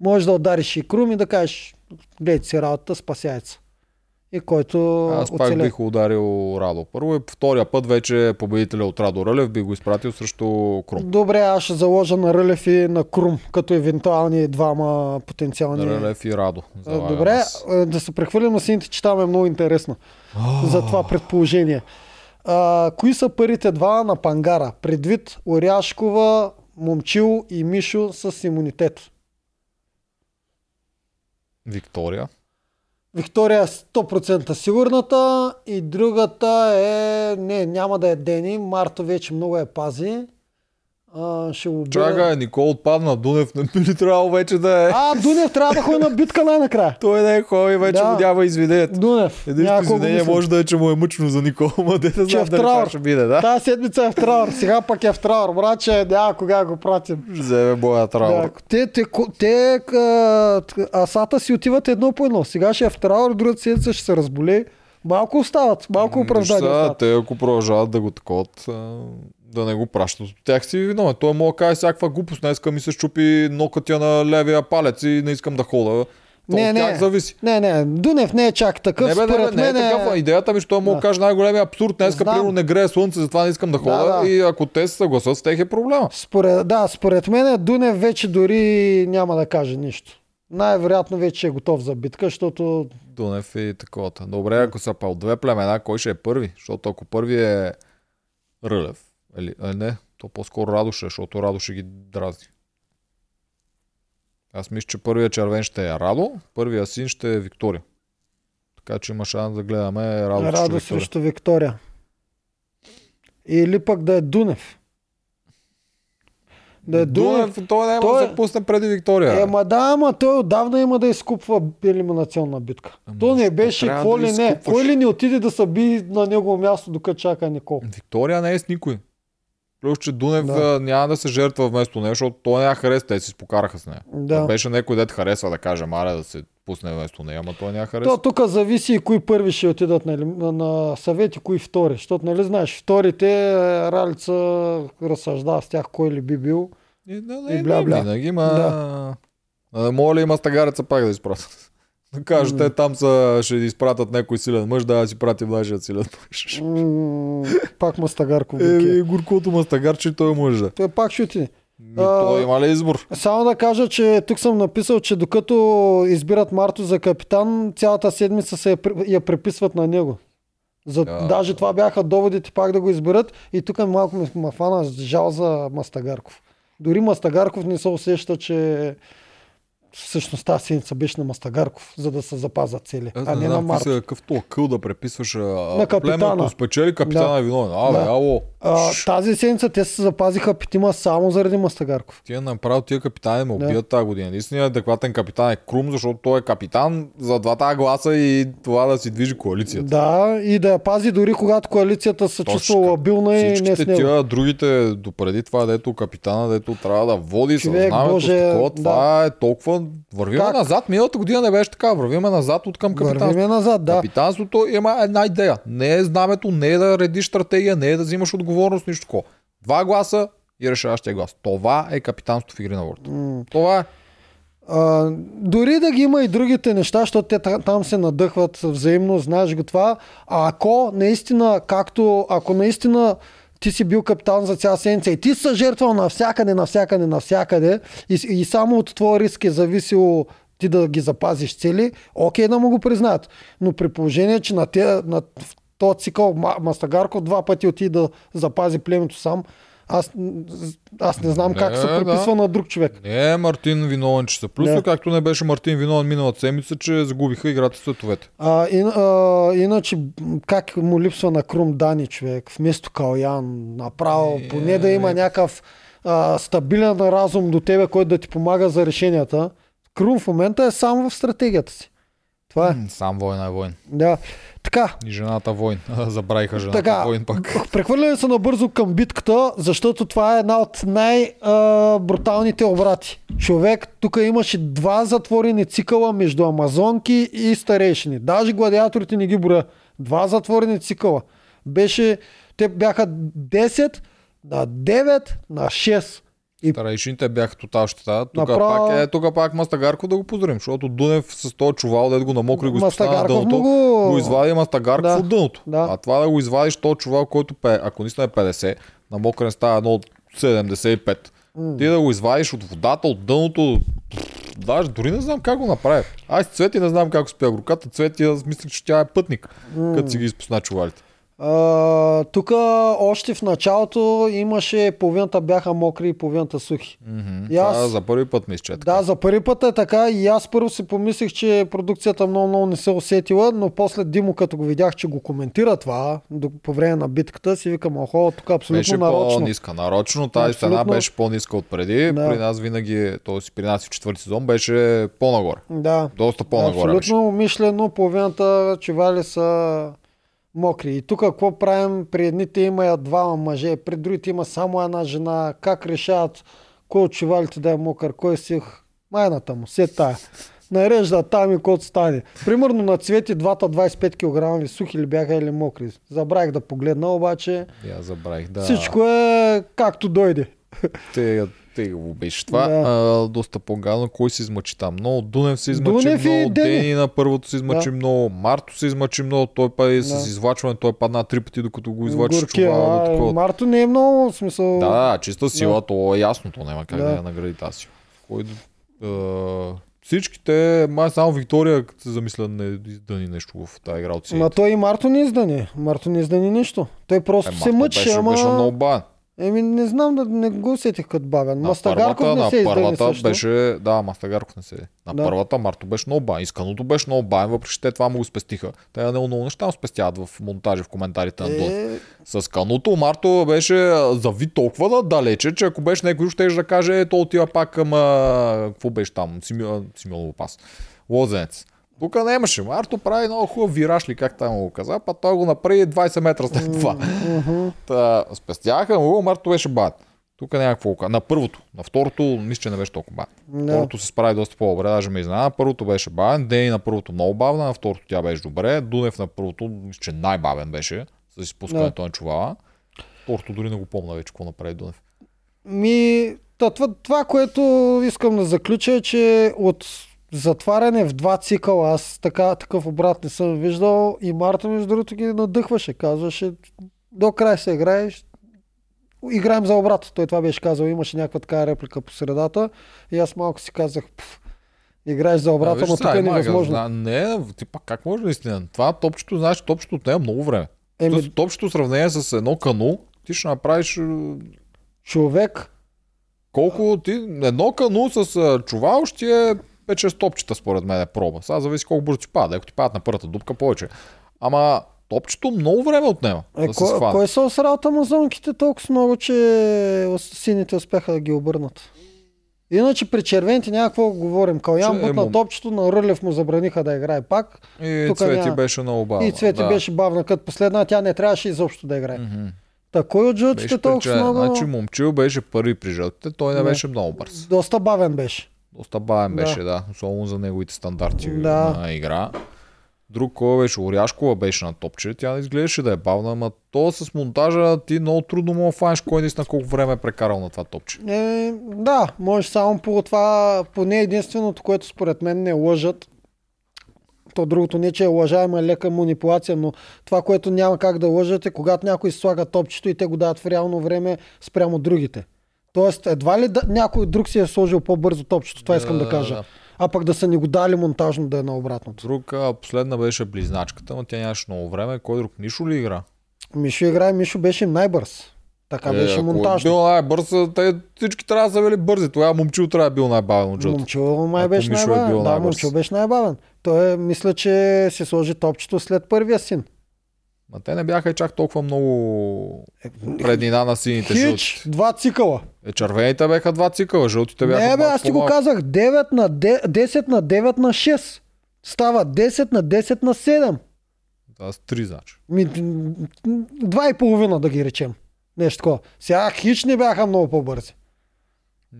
Speaker 1: Можеш да удариш и Крум и да кажеш, гледайте си работата, спасяйца. И който
Speaker 2: Аз пак
Speaker 1: оцелее.
Speaker 2: бих ударил Радо. Първо и втория път вече победителя от Радо Рълев би го изпратил срещу Крум.
Speaker 1: Добре, аз ще заложа на Рълев и на Крум, като евентуални двама потенциални.
Speaker 2: Рълев и Радо. Залагам
Speaker 1: Добре,
Speaker 2: аз.
Speaker 1: да се прехвърлим на сините, че там е много интересно. за това предположение. А, кои са първите два на Пангара? Предвид Оряшкова, Момчил и Мишо с имунитет.
Speaker 2: Виктория.
Speaker 1: Виктория е 100% сигурната и другата е... Не, няма да е Дени. Марта вече много я пази. А, ще бъде...
Speaker 2: Чакай, Никол отпадна. Дунев не би ли трябвало вече да е?
Speaker 1: А, Дунев трябва да ходи на битка най-накрая.
Speaker 2: Той не е хубаво и вече
Speaker 1: Да.
Speaker 2: му няма извинението.
Speaker 1: Дунев.
Speaker 2: Единствено извинение може да е, че му е мъчно за Никол, ма де да
Speaker 1: е
Speaker 2: знам
Speaker 1: в
Speaker 2: дали ще биде, да?
Speaker 1: Тази седмица е в траур. Сега пък е в траур. Братче, няма кога го пратим.
Speaker 2: Ще вземе боя траур.
Speaker 1: Да, те, те, те а, асата си отиват едно по едно. Сега ще е в траур, другата седмица ще се разболее. Малко остават, малко оправдания
Speaker 2: те ако продължават да го таковат, а, да не го пращат от тях си виновен. Той мога да каже всякаква глупост. Днеска ми се щупи нокътя на левия палец и не искам да хода. То
Speaker 1: Не,
Speaker 2: от
Speaker 1: не.
Speaker 2: тях зависи.
Speaker 1: Не, не, Дунев не е чак такъв.
Speaker 2: Не, бе, не, бе, не е
Speaker 1: мен
Speaker 2: такъв. а Идеята ми, че той мога
Speaker 1: Да.
Speaker 2: да каже най-големия абсурд. Днеска,
Speaker 1: Знам.
Speaker 2: примерно, не грее слънце, затова не искам да хода.
Speaker 1: да.
Speaker 2: И ако те се съгласат с тях е проблема.
Speaker 1: Според, да, според мен Дунев вече дори няма да каже нищо. Най-вероятно вече е готов за битка, защото
Speaker 2: Дунев и такова. Добре, ако са па от две племена, кой ще е първи? Защото ако първи е Рълев, или, а не, то по-скоро Радоше, защото Радо ще ги дразни. Аз мисля, че първият червен ще е Радо, първия син ще е Виктория. Така че има шанс да гледаме Радо, срещу
Speaker 1: Радо
Speaker 2: Виктория.
Speaker 1: срещу Виктория. Или пък да е Дунев. Да е Дунев.
Speaker 2: Дунев, той няма
Speaker 1: Той
Speaker 2: да
Speaker 1: е-
Speaker 2: се пусне преди Виктория.
Speaker 1: Е, ма да, ама той отдавна има да изкупва елиминационна битка.
Speaker 2: Ама
Speaker 1: То не беше, какво
Speaker 2: да
Speaker 1: ли не. Кой ли не отиде да се би на негово място, докато чака Никол?
Speaker 2: Виктория не е с никой. Плюс, че Дунев
Speaker 1: Да.
Speaker 2: няма да се жертва вместо нея, защото той не я хареса, те си спокараха с нея.
Speaker 1: Да.
Speaker 2: Беше някой дет хареса да каже Маре да се пусне вместо нея, ама той няма хареса.
Speaker 1: То тук зависи и кои първи ще отидат на, елим- на, на съвети, кои втори. Защото, нали знаеш, вторите е, Ралица разсъждава с тях кой ли би бил.
Speaker 2: И, да,
Speaker 1: И
Speaker 2: не,
Speaker 1: бля,
Speaker 2: бля,
Speaker 1: бля.
Speaker 2: Винаги, ма...
Speaker 1: Да.
Speaker 2: Моля има стагареца пак да изпратят? Да кажат, те там са, ще изпратят някой силен мъж, да си пратим нашия силен мъж.
Speaker 1: Пак Мастагарков.
Speaker 2: Е,
Speaker 1: Е,
Speaker 2: е, горкото мастагар, че той може да.
Speaker 1: Той пак ще отиде.
Speaker 2: Той има ли избор?
Speaker 1: Само да кажа, че тук съм написал, че докато избират Марто за капитан, цялата седмица се я я преписват на него. За,
Speaker 2: Да.
Speaker 1: Даже това бяха доводите пак да го изберат и тук малко ме фана жал за Мастагарков. Дори Мастагарков не се усеща, че всъщност тази седмица беше на Мастагарков, за да се запазят цели,
Speaker 2: Аз
Speaker 1: а не на
Speaker 2: знам
Speaker 1: Марто.
Speaker 2: какви са, какъв то къл да преписваш. А,
Speaker 1: На капитана.
Speaker 2: Племето спечели, капитана
Speaker 1: Да.
Speaker 2: е виновен. Абе,
Speaker 1: Да.
Speaker 2: ало.
Speaker 1: А, тази седмица те се запазиха петима само заради Мастагарков.
Speaker 2: Тия направо тия капитани ме
Speaker 1: Да.
Speaker 2: убият тази година. Наистина адекватен капитан е Крум, защото той е капитан за двата гласа и това да си движи коалицията.
Speaker 1: Да, и да я пази дори когато коалицията се чувства лабилна и не с
Speaker 2: Всичките
Speaker 1: него.
Speaker 2: тия другите, допреди това, дето капитана, дето трябва да води
Speaker 1: Човек,
Speaker 2: съзнаването,
Speaker 1: Боже,
Speaker 2: такова, това е толкова... Вървиме
Speaker 1: Как?
Speaker 2: назад. Миналата година не беше така. Вървиме назад от към капитанството.
Speaker 1: Вървиме назад, да.
Speaker 2: Капитанството има една идея. Не е знамето, не е да редиш стратегия, не е да взимаш отговорност, нищо такова. Два гласа и решаващия глас. Това е капитанството в игри на волята.
Speaker 1: М.
Speaker 2: Това е.
Speaker 1: А, дори да ги има и другите неща, защото те та- там се надъхват взаимно, знаеш го това. А ако наистина, както, ако наистина ти си бил капитан за цяла седмица и ти си се жертвал навсякъде, навсякъде, навсякъде и, и само от твоя риск е зависело ти да ги запазиш цели, окей да му го признаят. Но при положение, че на, те, на този цикъл Ма- Мастагарко два пъти отиде да запази племето сам, аз, аз не знам как
Speaker 2: Не,
Speaker 1: се
Speaker 2: да.
Speaker 1: приписва на друг човек.
Speaker 2: Не Мартин виновен, че са плюса,
Speaker 1: Да.
Speaker 2: както не беше Мартин виновен миналата седмица, че загубиха играта с световете.
Speaker 1: А, и, а, иначе, как му липсва на Крум Дани човек, вместо Калян, направо,
Speaker 2: Е,
Speaker 1: поне да има някакъв а, стабилен разум до тебе, който да ти помага за решенията. Крум в момента е само в стратегията си. Това е.
Speaker 2: Сам война е войн.
Speaker 1: Да. Така,
Speaker 2: И жената войн. Забравиха жената
Speaker 1: така,
Speaker 2: войн пак.
Speaker 1: прехвърляме се набързо към битката, защото това е една от най-бруталните обрати. Човек, тук имаше два затворени цикъла между амазонки и старейшини. Даже гладиаторите не ги броя. Два затворени цикъла. Беше, те бяха 10 на 9 на 6. И
Speaker 2: Старайшините бяха тотал щета. Тук
Speaker 1: Направо-
Speaker 2: пак, е, тук пак Мастагарко да го поздравим, защото Дунев с този чувал, дед го намокри, го изпусна на
Speaker 1: Мастагарков
Speaker 2: дъното,
Speaker 1: го-
Speaker 2: го извади Мастагарков
Speaker 1: Да.
Speaker 2: от дъното.
Speaker 1: Да.
Speaker 2: А това да го извадиш този чувал, който пе, ако наистина е 50, намокрен става едно от 75. Ти да го извадиш от водата, от дъното, даже дори не знам как го направи. Аз Цвети не знам как успя. Руката Цвети, аз мислех, че тя е пътник, като си ги изпусна чувалите.
Speaker 1: Тук още в началото имаше половината бяха мокри и половината сухи.
Speaker 2: Мгм.
Speaker 1: И аз-
Speaker 2: Това за първи път ми изчета.
Speaker 1: Да, за първи път е така и аз първо си помислих, че продукцията много, много не се усетила, но после Димо, като го видях, че го коментира това по време на битката, си викам, охо, тук абсолютно
Speaker 2: Беше
Speaker 1: нарочно.
Speaker 2: по-ниска. Нарочно тази стена
Speaker 1: Абсолютно.
Speaker 2: беше по-ниска от преди.
Speaker 1: Да.
Speaker 2: При нас винаги, т.е. при нас в четвърти сезон беше по-нагоре.
Speaker 1: Да,
Speaker 2: Доста по-нагоре беше.
Speaker 1: абсолютно умишлено половината чували са мокри. И тук какво правим? При едните има двама мъже, при другите има само една жена. Как решават кой от чувалите да е мокър, кой си майната му, се тая. Нарежда там и кот стане. Примерно на цвети двата 25 кг сухи ли бяха или мокри. Забравих да погледна, обаче
Speaker 2: Я забравих. Да.
Speaker 1: всичко е както дойде.
Speaker 2: Те, те го беше това.
Speaker 1: Да.
Speaker 2: А, доста по-гадно. Кой се измъчи там? Много Дунев се измъчи
Speaker 1: Дунев
Speaker 2: много.
Speaker 1: Дени.
Speaker 2: На първото се измъчи
Speaker 1: Да.
Speaker 2: много. Марто се измъчи много. Той па с
Speaker 1: Да.
Speaker 2: извлачване. Той падна три пъти, докато го извлачи
Speaker 1: а,
Speaker 2: такова.
Speaker 1: Марто не е много смисъл.
Speaker 2: Да, да, чиста сила, то е ясно, то няма как да,
Speaker 1: Да.
Speaker 2: я награди тази. Кой, да- всичките, май само Виктория, като се замисля, не издани нещо в тази игра от
Speaker 1: Ма той и Марто не издани. Марто не издани нищо. Той просто
Speaker 2: Е,
Speaker 1: се мъчи,
Speaker 2: беше,
Speaker 1: ама...
Speaker 2: беше много бавен.
Speaker 1: Еми не знам, да не го усетих като бавен.
Speaker 2: На
Speaker 1: Мастагарков
Speaker 2: първата,
Speaker 1: не
Speaker 2: на
Speaker 1: се издани
Speaker 2: първата
Speaker 1: също.
Speaker 2: беше, да, Мастагарков не се. На
Speaker 1: Да.
Speaker 2: първата Марто беше много бавен. Исканото беше много бавен, въпреки че те това му го спестиха. Те много, много неща му спестяват в монтажи, в коментарите на.
Speaker 1: Е,
Speaker 2: С кануто Марто беше зави толкова да далече, че ако беше някой, ще да каже, то отива пак към... Какво беше там? Симеон- Симеонов пас. Лозенец. Тук не имаше. Марто прави много хубав вираж ли, как там му го каза, па той го направи 20 метра след това. Та, спестяха му, Марто беше бавен. Тук няма какво. На първото. На второто, мисля, че не беше толкова бавен.
Speaker 1: Да.
Speaker 2: Второто се справи доста по-добре, даже ме изненада. Първото беше бавен, Дени на първото много бавна, на второто тя беше добре. Дунев на първото, мисля, че най-бавен беше с изпускането на чувала. Второто дори не го помня вече какво направи Дунев.
Speaker 1: Ми, това, това, което искам да заключа е, че от затваряне в два цикъла, аз така, такъв обрат не съм виждал и Марта между другото ги надъхваше, казваше до край се играеш, играем за обрат. Той това беше казал, имаше някаква така реплика по средата и аз малко си казах, пф, играеш за обрата,
Speaker 2: виж
Speaker 1: но тук е невъзможно.
Speaker 2: зна- Не, ти пак как може наистина? Това топчето, знаеш, топчето отнема много време.
Speaker 1: Еми.
Speaker 2: Топчето сравнение с едно кану, ти ще направиш е,
Speaker 1: човек,
Speaker 2: колко ти... Едно кану с а, чувал ще е 5-6 топчета според мен е проба. Сега зависи колко бързо ти пада. Ако ти падат на първата дупка, повече. Ама топчето много време отнема.
Speaker 1: Е,
Speaker 2: да се
Speaker 1: кой, кой са осрал амазонките толкова много, че сините успяха да ги обърнат? Иначе при червените няма какво говорим. Калян
Speaker 2: е,
Speaker 1: бутна
Speaker 2: му-
Speaker 1: топчето, на Рълев му забраниха да играе пак.
Speaker 2: И
Speaker 1: тук
Speaker 2: Цвети
Speaker 1: няма.
Speaker 2: беше много бавна.
Speaker 1: и Цвети
Speaker 2: да.
Speaker 1: беше бавна, като последна тя не трябваше изобщо да играе.
Speaker 2: Мгм.
Speaker 1: Та кой от жълтите толкова много...
Speaker 2: Значи момчил беше първи при жълтите, той не
Speaker 1: Не.
Speaker 2: беше много бърз.
Speaker 1: Доста бавен беше.
Speaker 2: Доста бавен
Speaker 1: Да.
Speaker 2: беше, да. Особено за неговите стандарти
Speaker 1: Да.
Speaker 2: на игра. Друг кой беше? Оряшкова беше на топче. Тя не изглеждаше да е бавна, ама то с монтажа ти много трудно да фанеш кой наистина колко време е прекарал на това топче.
Speaker 1: Е, да, може само по това, поне единственото, което според мен не лъжат. То другото не, че е лъжа, има лека манипулация, но това, което няма как да лъжат е когато някой слага топчето и те го дават в реално време спрямо другите. Тоест, едва ли да, някой друг си е сложил по-бързо топчето, това искам да кажа. А пък да са ни го дали монтажно да е на обратното.
Speaker 2: Друг, последна беше близначката, но тя нямаше много време. Кой друг? Нишо ли игра?
Speaker 1: Мишо играе, Мишо беше най-бърз. Така беше
Speaker 2: ако
Speaker 1: монтажно.
Speaker 2: Е бил най-бърз, те всички трябва да са били бързи. Тогава момчил трябва да е бил най-бавен от жълто.
Speaker 1: Момчил май беше
Speaker 2: Мишо е
Speaker 1: най-бавен.
Speaker 2: бил
Speaker 1: да. Момчил беше най-бавен. Той е, мисля, че си сложи топчето след първия син.
Speaker 2: Ма те не бяха и чак толкова много преднина на сините жълти.
Speaker 1: Хич, два цикъла.
Speaker 2: Е, червените бяха два цикъла, жълтите бяха
Speaker 1: Не, бе, аз ти го казах. 9 на 10, 10 на 9 на 6. Става 10 на 10 на 7.
Speaker 2: Да, с три, значи.
Speaker 1: Ми, м, м, два и половина да ги речем. Нещо такова. Сега хич не бяха много по-бързи.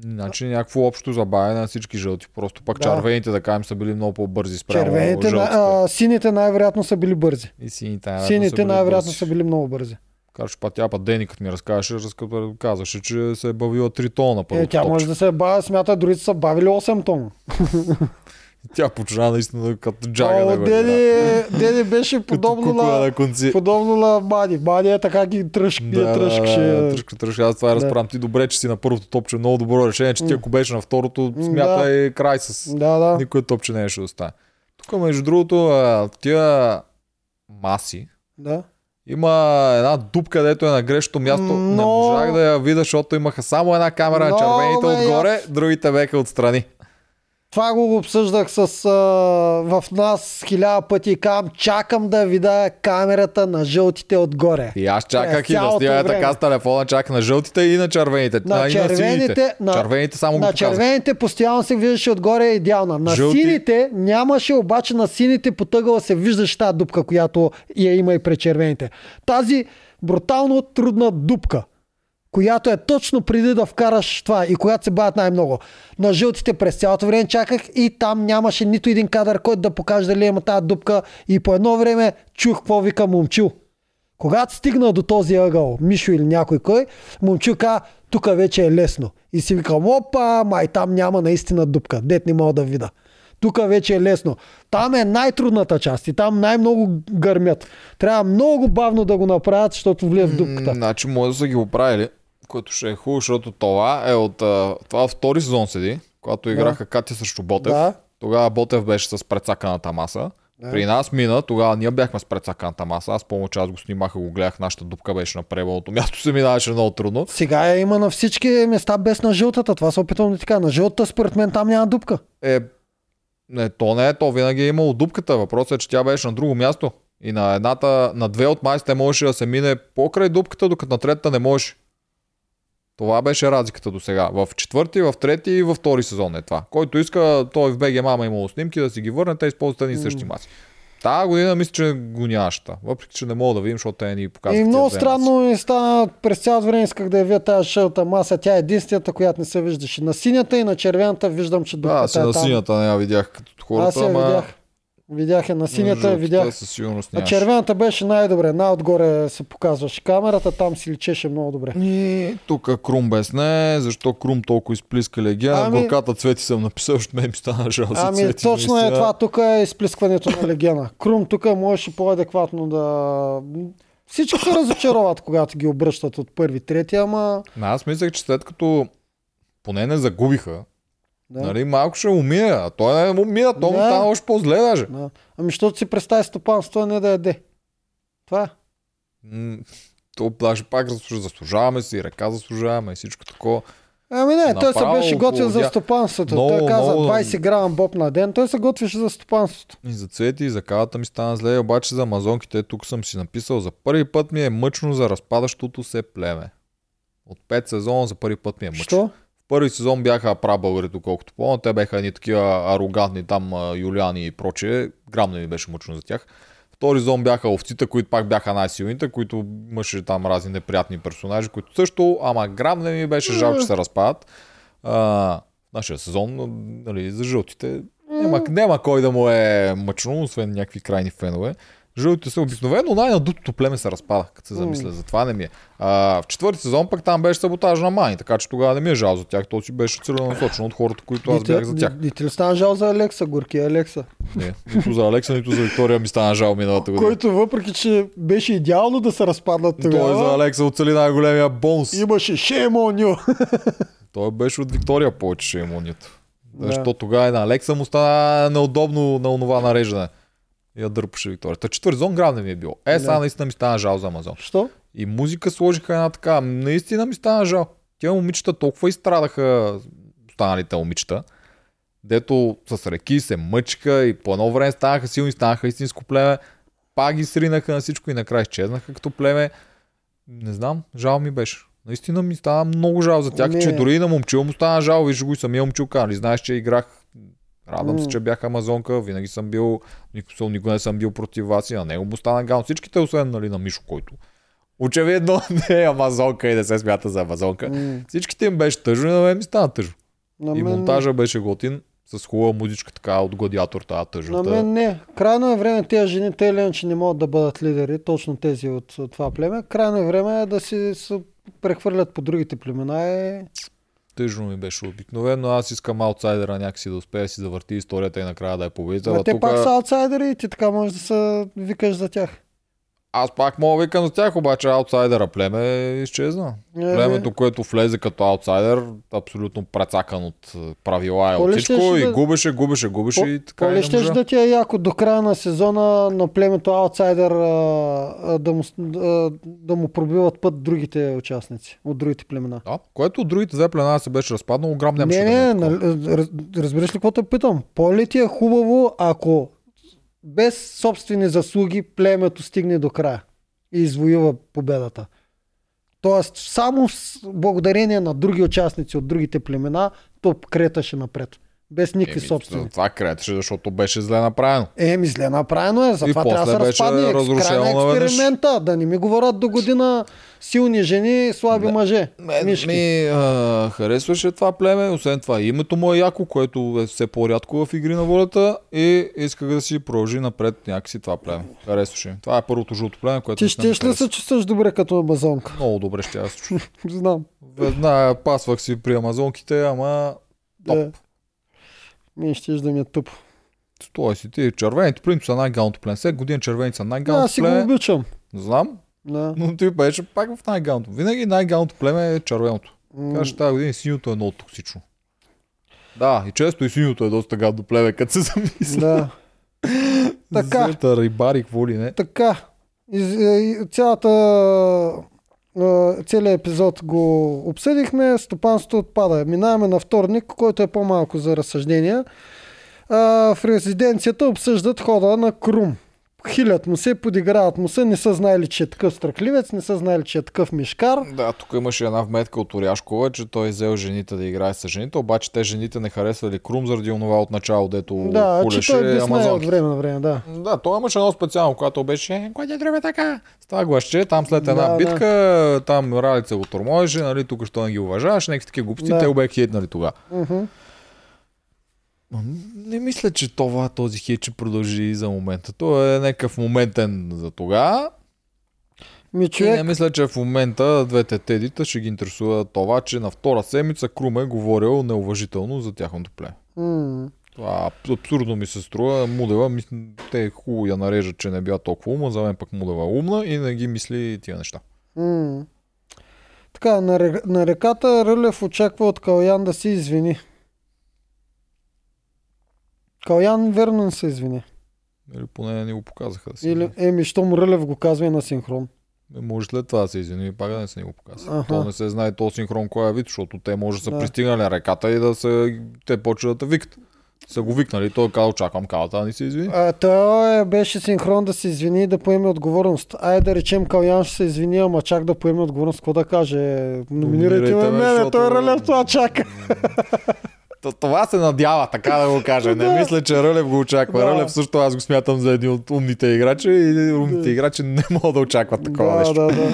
Speaker 2: Значи някакво общо забавяне на всички жълти. Просто пък
Speaker 1: Да.
Speaker 2: червените, да кажем, са били много по-бързи спрямо
Speaker 1: Червените,
Speaker 2: жълтите.
Speaker 1: а, сините най-вероятно са били бързи.
Speaker 2: И сините, най-вероятно
Speaker 1: Сините
Speaker 2: са били
Speaker 1: най-вероятно
Speaker 2: бързи.
Speaker 1: са били много бързи.
Speaker 2: Кажеш, па тя път Дени, като ми разказваше, разка- казваше, че се е бавила 3 тона на
Speaker 1: Е, тя
Speaker 2: топче.
Speaker 1: може да се бави, смята, дори са бавили 8 тона.
Speaker 2: Тя почна наистина като джага
Speaker 1: О,
Speaker 2: да го
Speaker 1: деди, деди беше подобно на,
Speaker 2: на конци.
Speaker 1: подобно на Мади. Мади е така ги тръшк,
Speaker 2: Да,
Speaker 1: тръшкаше.
Speaker 2: да, тръшка, тръшка. Аз това е
Speaker 1: Да.
Speaker 2: разправям. Ти добре, че си на първото топче. Много добро решение, че ти ако беше на второто,
Speaker 1: М,
Speaker 2: смята
Speaker 1: да.
Speaker 2: край с...
Speaker 1: Да, да.
Speaker 2: Никой топче не ще остане. Тук, между другото, тия маси,
Speaker 1: да.
Speaker 2: има една дупка, където е на грешното място.
Speaker 1: Но-
Speaker 2: Не можах да я видя, защото имаха само една камера на червените отгоре, другите беха отстрани.
Speaker 1: Това го обсъждах с, а, в нас хиляда пъти и казвам, чакам да видя камерата на жълтите отгоре.
Speaker 2: И аз чаках
Speaker 1: През
Speaker 2: и да
Speaker 1: време.
Speaker 2: така с телефона, чаках на жълтите и на червените.
Speaker 1: На
Speaker 2: на
Speaker 1: червените,
Speaker 2: сините.
Speaker 1: на-
Speaker 2: червените само го
Speaker 1: На
Speaker 2: показах.
Speaker 1: червените постоянно се виждаше отгоре е идеална. На
Speaker 2: Жълти-
Speaker 1: сините нямаше, обаче на сините по тъгъла се виждаше тази дупка, която я има и при червените. Тази брутално трудна дупка, която е точно преди да вкараш това и която се бавят най-много. На жълтите през цялото време чаках и там нямаше нито един кадър, който да покаже дали има тази дупка и по едно време чух какво вика момчил. Когато стигна до този ъгъл, Мишо или някой кой, момчил каза, тук вече е лесно. И си викам, опа, май там няма наистина дупка, дет не мога да видя. Тук вече е лесно. Там е най-трудната част и там най-много гърмят. Трябва много бавно да го направят, защото влияе в дупката.
Speaker 2: Значи може да са ги оправили, което ще е хубаво, защото това е от... Това втори сезон седи, когато играха Катя срещу Ботев.
Speaker 1: Да.
Speaker 2: Тогава Ботев беше с прецаканата маса.
Speaker 1: Да.
Speaker 2: При нас мина, тогава ние бяхме с прецаканата маса. Аз помня, че аз го снимах и го гледах, нашата дупка беше на пребалното място, се минаваше много трудно.
Speaker 1: Сега я има на всички места без на жълтата. Това се опитвам да ти кажа. На жълтата според мен там няма дупка.
Speaker 2: Е, не, то не е, то винаги е имало дупката. Въпросът е, че тя беше на друго място. И на едната, на две от майсите можеше да се мине покрай дупката, докато на третата не можеше. Това беше разликата до сега. В четвърти, в трети и във втори сезон е това. Който иска, той в БГ мама имало снимки да си ги върне, те използват едни и същи маси. Тая година мисля, че го нямаше. та. Въпреки, че не мога да видим, защото те ни показват.
Speaker 1: И много странно ми стана през цялото време исках да я видя тази жълта маса. Тя е единствената, която не се виждаше. На синята и на червената виждам, че
Speaker 2: Да,
Speaker 1: дупката
Speaker 2: си
Speaker 1: е
Speaker 2: на синята не я видях като хората,
Speaker 1: Аз я
Speaker 2: ама
Speaker 1: видях. Видях я на синята,
Speaker 2: жълтата
Speaker 1: видях.
Speaker 2: със сигурност
Speaker 1: А червената беше най-добре. Най-отгоре се показваше камерата, там си личеше много добре.
Speaker 2: И тук Крум без не, защо Крум толкова изплиска легия.
Speaker 1: Ами-.
Speaker 2: Горката цвети съм написал, защото мен ми стана жал за
Speaker 1: Ами
Speaker 2: цвети.
Speaker 1: точно е това, тук е изплискването на легена. Крум тук можеше по-адекватно да... Всички се разочароват, когато ги обръщат от първи, трети, ама...
Speaker 2: Ма Аз мислех, че след като поне не загубиха,
Speaker 1: Да.
Speaker 2: нали, малко ще му мине. А той не му мина, то му
Speaker 1: Да.
Speaker 2: стана още по-зле даже.
Speaker 1: Да. Ами, защото си представи стопанство, а не да яде. Това е.
Speaker 2: М, То даже пак заслужа- заслужаваме си, ръка заслужаваме и всичко такова.
Speaker 1: Ами не, той се
Speaker 2: Направо
Speaker 1: беше готвил за стопанството.
Speaker 2: Много,
Speaker 1: той каза
Speaker 2: много-
Speaker 1: 20 грама боб на ден, той се готвеше за стопанството.
Speaker 2: И за цвети, и за кавата ми стана зле, обаче за амазонките тук съм си написал, за първи път ми е мъчно за разпадащото се племе. От 5 сезона за първи път ми е мъчно.
Speaker 1: Що?
Speaker 2: Първи сезон бяха прабългарите, колкото помня. Те бяха едни такива арогантни там юлиани и прочее. Грам не ми беше мъчно за тях. Втори сезон бяха овците, които пак бяха най-силните, които имаше там разни неприятни персонажи, които също, ама грам не ми беше жал, че се разпадат. А, нашия сезон, нали, за жълтите, няма, няма кой да му е мъчно, освен някакви крайни фенове. Жълтите са обикновено най-надутото племе се разпада, като се замисля. Затова не ми е. А, в четвърти сезон пък там беше саботаж на мани, така че тогава не ми е жал за тях. То си беше целенасочено от хората, които аз бях за тях.
Speaker 1: И, ти ли стана жал за Алекса, горки Алекса?
Speaker 2: Не, нито за Алекса, нито за Виктория ми стана жал миналата година.
Speaker 1: Който въпреки, че беше идеално да се разпаднат
Speaker 2: Той за
Speaker 1: тогава,
Speaker 2: Алекса оцели най-големия бонус.
Speaker 1: имаше you.
Speaker 2: Той беше от Виктория повече.
Speaker 1: Да.
Speaker 2: Защото тогава на Алекса му стана неудобно на онова нареждане. Я дърпаше Виктория. Та четвърти зон грам не ми е било. Е, сега
Speaker 1: Да.
Speaker 2: наистина ми стана жал за Амазон.
Speaker 1: Що?
Speaker 2: И музика сложиха една така. Наистина ми стана жал. Тя момичета толкова изстрадаха останалите момичета, дето с реки се мъчиха и по едно време станаха силни, станаха истинско племе. Пак ги сринаха на всичко и накрая изчезнаха като племе. Не знам, жал ми беше. Наистина ми стана много жал за тях,
Speaker 1: Не.
Speaker 2: че дори и на момчил му стана жал. Виж го и самия момчил каза, знаеш, че играх Радвам се, че бях Амазонка, винаги съм бил, никога, никога не съм бил против вас и на него му стана гал. Всичките, освен нали, на Мишо, който очевидно не е Амазонка и не се смята за Амазонка.
Speaker 1: М,
Speaker 2: Всичките им беше тъжно и на мен ми стана тъжно.
Speaker 1: На
Speaker 2: И
Speaker 1: мен,
Speaker 2: монтажа беше готин, с хубава музичка така от гладиатор, тази
Speaker 1: на
Speaker 2: тъжната.
Speaker 1: мен не. Крайно е време тези жени, те ли че не могат да бъдат лидери, точно тези от, от това племе. Крайно е време да си се прехвърлят по другите племена. Е...
Speaker 2: Тъжно ми беше обикновено. Аз искам аутсайдера някакси да успее да си завърти историята и накрая да я победи.
Speaker 1: А
Speaker 2: Ама
Speaker 1: те
Speaker 2: тук...
Speaker 1: пак са аутсайдери и ти така можеш да се викаш за тях.
Speaker 2: Аз пак мога да викам за тях, обаче аутсайдера племе изчезна.
Speaker 1: Е,
Speaker 2: Племето, което влезе като аутсайдер, абсолютно прецакан от е, правила и
Speaker 1: По
Speaker 2: от всичко. И
Speaker 1: да-
Speaker 2: губеше, губеше, губеше
Speaker 1: По-
Speaker 2: и така. и не
Speaker 1: щеш
Speaker 2: можа.
Speaker 1: да ти е яко до края на сезона на племето аутсайдер да, му, да му пробиват път другите участници от другите племена?
Speaker 2: Да, което от другите две племена се беше разпаднало, грам нямаше
Speaker 1: не,
Speaker 2: да
Speaker 1: не,
Speaker 2: му е такова.
Speaker 1: нали, раз, разбираш ли какво те питам? По-ли ти е хубаво, ако без собствени заслуги племето стигне до края и извоюва победата? Тоест, само благодарение на други участници от другите племена, то креташе напред. Без никакви
Speaker 2: Еми,
Speaker 1: собствени.
Speaker 2: Това кретеше, защото беше зле направено.
Speaker 1: Еми, зле направено е, затова трябва да се разпадне. Край на
Speaker 2: наведнъж.
Speaker 1: експеримента, да не ми говорят до година силни жени, слаби
Speaker 2: Не.
Speaker 1: мъже.
Speaker 2: Мен
Speaker 1: Мишки.
Speaker 2: ми а, харесваше това племе, освен това името му е яко, което е все по-рядко в игри на волята и исках да си продължи напред някакси това племе. Харесваше. Това е първото жълто племе, което
Speaker 1: Ти щеш ли се чувстваш добре като амазонка?
Speaker 2: Много добре ще аз.
Speaker 1: Знам.
Speaker 2: Веднага пасвах си при амазонките, ама топ.
Speaker 1: Да. Ми щеш да ми е тъпо.
Speaker 2: Стой си ти. Червените принцип са най-галното племе. Всеки година червените са
Speaker 1: Да, аз
Speaker 2: най-галното
Speaker 1: си го обичам.
Speaker 2: Знам,
Speaker 1: Да.
Speaker 2: но ти беше пак в най-галното. Винаги най-галното племе е червеното.
Speaker 1: М,
Speaker 2: Кажеш, тази година синьото е много токсично. Да, и често и синьото е доста гадно племе, като се замисля.
Speaker 1: Да. Така.
Speaker 2: Зета, рибари, какво ли не.
Speaker 1: Така. Из, е, и цялата целият епизод го обсъдихме. Стопанството отпада. Минаваме на вторник, който е по-малко за разсъждения. В резиденцията обсъждат хода на Крум. Хилят му се, подиграват му се, не са знаели, че е такъв страхливец, не са знаели, че е такъв мишкар.
Speaker 2: Да, тук имаше една вметка от Оряшкова, че той е взел жените да играе с жените, обаче те жените не харесвали Крум заради онова от начало, дето
Speaker 1: Да, че
Speaker 2: хулеше
Speaker 1: той обяснява от време на време, да.
Speaker 2: Да, той имаше едно специално, когато беше, е, не трябва така? С това гласче, там след една
Speaker 1: Да,
Speaker 2: битка, там Ралица го тормозеше, нали, тук що не ги уважаваш, някакви такива глупости,
Speaker 1: Да.
Speaker 2: те го бяха хейтнали тогава.
Speaker 1: Мгм.
Speaker 2: Не мисля, че това, този ще продължи за момента. Той е някакъв моментен за тогава.
Speaker 1: Ми
Speaker 2: И
Speaker 1: човек,
Speaker 2: не мисля, че в момента двете тедита ще ги интересува това, че на втора седмица Крум е говорил неуважително за тяхното племе.
Speaker 1: м,
Speaker 2: Това аб- абсурдно ми се струва. Мудева, те хубаво я нарежат, че не била толкова ума, за мен пък Мудева е умна и не ги мисли тия неща.
Speaker 1: м. Така, на, ре- на реката Рълев очаква от Калян да се извини. Калян верно не се извини.
Speaker 2: Или поне не го показаха да си.
Speaker 1: Или, еми, щом Рълев го казва и на синхрон.
Speaker 2: Може след това да се извини и пак да не се ни го показва.
Speaker 1: Аха.
Speaker 2: То не се знае то синхрон кой е вид, защото те може да са
Speaker 1: Да.
Speaker 2: пристигнали на реката и да се, те почват да викат. Са го викнали, той е казал, чакам калата, а не се извини.
Speaker 1: А, той е- беше синхрон да се извини и да поеме отговорност. Ай да речем Калян ще се извини, ама чак да поеме отговорност. Какво да каже? Номинирайте ме
Speaker 2: ме,
Speaker 1: мене, той Рълев това чака.
Speaker 2: Това се надява, така да го кажа. Не мисля, че Рълев го очаква.
Speaker 1: Да.
Speaker 2: Рълев също аз го смятам за един от умните играчи и умните
Speaker 1: Да.
Speaker 2: играчи не могат да очакват такова
Speaker 1: да,
Speaker 2: нещо.
Speaker 1: да, да.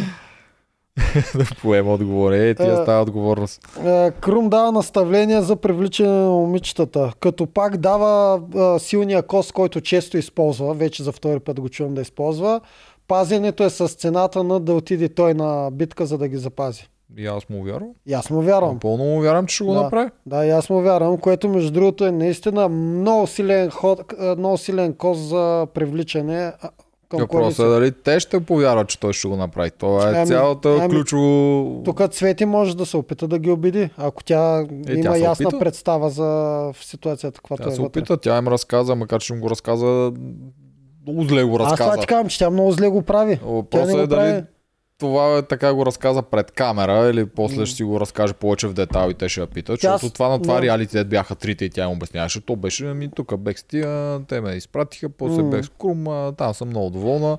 Speaker 2: Да поема отговор. Е, тия
Speaker 1: А.
Speaker 2: става отговорност.
Speaker 1: Е, Крум дава наставления за привличане на момичетата, като пак дава а, силния кост, който често използва, вече за втори път го чувам да използва. Пазенето е с цената на да отиде той на битка, за да ги запази.
Speaker 2: И аз му вярвам.
Speaker 1: И аз му вярвам.
Speaker 2: Напълно му вярвам, че ще го
Speaker 1: Да.
Speaker 2: направи.
Speaker 1: Да, и аз му вярвам, което между другото е наистина много силен, ход, много силен кост за привличане към
Speaker 2: Въпросът е дали те ще повярват, че той ще го направи. Това е
Speaker 1: Ами,
Speaker 2: цялата
Speaker 1: ами,
Speaker 2: ключово...
Speaker 1: Тук Цвети може да се опита да ги убеди, ако тя
Speaker 2: Е,
Speaker 1: има
Speaker 2: тя
Speaker 1: ясна
Speaker 2: опита.
Speaker 1: представа за ситуацията, каквато
Speaker 2: Тя
Speaker 1: е
Speaker 2: се
Speaker 1: вътре.
Speaker 2: опита, тя им разказа, макар че им го разказа много зле го
Speaker 1: Аз това
Speaker 2: разказа.
Speaker 1: ти казвам, че тя много зле го прави.
Speaker 2: Въпросът е
Speaker 1: прави.
Speaker 2: Това е така го разказа пред камера или после ще си го разкаже повече в детайл и те ще я питат.
Speaker 1: Тя
Speaker 2: Защото това на това реалити бяха трите и тя им обясняваше. То беше, ами тук бех с тия, те ме изпратиха, после
Speaker 1: М.
Speaker 2: бех с Крум, там съм много доволна.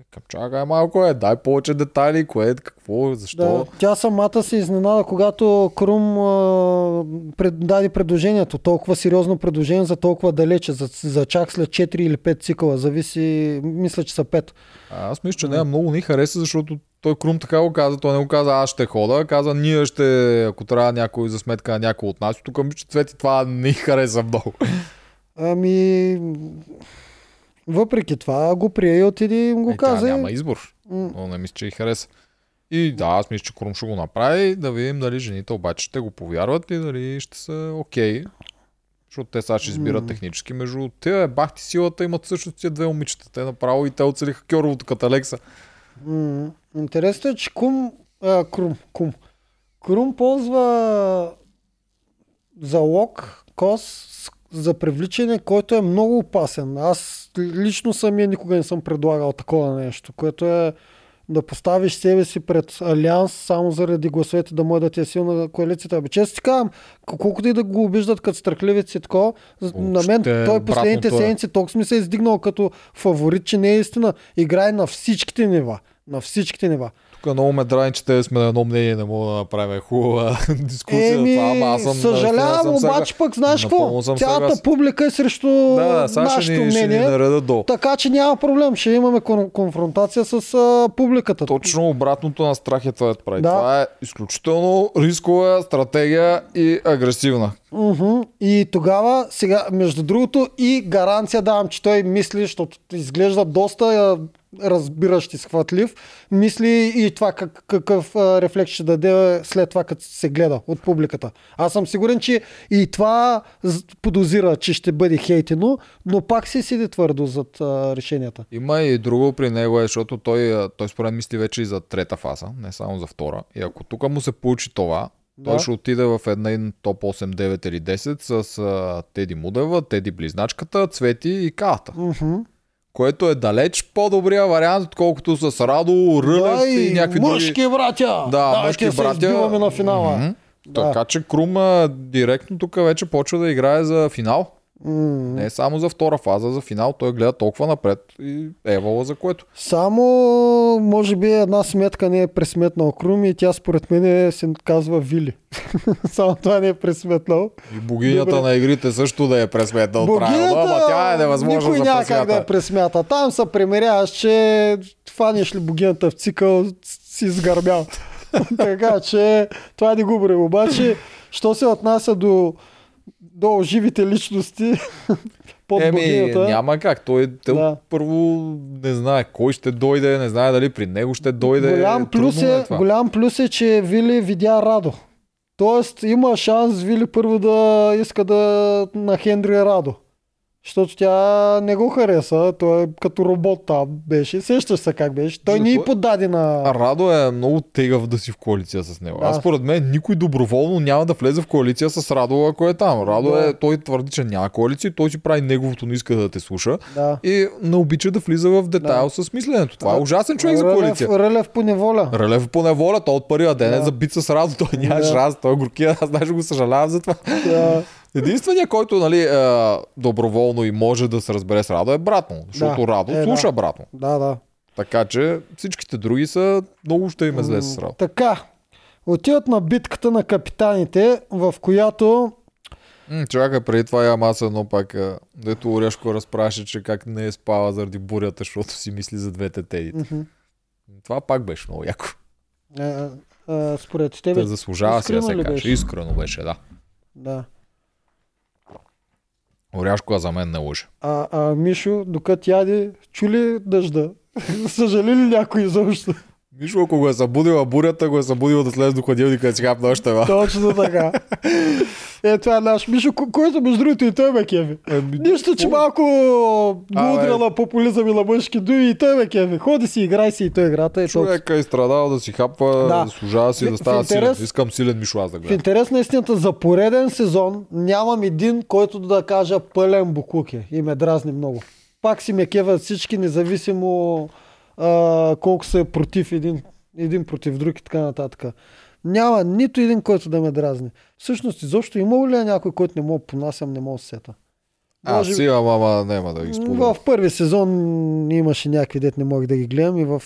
Speaker 2: Викам, чакай малко е, дай повече детайли, кое, какво, защо.
Speaker 1: Да, тя самата се изненада, когато Крум а, пред, даде предложението, толкова сериозно предложение за толкова далече, за, за чак след 4 или 5 цикъла, зависи, мисля, че са 5.
Speaker 2: А, Аз мисля, че нея много ни хареса, защото той Крум така го каза, той не го каза аз ще хода, каза ние ще, ако трябва някой за сметка на някой от нас. Тук мисля, че Цвети това не й хареса много.
Speaker 1: Ами, въпреки това го прие и отиде и им го
Speaker 2: Е, тя
Speaker 1: каза. и-
Speaker 2: няма избор.
Speaker 1: М,
Speaker 2: Но не мисля, че й хареса. И да, аз мисля, че Крум ще го направи, да видим дали жените обаче ще го повярват и дали ще са окей. Защото те сега ще избират
Speaker 1: М.
Speaker 2: технически. Между те, бах ти силата, имат също тия две момичета. Те направо и те оцелиха Кьоровото като Алекса.
Speaker 1: м. Интересно е, че Кум, а, Крум, Кум, Крум ползва залог, кос за привличане, който е много опасен. Аз лично самия никога не съм предлагал такова нещо, което е да поставиш себе си пред Алианс само заради гласовете да може да ти е силна коалицията. Абе, често ти казвам, колкото и да го обиждат като страхливец и такова, з- на мен той последните
Speaker 2: е.
Speaker 1: седмици толкова ми се е издигнал като фаворит, че не е истина. Играе на всичките нива. На всичките нива.
Speaker 2: Тук много ме драни, че те сме на едно мнение, не мога да направим хубава дискусия.
Speaker 1: Еми,
Speaker 2: това, ама аз съм, наистина
Speaker 1: съжалявам,
Speaker 2: съм
Speaker 1: обаче пък знаеш какво? Цялата публика е срещу
Speaker 2: Да, да,
Speaker 1: нашето
Speaker 2: ни, ни
Speaker 1: мнение.
Speaker 2: наредат долу.
Speaker 1: Така че няма проблем. Ще имаме кон- конфронтация с а, публиката.
Speaker 2: Точно обратното на страх е това да прави.
Speaker 1: Да.
Speaker 2: Това е изключително рискова стратегия и агресивна.
Speaker 1: Мгм. И тогава, сега, между другото, и гаранция давам, че той мисли, защото изглежда доста разбиращ и схватлив, мисли и това как, какъв а, рефлекс ще даде след това, като се гледа от публиката. Аз съм сигурен, че и това подозира, че ще бъде хейтено, но пак си седи твърдо зад а, решенията.
Speaker 2: Има и друго при него, е, защото той, той според мисли вече и за трета фаза, не само за втора. И ако тук му се получи това, той
Speaker 1: Да.
Speaker 2: ще отиде в един топ 8, 9 или 10 с а, Теди Мудева, Теди Близначката, Цвети и Калата.
Speaker 1: Мгм.
Speaker 2: Което е далеч по-добрия вариант, отколкото с Радо, Рълев
Speaker 1: Да,
Speaker 2: и,
Speaker 1: и
Speaker 2: някакви
Speaker 1: мъжки братя!
Speaker 2: други.
Speaker 1: Давайте
Speaker 2: мъжки
Speaker 1: се
Speaker 2: братя.
Speaker 1: избиваме на финала.
Speaker 2: Мгм.
Speaker 1: Да.
Speaker 2: Така че Крум директно тук вече почва да играе за финал.
Speaker 1: М.
Speaker 2: Не само за втора фаза, за финал. Той гледа толкова напред и евала за което.
Speaker 1: Само, може би, една сметка не е пресметнал Крум и тя според мен се казва Вили. Само това не е пресметнал.
Speaker 2: И богинята
Speaker 1: Добре.
Speaker 2: на игрите също да е пресметнал
Speaker 1: Богинята,
Speaker 2: ама тя е невъзможна
Speaker 1: никой
Speaker 2: за
Speaker 1: няма как да я
Speaker 2: пресмята.
Speaker 1: Там се примеряваш, че фаниш ли богинята в цикъл, си изгърмял. така че това не го. Обаче, що се отнася до, до живите личности под
Speaker 2: Еми,
Speaker 1: богинята.
Speaker 2: няма как. Той, той
Speaker 1: Да.
Speaker 2: първо не знае кой ще дойде, не знае дали при него ще дойде.
Speaker 1: голям, плюс е,
Speaker 2: това.
Speaker 1: голям плюс е, че Вили видя Радо. Тоест има шанс Вили първо да иска да на Хендри Радо. Защото тя не го хареса. Той е като робот там беше. Сещаш се как беше. Той
Speaker 2: За
Speaker 1: ни
Speaker 2: той-
Speaker 1: подаде на...
Speaker 2: Радо е много тегав да си в коалиция с него.
Speaker 1: Да.
Speaker 2: Аз според мен никой доброволно няма да влезе в коалиция с Радо, ако е там. Радо
Speaker 1: Да.
Speaker 2: е, той твърди, че няма коалиция, той си прави неговото, не иска да те слуша.
Speaker 1: Да.
Speaker 2: И не обича да влиза в детайл
Speaker 1: Да.
Speaker 2: с мисленето. Това е
Speaker 1: А,
Speaker 2: ужасен човек за
Speaker 1: Рълев,
Speaker 2: коалиция.
Speaker 1: Рълев по неволя.
Speaker 2: Рълев по неволя, той от първия ден е
Speaker 1: Да.
Speaker 2: забит с Радо, той нямаш
Speaker 1: Да.
Speaker 2: раз, той е горкия, аз даже го съжалявам за това.
Speaker 1: Да.
Speaker 2: Единственият, който нали, е, доброволно и може да се разбере с Радо е брат му, защото
Speaker 1: Да.
Speaker 2: Радо
Speaker 1: Е,
Speaker 2: слуша
Speaker 1: да.
Speaker 2: брат му.
Speaker 1: Да, да.
Speaker 2: Така че всичките други са много ще им е зле с Радо.
Speaker 1: Така. Отиват на битката на капитаните, в която
Speaker 2: М, чакай, преди това я маса едно пак, а, дето Орешко разпраше, че как не е спала заради бурята, защото си мисли за двете тедите.
Speaker 1: мгм,
Speaker 2: Това пак беше много яко.
Speaker 1: а, а, според тебе,
Speaker 2: Те заслужава си да се каже. Искрено беше, да.
Speaker 1: да.
Speaker 2: Оряшко за мен не лъже.
Speaker 1: А, а Мишо, докато яде, чули дъжда? Съжали ли някой изобщо?
Speaker 2: Мишо, ако го е събудила бурята, го е събудила да слезе до хладилника да си хапне още ва.
Speaker 1: Точно така. Е, това е наш Мишо, ко- който между другото и той ме кеви. Нищо, че малко го
Speaker 2: Абе.
Speaker 1: удря на популизъм и на мъжки дуи и той ме кеви. Ходи си, играй си и той играта. Е.
Speaker 2: Човека е страдал да си хапва,
Speaker 1: Да.
Speaker 2: да. служава си
Speaker 1: В-
Speaker 2: да
Speaker 1: в
Speaker 2: става
Speaker 1: интерес-
Speaker 2: силен. Искам силен Мишо аз да
Speaker 1: В
Speaker 2: гледам.
Speaker 1: интерес на истината, за пореден сезон нямам един, който да кажа пълен буклук е и ме дразни много. Пак си ме кеват всички, независимо а, колко са против един, един против друг и така нататък. Няма нито един, който да ме дразни. Всъщност, изобщо имало ли е някой, който не мога да понасям, не мога сета?
Speaker 2: А,
Speaker 1: Може
Speaker 2: си, ама, ама няма да ги спомня.
Speaker 1: в първи сезон имаше някакви дет не мога да ги гледам и в,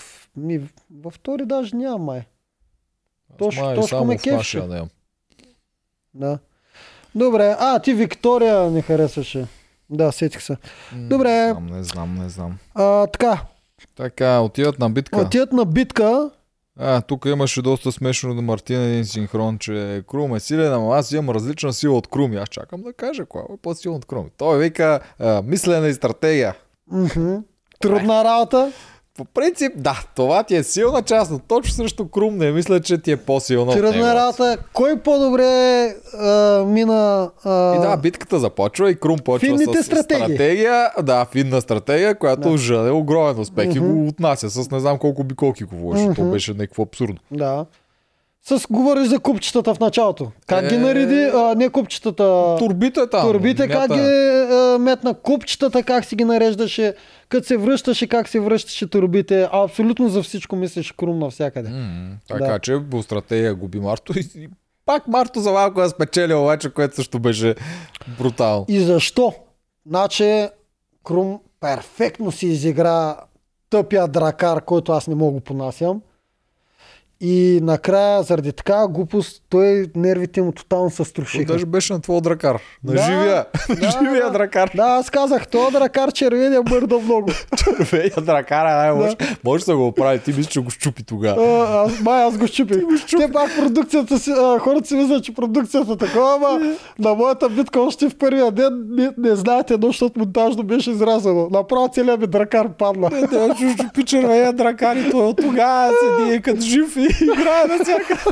Speaker 1: и във втори даже няма май. Тош-
Speaker 2: Май
Speaker 1: Тошко
Speaker 2: само
Speaker 1: ме кефше. Да. Добре, а ти Виктория не харесваше. Да, сетих се. Добре.
Speaker 2: Не знам, не знам, не знам.
Speaker 1: А, така,
Speaker 2: Така, отиват на битка.
Speaker 1: отиват на битка.
Speaker 2: А, тук имаше доста смешно на Мартин един синхрон, че Крум е силен, ама аз имам различна сила от Крум. И аз чакам да кажа, коя е по-силна от Крум. Той вика а, мислене и стратегия.
Speaker 1: Трудна работа.
Speaker 2: По принцип, да, това ти е силна част, но точно срещу Крум не мисля, че ти е по-силна него.
Speaker 1: Трудна работа. Кой по-добре а, мина... А,
Speaker 2: И да, битката започва и Крум почва
Speaker 1: Финните
Speaker 2: с
Speaker 1: стратегии.
Speaker 2: стратегия. Да, финна стратегия, която
Speaker 1: Да.
Speaker 2: жъне огромен успех и
Speaker 1: Мгм.
Speaker 2: го отнася с не знам колко биколки го вложи. То
Speaker 1: Мгм.
Speaker 2: беше някакво абсурдно.
Speaker 1: да. С говориш за купчетата в началото. Как ги
Speaker 2: Е,
Speaker 1: нареди? А, не купчетата.
Speaker 2: Турбите е там.
Speaker 1: Турбите как
Speaker 2: мята.
Speaker 1: ги а, метна, купчетата как си ги нареждаше, като се връщаше, как се връщаше турбите. Абсолютно за всичко мислиш крум навсякъде.
Speaker 2: М, така
Speaker 1: Да.
Speaker 2: че по стратегия губи Марто и, пак Марто за малко е спечелил, обаче, което също беше брутално.
Speaker 1: И защо? Значи Крум перфектно си изигра тъпия дракар, който аз не мога понасям. И накрая, заради така глупост, той нервите му тотално се струшиха.
Speaker 2: даже беше на твоя дракар. На
Speaker 1: Да,
Speaker 2: живия.
Speaker 1: да,
Speaker 2: на живия
Speaker 1: да.
Speaker 2: дракар.
Speaker 1: Да, аз казах, този дракар червения мърда много.
Speaker 2: Червения дракар е най-лош. Може да го оправи. Ти мислиш, че го щупи тогава.
Speaker 1: Аз, май, аз го щупих. Те пак продукцията си, а, хората си мислят, че продукцията е такова, ама на моята битка още в първия ден не, не знаете едно, защото монтажно беше изразено. Направо целият ми дракар падна.
Speaker 2: Той ще щупи червения дракар и той от тогава седи като жив и играе на всяка.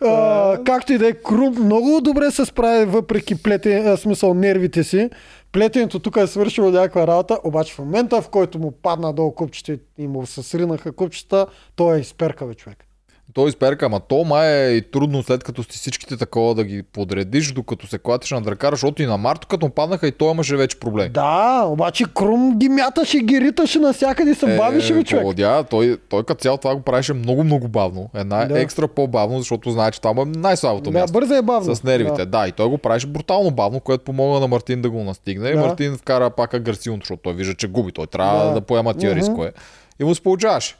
Speaker 1: А, както и да е, Крум много добре се справи въпреки плете, а, смисъл нервите си. Плетенето тук е свършило някаква работа, обаче в момента, в който му падна долу купчета и му се сринаха купчета, той е изперкаве човек.
Speaker 2: Той изперка, ама то май е и трудно след като сте всичките такова да ги подредиш, докато се клатиш на дракара, защото и на Марто като му паднаха и той имаше вече проблем.
Speaker 1: Да, обаче Крум ги мяташе, ги риташе навсякъде и се бавише ми човек.
Speaker 2: поводя, той, той като цяло това го правеше много, много бавно. Една
Speaker 1: Да.
Speaker 2: екстра по-бавно, защото знае, че там е най-слабото
Speaker 1: Да,
Speaker 2: място.
Speaker 1: бързо е бавно.
Speaker 2: С нервите, да. да. И той го правеше брутално бавно, което помогна на Мартин да го настигне. И
Speaker 1: Да.
Speaker 2: Мартин вкара пак агресивно, защото той вижда, че губи. Той трябва
Speaker 1: Да.
Speaker 2: да, поема тия
Speaker 1: Мгм.
Speaker 2: рискове. И му се получаваше.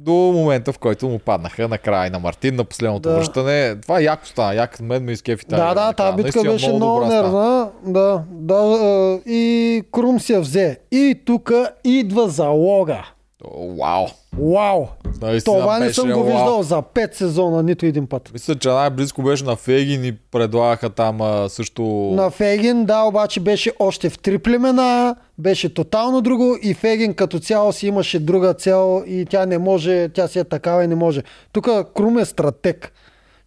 Speaker 2: До момента, в който му паднаха накрая на Мартин на последното
Speaker 1: Да.
Speaker 2: връщане. Това яко стана. Як мен ме изкефи тази
Speaker 1: Да, да, тази битка беше много
Speaker 2: стана.
Speaker 1: нервна. Да, да, и Крум си я взе. И тук идва залога.
Speaker 2: О, Вау!
Speaker 1: Вау!
Speaker 2: Наистина
Speaker 1: Това не съм го
Speaker 2: вау.
Speaker 1: виждал за 5 сезона, нито един път.
Speaker 2: Мисля, че най-близко беше на Фейгин и предлагаха там а, също...
Speaker 1: На Фегин, да, обаче беше още в три племена, беше тотално друго и Фегин като цяло си имаше друга цел и тя не може, тя си е такава и не може. Тук Крум е стратег.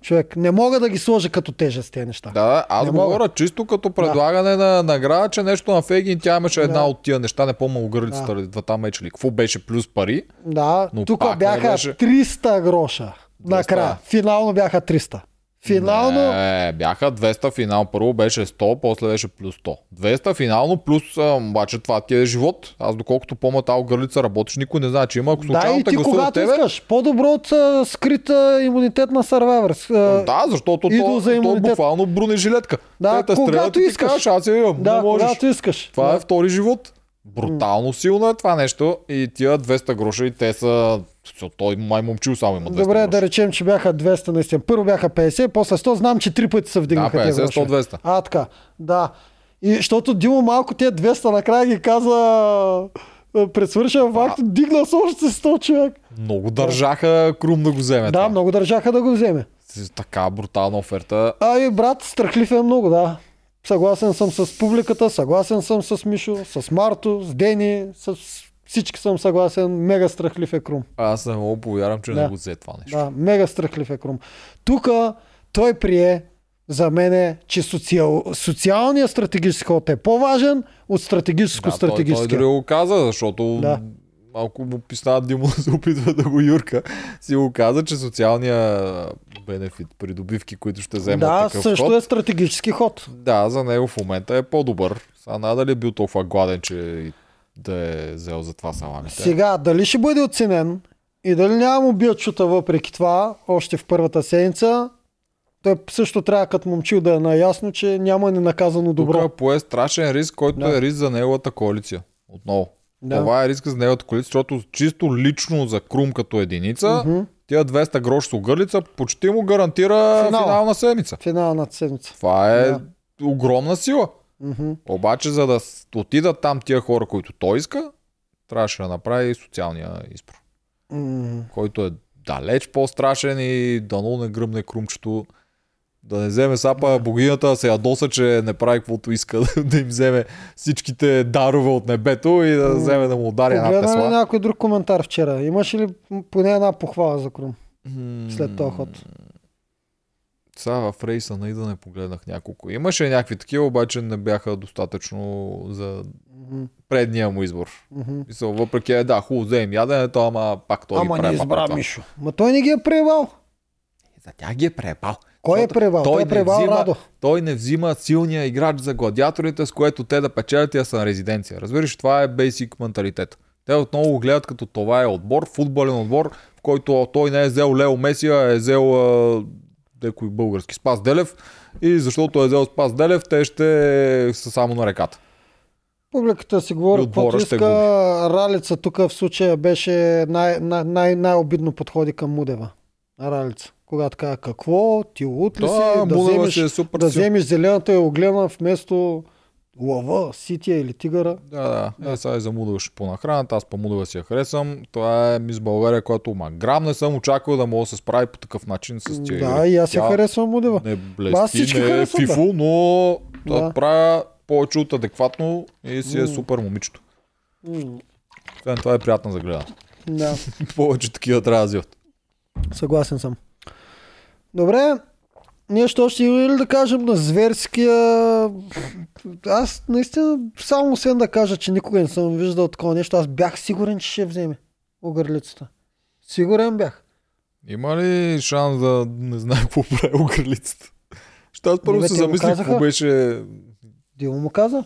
Speaker 1: Човек, не мога да ги сложа като тежест тези неща.
Speaker 2: Да, аз
Speaker 1: Не
Speaker 2: говоря
Speaker 1: мога.
Speaker 2: чисто като предлагане на награда, че нещо на Фегин, тя имаше една
Speaker 1: Да.
Speaker 2: от тия неща, не помня огърлицата, да. двата меча ли. Какво беше плюс пари?
Speaker 1: Да, тук бяха
Speaker 2: беше.
Speaker 1: 300 гроша.
Speaker 2: 200.
Speaker 1: Накрая. Финално бяха 300. Финално.
Speaker 2: Не, бяха 200 финал. Първо беше 100, после беше плюс 100. 200 финално плюс, обаче това ти е живот. Аз доколкото помня тази гърлица работиш, никой не знае, че има. Ако
Speaker 1: Да,
Speaker 2: случайно
Speaker 1: и
Speaker 2: те
Speaker 1: ти
Speaker 2: гласува
Speaker 1: когато
Speaker 2: тебе,
Speaker 1: искаш. По-добро от а, скрита имунитет на Survivor. А,
Speaker 2: Да, защото то,
Speaker 1: за
Speaker 2: то
Speaker 1: имунитет.
Speaker 2: буквално бронежилетка.
Speaker 1: Да,
Speaker 2: Те те
Speaker 1: когато
Speaker 2: стрелят и
Speaker 1: искаш.
Speaker 2: кажеш, аз я имам.
Speaker 1: да,
Speaker 2: не можеш.
Speaker 1: когато искаш.
Speaker 2: Това
Speaker 1: да.
Speaker 2: е втори живот. Брутално силно е това нещо и тия 200 гроша и те са... Той май момчил само има 200
Speaker 1: Добре,
Speaker 2: гроша.
Speaker 1: да речем, че бяха 200 наистина. Първо бяха 50, после 100. Знам, че три пъти се
Speaker 2: Да,
Speaker 1: вдигнаха тези
Speaker 2: 50,
Speaker 1: гроши.
Speaker 2: 100, 200.
Speaker 1: А, така. Да. И защото Димо малко тези 200 накрая ги каза а, пред свършен факт, дигна с още 100 човек.
Speaker 2: Много държаха Крум да го вземе.
Speaker 1: Да,
Speaker 2: това.
Speaker 1: много държаха да го вземе.
Speaker 2: Така брутална оферта.
Speaker 1: Ами, брат, страхлив е много, да. Съгласен съм с публиката, съгласен съм с Мишо, с Марто, с Дени, с всички съм съгласен. Мега страхлив е Крум.
Speaker 2: Аз не мога да повярвам, че
Speaker 1: Да.
Speaker 2: не го взе това нещо.
Speaker 1: Да, мега страхлив е Крум. Тук той прие за мен, че социал, социалният стратегически ход е по-важен от стратегическо
Speaker 2: Да, той, той дори го каза, защото
Speaker 1: Да.
Speaker 2: малко му писна Димо да се опитва да го юрка. Си го каза, че социалния бенефит, придобивки, които ще вземат
Speaker 1: да,
Speaker 2: такъв
Speaker 1: също
Speaker 2: ход,
Speaker 1: е стратегически ход.
Speaker 2: Да, за него в момента е по-добър. Сега надали е бил толкова гладен, че и да е взел за това саламите.
Speaker 1: Сега, дали ще бъде оценен и дали няма му бият чута въпреки това, още в първата седмица, той също трябва като момчил да е наясно, че няма ненаказано добро.
Speaker 2: Тук пое страшен риск, който
Speaker 1: Да.
Speaker 2: е риск за неговата коалиция. Отново.
Speaker 1: Да.
Speaker 2: Това е риск за неговата коалиция, защото чисто лично за Крум като единица, тия 200 грош с огърлица почти му гарантира
Speaker 1: Финал.
Speaker 2: финална седмица.
Speaker 1: Финалната седмица.
Speaker 2: Това е
Speaker 1: Да.
Speaker 2: огромна сила.
Speaker 1: Мгм.
Speaker 2: Обаче, за да отидат там тия хора, които той иска, трябваше да направи социалния избор,
Speaker 1: М.
Speaker 2: който е далеч по-страшен и дано не гръмне крумчето. Да не вземе сапа богинята, да се ядоса, че не прави каквото иска, да им вземе всичките дарове от небето и да вземе да му удари една тесла.
Speaker 1: някой друг коментар вчера? Имаш ли поне една похвала за Крум след този ход?
Speaker 2: Сега в рейса на Ида не погледнах няколко. Имаше някакви такива, обаче не бяха достатъчно за предния му избор.
Speaker 1: Мгм.
Speaker 2: Мисъл, въпреки е, да, хубаво вземем яденето, ама пак той
Speaker 1: Ама
Speaker 2: ги
Speaker 1: не избра
Speaker 2: това.
Speaker 1: Мишо. Ма той не ги е пребал.
Speaker 2: За тях ги е пребал.
Speaker 1: Кой е пребал? Той,
Speaker 2: той
Speaker 1: е
Speaker 2: не
Speaker 1: пребал
Speaker 2: взима-
Speaker 1: Радо.
Speaker 2: Той не взима силния играч за гладиаторите, с което те да печелят и да са на резиденция. Разбираш, това е бейсик менталитет. Те отново го гледат като това е отбор, футболен отбор, в който той не е взел Лео Месия, е взел а, декой български Спас Делев и защото е взел Спас Делев, те ще са само на реката.
Speaker 1: Публиката си говори каквото иска.
Speaker 2: губи.
Speaker 1: Ралица тук в случая беше най- най- най- най-обидно подходи към Мудева. Ралица. Когато каза какво, ти лут ли си,
Speaker 2: Да,
Speaker 1: да,
Speaker 2: Мудева
Speaker 1: вземеш,
Speaker 2: си е супер
Speaker 1: да вземеш зелената и оглена вместо лъва, сития или тигъра.
Speaker 2: Да, да. Е, сега и за Мудова ще понахранят. Аз по Мудова си я харесвам. Това е мис България, която ма грам не съм очаквал да мога да се справи по такъв начин с тия
Speaker 1: Да, и аз я харесвам Мудева.
Speaker 2: Не
Speaker 1: Аз
Speaker 2: блести,
Speaker 1: всички
Speaker 2: не е
Speaker 1: харесвам, да.
Speaker 2: фифо, но да.
Speaker 1: Да.
Speaker 2: правя повече от адекватно и си е
Speaker 1: М.
Speaker 2: супер момичето. Освен това е приятно за гледане.
Speaker 1: Да,
Speaker 2: повече такива трябва да взимат.
Speaker 1: съгласен съм. Добре, нещо още има ли да кажем на зверския... Аз наистина само освен да кажа, че никога не съм виждал такова нещо, аз бях сигурен, че ще вземе огърлицата. Сигурен бях.
Speaker 2: Има ли шанс да не знае какво прави огърлицата? Ще аз първо се замислих какво беше...
Speaker 1: Димо му каза.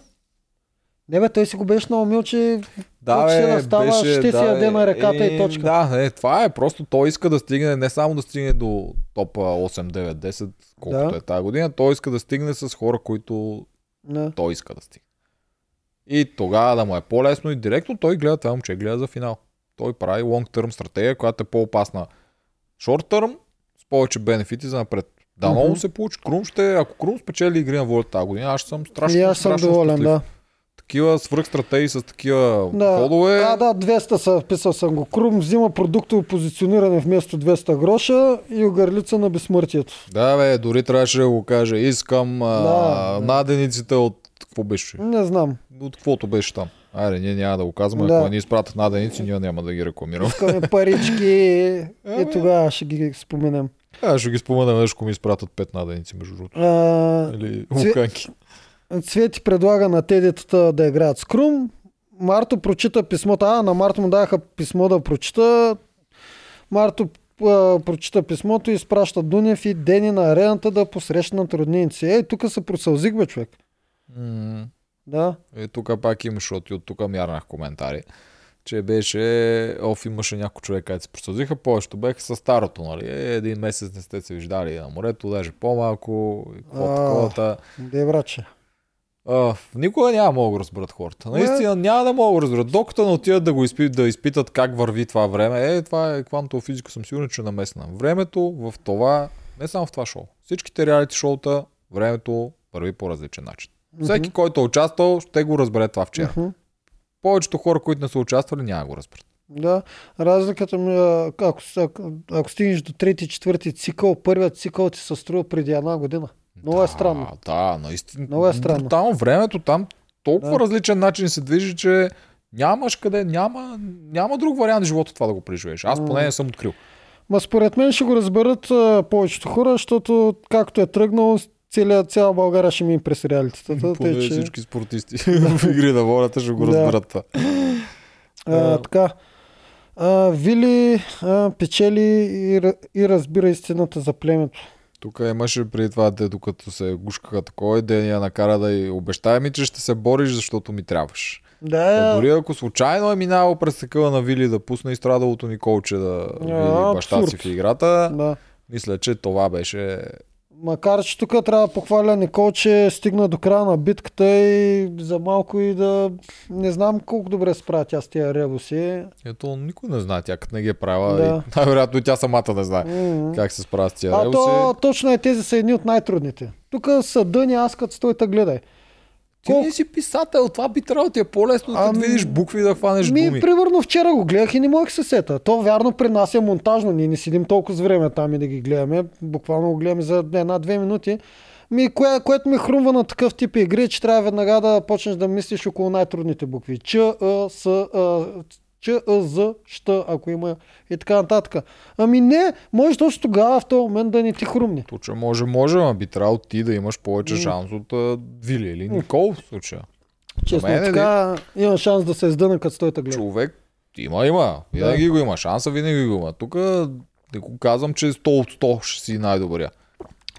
Speaker 1: Не бе, той си го беше наумил, че
Speaker 2: Да,
Speaker 1: ще
Speaker 2: бе,
Speaker 1: да става,
Speaker 2: беше,
Speaker 1: ще си
Speaker 2: да,
Speaker 1: яде
Speaker 2: е,
Speaker 1: на реката и
Speaker 2: е,
Speaker 1: точка.
Speaker 2: Да, не, това е просто той иска да стигне, не само да стигне до топ 8, 9, 10, колкото
Speaker 1: Да.
Speaker 2: е тази година, той иска да стигне с хора, които
Speaker 1: не.
Speaker 2: той иска да стигне. И тогава да му е по-лесно и директно той гледа това момче, гледа за финал. Той прави long term стратегия, която е по-опасна. Short term, с повече бенефити за напред. Да, много
Speaker 1: Мгм.
Speaker 2: се получи. Крум ще, ако Крум спечели игри на волята тази година, аз ще съм страшно,
Speaker 1: И аз съм
Speaker 2: страшно
Speaker 1: доволен,
Speaker 2: щастлив.
Speaker 1: да.
Speaker 2: Такива свръхстратегии с такива
Speaker 1: Да.
Speaker 2: ходове.
Speaker 1: А, да, 200 са, писал съм го. Крум взима продуктово позициониране вместо 200 гроша и огърлица на безсмъртието.
Speaker 2: Да, бе, дори трябваше да го кажа. Искам а,
Speaker 1: Да, да.
Speaker 2: надениците от какво беше?
Speaker 1: Не знам.
Speaker 2: От каквото беше там. Айде, ние няма да го казваме.
Speaker 1: Да.
Speaker 2: Ако ни изпратят наденици, ние няма да ги рекламираме.
Speaker 1: Искаме парички и
Speaker 2: Абе.
Speaker 1: тогава ще ги споменем.
Speaker 2: Аз ще ги спомена, веднъж, ако ми изпратят пет наденици, между другото.
Speaker 1: А,
Speaker 2: Или луканки.
Speaker 1: Цвети предлага на тедетата да играят скрум. Марто прочита писмото. А, на Марто му даха писмо да прочита. Марто а, прочита писмото и изпраща Дунев и Дени на арената да посрещнат роднините си. Ей, тук се просълзих, бе, човек.
Speaker 2: М,
Speaker 1: Да.
Speaker 2: И тук пак имаш, защото от тук мярнах коментари, че беше, оф, имаше няколко човека, които се просълзиха, повечето беха с старото, нали, е, един месец не сте се виждали на морето, даже по-малко, какво
Speaker 1: А.
Speaker 2: таковата.
Speaker 1: Де, братче.
Speaker 2: А, никога няма да могат да го разберат хората. Наистина няма да могат да го разберат. Докато не отидат да го изпитат, да изпитат как върви това време, е, това е квантова физика, съм сигурен, че намесна. Времето в това, не само в това шоу, всичките реалити шоута, времето върви по различен начин. Всеки, който е участвал, ще го разбере това вчера.
Speaker 1: Мгм.
Speaker 2: Повечето хора, които не са участвали, няма да го разберат.
Speaker 1: Да, разликата ми е, ако, ако, ако стигнеш до трети, четвърти цикъл, първият цикъл ти се струва преди една година. Много е странно.
Speaker 2: Да, наистина.
Speaker 1: Много е странно.
Speaker 2: Брутално времето там толкова
Speaker 1: Да.
Speaker 2: различен начин се движи, че нямаш къде, няма, няма друг вариант в живота това да го преживееш. Аз поне не съм открил.
Speaker 1: Ма според мен ще го разберат а, повечето хора, защото както е тръгнал, целия, цяла България ще ми им през реалитетата.
Speaker 2: Поне
Speaker 1: че,
Speaker 2: всички спортисти в игри на волята ще го разберат това.
Speaker 1: а, така. А, Вили а, печели и, и разбира истината за племето.
Speaker 2: Тук имаше преди това, де, докато се гушкаха такова, ден я накара да й обещай ми, че ще се бориш, защото ми трябваш.
Speaker 1: Да,
Speaker 2: А дори ако случайно е минавал през такъва на Вили да пусне изстрадалото Николче да види баща си
Speaker 1: абсурд.
Speaker 2: в играта,
Speaker 1: да.
Speaker 2: мисля, че това беше
Speaker 1: Макар, че тук трябва да похваля Никол, че стигна до края на битката и за малко и да... Не знам колко добре се справя тя с тия ребуси.
Speaker 2: Ето, никой не знае, тя като не ги е правила.
Speaker 1: Да.
Speaker 2: И най-вероятно и тя самата не знае
Speaker 1: М.
Speaker 2: как се справя с тия
Speaker 1: А
Speaker 2: релси.
Speaker 1: то точно е, тези са едни от най-трудните. Тук са дъни, аз като стой та гледай.
Speaker 2: Ти не си писател, това би трябвало ти е по-лесно, да
Speaker 1: Ами,
Speaker 2: видиш букви да хванеш
Speaker 1: Ми,
Speaker 2: думи.
Speaker 1: примерно вчера го гледах и не да се сета. То вярно при нас е монтажно. Ние не седим толкова с време там и да ги гледаме. Буквално го гледаме за една-две минути. Ми, кое, което ми хрумва на такъв тип игри, е, че трябва веднага да почнеш да мислиш около най-трудните букви. Ч, А, С, А, Ч, А, З, ако има и така нататък. Ами не, може точно тогава в този момент да не ти хрумне.
Speaker 2: То, че може, може, ама би трябвало ти да имаш повече шанс от а, Вили или Никол в случая.
Speaker 1: Честно
Speaker 2: мен е
Speaker 1: така, има шанс да се издъна, като стой та гледа.
Speaker 2: Човек, има, има. Винаги го има. Шанса винаги го има. Тук не го казвам, че 100 от 100 ще си най-добрия.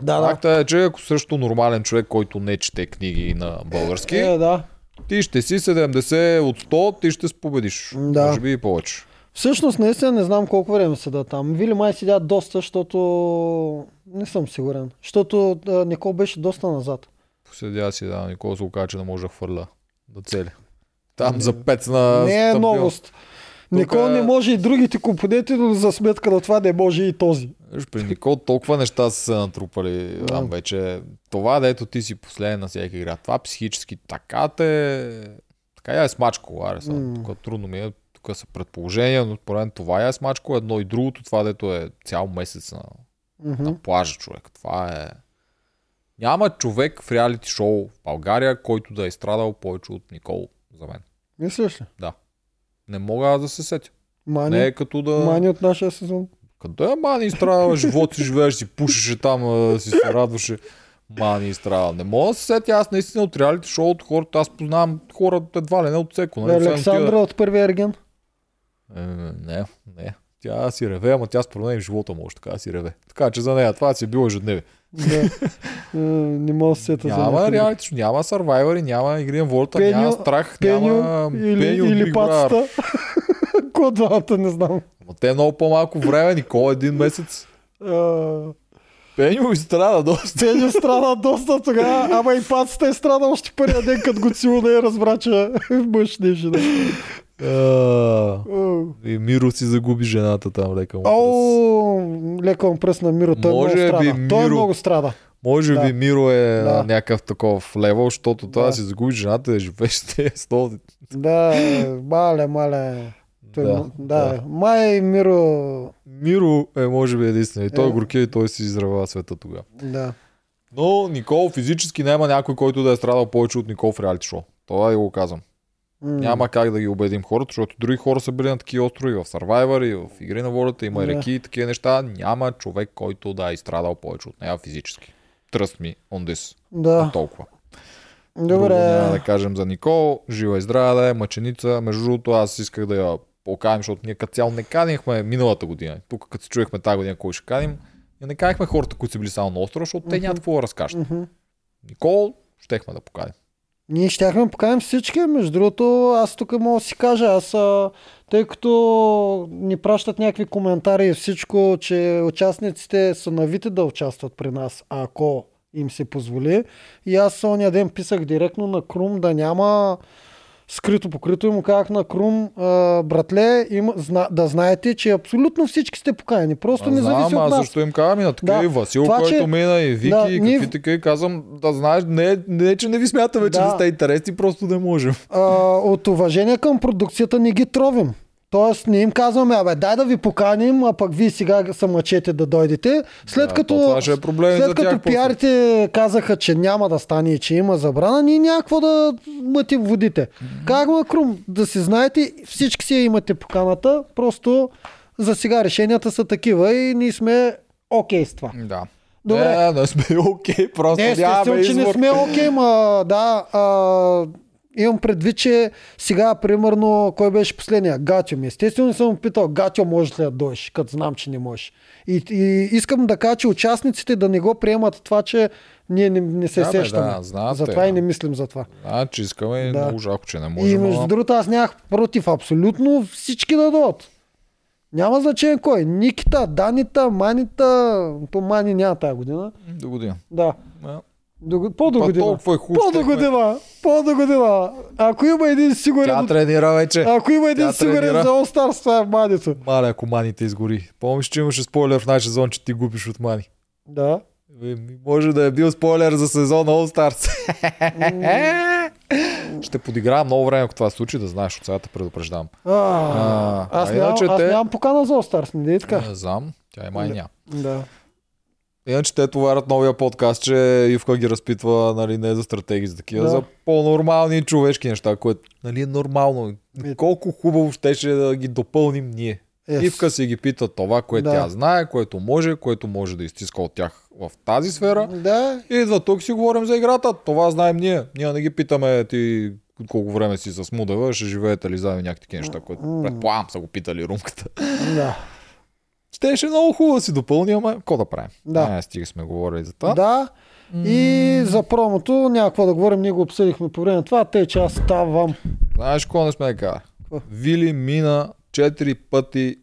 Speaker 1: Да, да.
Speaker 2: Факта е, че ако срещу нормален човек, който не чете книги на български,
Speaker 1: Е, да.
Speaker 2: Ти ще си 70 от 100, ти ще се победиш.
Speaker 1: Да.
Speaker 2: Може би и повече.
Speaker 1: Всъщност, наистина не знам колко време седа там. Вили май седят доста, защото не съм сигурен. Защото Никол беше доста назад.
Speaker 2: Поседя си, да, Никола се оказа, че не може да хвърля да цели. Там за пец на...
Speaker 1: не е новост. Никол не може и другите компоненти, но за сметка на това не може и този.
Speaker 2: При Никол толкова неща са се натрупали
Speaker 1: Да.
Speaker 2: там вече. Това, дето ти си последен на всяка игра, това психически така те... Така я е смачко, аре са. Тук трудно ми е, тук са предположения, но според това я е смачко, едно и другото, това дето е цял месец на, на плажа човек. Това е... Няма човек в реалити шоу в България, който да е страдал повече от Никол за мен.
Speaker 1: Мислиш ли?
Speaker 2: Не мога аз да се сетя.
Speaker 1: Мани,
Speaker 2: Не е като да...
Speaker 1: мани от нашия сезон.
Speaker 2: Къде е мани изстрадава живот си, живееш си, пушеше там, си се радваше. Мани изстрадава. Не мога да се сетя, аз наистина от реалити шоу от хората, аз познавам хора едва ли не от всеко. нали?
Speaker 1: Александра от първия ерген.
Speaker 2: Е, не, не. Тя си реве, ама тя според мен и в живота може така си реве. Така че за нея това си е било ежедневие.
Speaker 1: Да. Е, не мога да се сета за
Speaker 2: Няма
Speaker 1: някой друг.
Speaker 2: реалити, шоу, няма сървайвари, няма игри на волята,
Speaker 1: Пеню-
Speaker 2: няма страх,
Speaker 1: Пеню
Speaker 2: няма
Speaker 1: или,
Speaker 2: Пеню
Speaker 1: или пацата. Кой двамата не знам.
Speaker 2: Ама те е много по-малко време, Никола един месец.
Speaker 1: А,
Speaker 2: Пеню изстрада доста.
Speaker 1: Пеню страда доста тогава, ама и пацата е страда още първия ден, като го целуна и разбра, че мъж не е жена.
Speaker 2: И Миро си загуби жената там, лека му. пръст.
Speaker 1: О, леко му пръсна Миро, той
Speaker 2: Може
Speaker 1: много страда. Той
Speaker 2: Миро-
Speaker 1: много страда.
Speaker 2: Може
Speaker 1: Да.
Speaker 2: би Миро е
Speaker 1: Да.
Speaker 2: на някакъв такъв левел, защото това
Speaker 1: Да.
Speaker 2: си загуби жената да живееш с нея сто...
Speaker 1: Да, е, мале, мале. Той,
Speaker 2: Да,
Speaker 1: да, да. Май Миро,
Speaker 2: Миро е може би единствен. И той
Speaker 1: Е.
Speaker 2: е горкия и той си изравава света тогава.
Speaker 1: да.
Speaker 2: Но Никол физически няма някой, който да е страдал повече от Никол в реалити шоу. Това и го казвам.
Speaker 1: М.
Speaker 2: Няма как да ги убедим хората, защото други хора са били на такива острови в Survivor и в Игри на волята, има и
Speaker 1: Да.
Speaker 2: реки и такива неща. Няма човек, който да е изстрадал повече от нея физически. Trust me on this.
Speaker 1: Да,
Speaker 2: Толкова. Друго няма да
Speaker 1: добре.
Speaker 2: кажем за Никол. Жива и здрава да е, мъченица. Между другото, аз исках да я поканим, защото ние като цяло не канихме миналата година. Тук като се чуехме тази година, кой ще каним, не канихме хората, които са били само на острова, защото те нямат какво да разкажат.
Speaker 1: Мгм.
Speaker 2: Никол, щехме да поканим.
Speaker 1: Ние щяхме да поканим всички. Между другото, аз тук мога да си кажа, аз, тъй като ни пращат някакви коментари и всичко, че участниците са навити да участват при нас, ако им се позволи. И аз ония ден писах директно на Крум да няма скрито покрито и му казах на Крум, а, братле, има, зна, да знаете, че абсолютно всички сте поканени. Просто не зависи
Speaker 2: Знам,
Speaker 1: от нас.
Speaker 2: също им казвам и на такива
Speaker 1: Да.
Speaker 2: и Васил,
Speaker 1: Това,
Speaker 2: който
Speaker 1: че-
Speaker 2: мина и Вики,
Speaker 1: Да,
Speaker 2: и
Speaker 1: ние-
Speaker 2: какви така и казвам, да знаеш, не, не, че не ви смятаме, че
Speaker 1: Да.
Speaker 2: не сте интересни, просто не можем.
Speaker 1: а, от уважение към продукцията не ги тровим. Тоест не им казваме, абе дай да ви поканим, а пък вие сега се мъчете да дойдете. След
Speaker 2: Да,
Speaker 1: като,
Speaker 2: е проблем
Speaker 1: след като
Speaker 2: тях
Speaker 1: пиарите казаха, че няма да стане и че има забрана, ние някакво да мътим водите. Как ма Крум, да си знаете, всички си имате поканата, просто за сега решенията са такива и ние сме окей с това.
Speaker 2: Да.
Speaker 1: Добре.
Speaker 2: Не, не сме окей, просто
Speaker 1: Не,
Speaker 2: нямаме
Speaker 1: естествено, че не
Speaker 2: избор.
Speaker 1: сме окей, ма да. А, имам предвид, че сега, примерно, кой беше последния? Гатьо ми. Естествено, съм питал, Гатьо може ли да дойдеш, като знам, че не можеш. И, и искам да кажа, че участниците да не го приемат това, че ние не, не се
Speaker 2: Да,
Speaker 1: сещаме.
Speaker 2: да, знаете,
Speaker 1: Затова и не мислим за това.
Speaker 2: Значи искаме
Speaker 1: Да.
Speaker 2: много жалко, че не
Speaker 1: и
Speaker 2: можем.
Speaker 1: между
Speaker 2: ама-
Speaker 1: другото, аз нямах против абсолютно всички да дойдат. Няма значение кой. Никита, Данита, Манита, то Мани няма тази година.
Speaker 2: До година.
Speaker 1: Да.
Speaker 2: Да.
Speaker 1: До, по-до
Speaker 2: Па
Speaker 1: година.
Speaker 2: толкова е хубаво.
Speaker 1: По-до
Speaker 2: щехме.
Speaker 1: година. По-до година. Ако има един
Speaker 2: Тя
Speaker 1: сигурен...
Speaker 2: тренира вече.
Speaker 1: Ако има един
Speaker 2: Тя
Speaker 1: сигурен
Speaker 2: тренира.
Speaker 1: за All това е Манито.
Speaker 2: Мале, ако маните изгори. Помниш, че имаше спойлер в нашия сезон, че ти губиш от мани.
Speaker 1: Да.
Speaker 2: Ми, Може да е бил спойлер за сезона All Stars. Ще подигравам много време, ако това се случи, да знаеш, от сега те предупреждавам.
Speaker 1: А, аз,
Speaker 2: а
Speaker 1: нямам,
Speaker 2: иначе
Speaker 1: аз
Speaker 2: те-
Speaker 1: нямам покана за All Stars, не е така?
Speaker 2: Не знам, тя и
Speaker 1: Да.
Speaker 2: няма.
Speaker 1: Да.
Speaker 2: Иначе те товарят новия подкаст, че Ивка ги разпитва нали, не за стратегии, за такива,
Speaker 1: Да.
Speaker 2: за по-нормални човешки неща, което нали, е нормално. Колко хубаво щеше да ги допълним ние.
Speaker 1: Yes.
Speaker 2: Ивка си ги пита това, което
Speaker 1: Да.
Speaker 2: тя знае, което може, което може да изтиска от тях в тази сфера.
Speaker 1: Да.
Speaker 2: И идва тук си говорим за играта. Това знаем ние. Ние не ги питаме ти колко време си с Мудева, ще живеете ли заедно някакви неща, които предполагам са го питали румката.
Speaker 1: Да.
Speaker 2: Щеше много хубаво да си допълни, ама какво да правим?
Speaker 1: Да.
Speaker 2: Не, стига сме говорили за това.
Speaker 1: Да. И за промото няма какво да говорим, ние го обсъдихме по време на това, тъй че аз ставам.
Speaker 2: Знаеш какво не сме да кажа? Вили мина 4 пъти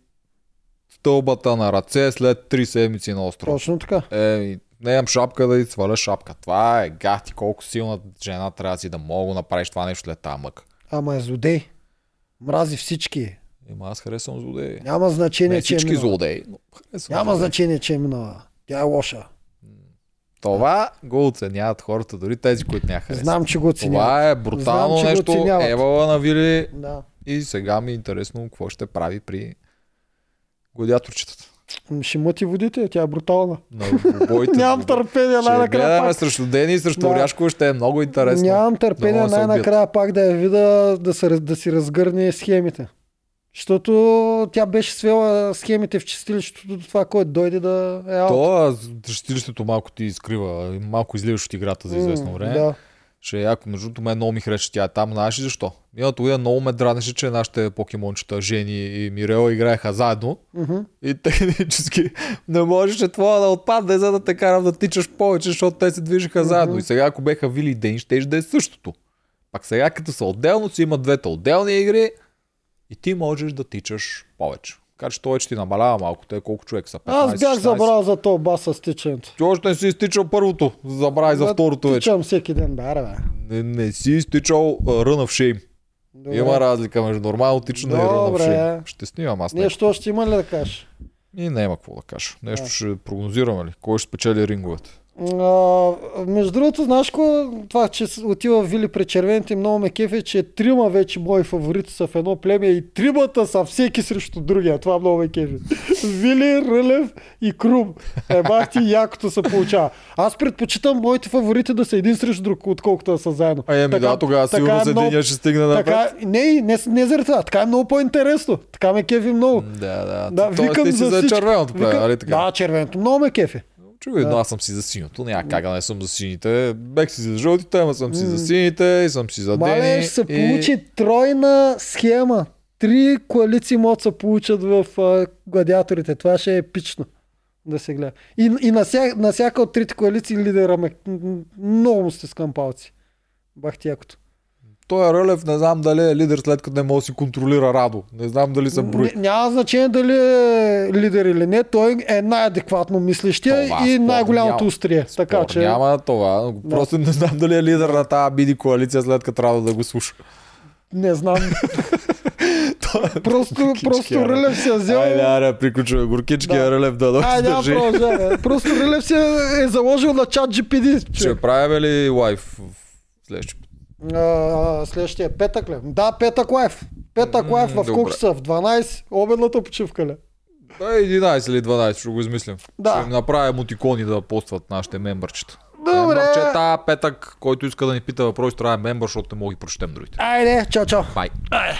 Speaker 2: стълбата на ръце след 3 седмици на остров.
Speaker 1: Точно така.
Speaker 2: Е, не имам шапка да й сваля шапка. Това е гати, колко силна жена трябва да си да мога да направиш това нещо след тази мъка.
Speaker 1: Ама е злодей. Мрази всички.
Speaker 2: Има аз харесвам злодеи.
Speaker 1: Няма значение,
Speaker 2: Не
Speaker 1: че е
Speaker 2: всички
Speaker 1: минала.
Speaker 2: злодеи, но харесвам
Speaker 1: Няма
Speaker 2: злодеи.
Speaker 1: значение, че е минала. Тя е лоша.
Speaker 2: Това го оценяват хората, дори тези, които няма харесват.
Speaker 1: Знам, че го оценяват.
Speaker 2: Това е брутално
Speaker 1: Знам, че го
Speaker 2: нещо.
Speaker 1: оценяват.
Speaker 2: Евала на Вили
Speaker 1: Да.
Speaker 2: и сега ми е интересно какво ще прави при гладиаторчетата.
Speaker 1: М, Ще мъти водите, тя е брутална.
Speaker 2: На бойте.
Speaker 1: Нямам търпение
Speaker 2: Ще
Speaker 1: най-накрая
Speaker 2: гледаме
Speaker 1: пак.
Speaker 2: срещу Дени и срещу
Speaker 1: Да.
Speaker 2: Ще е много интересно.
Speaker 1: Нямам търпение
Speaker 2: се
Speaker 1: най-накрая пак да я видя да, се, раз- да си разгърне схемите. Защото тя беше свела схемите в чистилището до това, който дойде да е аут.
Speaker 2: То, чистилището малко ти изкрива, малко изливаш от играта за известно време.
Speaker 1: Да.
Speaker 2: Ще е яко. Между другото, мен много ми хареса, че тя е там. Знаеш ли защо? Миналото година много ме дранеше, че нашите покемончета, Жени и Мирела, играеха заедно.
Speaker 1: Мгм.
Speaker 2: И технически не можеше това да отпадне, за да те карам да тичаш повече, защото те се движиха заедно. И сега, ако беха Вили и Дени, ще да е същото. Пак сега, като са отделно, си имат двете отделни игри и ти можеш да тичаш повече. Така че това, че ти намалява малко, те колко човек са. 15,
Speaker 1: Аз бях
Speaker 2: 16.
Speaker 1: забрал за то баса с тичането.
Speaker 2: Ти още не си изтичал първото, забравяй за второто вече.
Speaker 1: Тичам всеки ден, бе, бе.
Speaker 2: Не, не си изтичал ръна в шейм.
Speaker 1: Добре.
Speaker 2: Има разлика между нормално тичане и ръна в шейм. Ще снимам аз нещо.
Speaker 1: Още има ли да кажеш?
Speaker 2: И няма какво да кажа. Нещо ще прогнозираме ли? Кой ще спечели ринговете?
Speaker 1: А, между другото, знаеш ко, това, че отива в Вили при червените, много ме кефе, че трима вече мои фаворити са в едно племе и тримата са всеки срещу другия. Това много ме кефе. Вили, Рълев и Крум. Е, бах ти, якото се получава. Аз предпочитам моите фаворити да са един срещу друг, отколкото да са заедно.
Speaker 2: А еми да, тогава
Speaker 1: така
Speaker 2: сигурно
Speaker 1: е
Speaker 2: с
Speaker 1: много-
Speaker 2: единия ще стигне напред.
Speaker 1: Така, не, не, не заради това. Така е много по-интересно. Така ме кефи много.
Speaker 2: Да, да.
Speaker 1: Да, викам
Speaker 2: ти си
Speaker 1: за
Speaker 2: за червеното
Speaker 1: Викам-
Speaker 2: нали така?
Speaker 1: Да, червеното много ме кефи.
Speaker 2: Очевидно,
Speaker 1: Да.
Speaker 2: аз съм си за синьото. Няма как да не съм за сините. Бех си за жълтите, ама съм си за сините и съм си за
Speaker 1: Мале,
Speaker 2: Дени.
Speaker 1: ще се
Speaker 2: и-
Speaker 1: получи тройна схема. Три коалиции могат да се получат в а, гладиаторите. Това ще е епично да се гледа. И, и на, ся, на всяка от трите коалиции лидера ме много му стискам палци. Бах ти якото.
Speaker 2: Той е Рълев, не знам дали е лидер след като не може да си контролира Радо. Не знам дали се брои.
Speaker 1: Н- Няма значение дали е лидер или не. Той е най-адекватно мислещия
Speaker 2: Това
Speaker 1: и най-голямото
Speaker 2: няма.
Speaker 1: устрие. Така
Speaker 2: Спор
Speaker 1: че...
Speaker 2: Няма това. Просто не знам дали е лидер на тази биди коалиция след като трябва да го слуша.
Speaker 1: Не знам. просто,
Speaker 2: Горкички,
Speaker 1: просто
Speaker 2: аре.
Speaker 1: Рълев се е взел.
Speaker 2: Айде, аре, приключваме. Горкички
Speaker 1: Да.
Speaker 2: да. Рълев да дойде
Speaker 1: Ай,
Speaker 2: да
Speaker 1: няма
Speaker 2: държи.
Speaker 1: продължаваме. Просто Рълев се е заложил на чат GPD.
Speaker 2: Ще правим ли лайф в следващия?
Speaker 1: А, следващия петък ли? Да, петък лайф. Петък лайф в
Speaker 2: добре.
Speaker 1: колко са? В 12? Обедната почивка ли?
Speaker 2: Да, 11 или 12, ще го измислим.
Speaker 1: Да.
Speaker 2: Ще им направим мутикони да постват нашите мембърчета.
Speaker 1: Добре.
Speaker 2: Мембърчета, петък, който иска да ни пита въпрос, трябва е мембър, защото не мога да ги прочетем другите.
Speaker 1: Айде, чао, чао.
Speaker 2: Бай.
Speaker 1: Айде.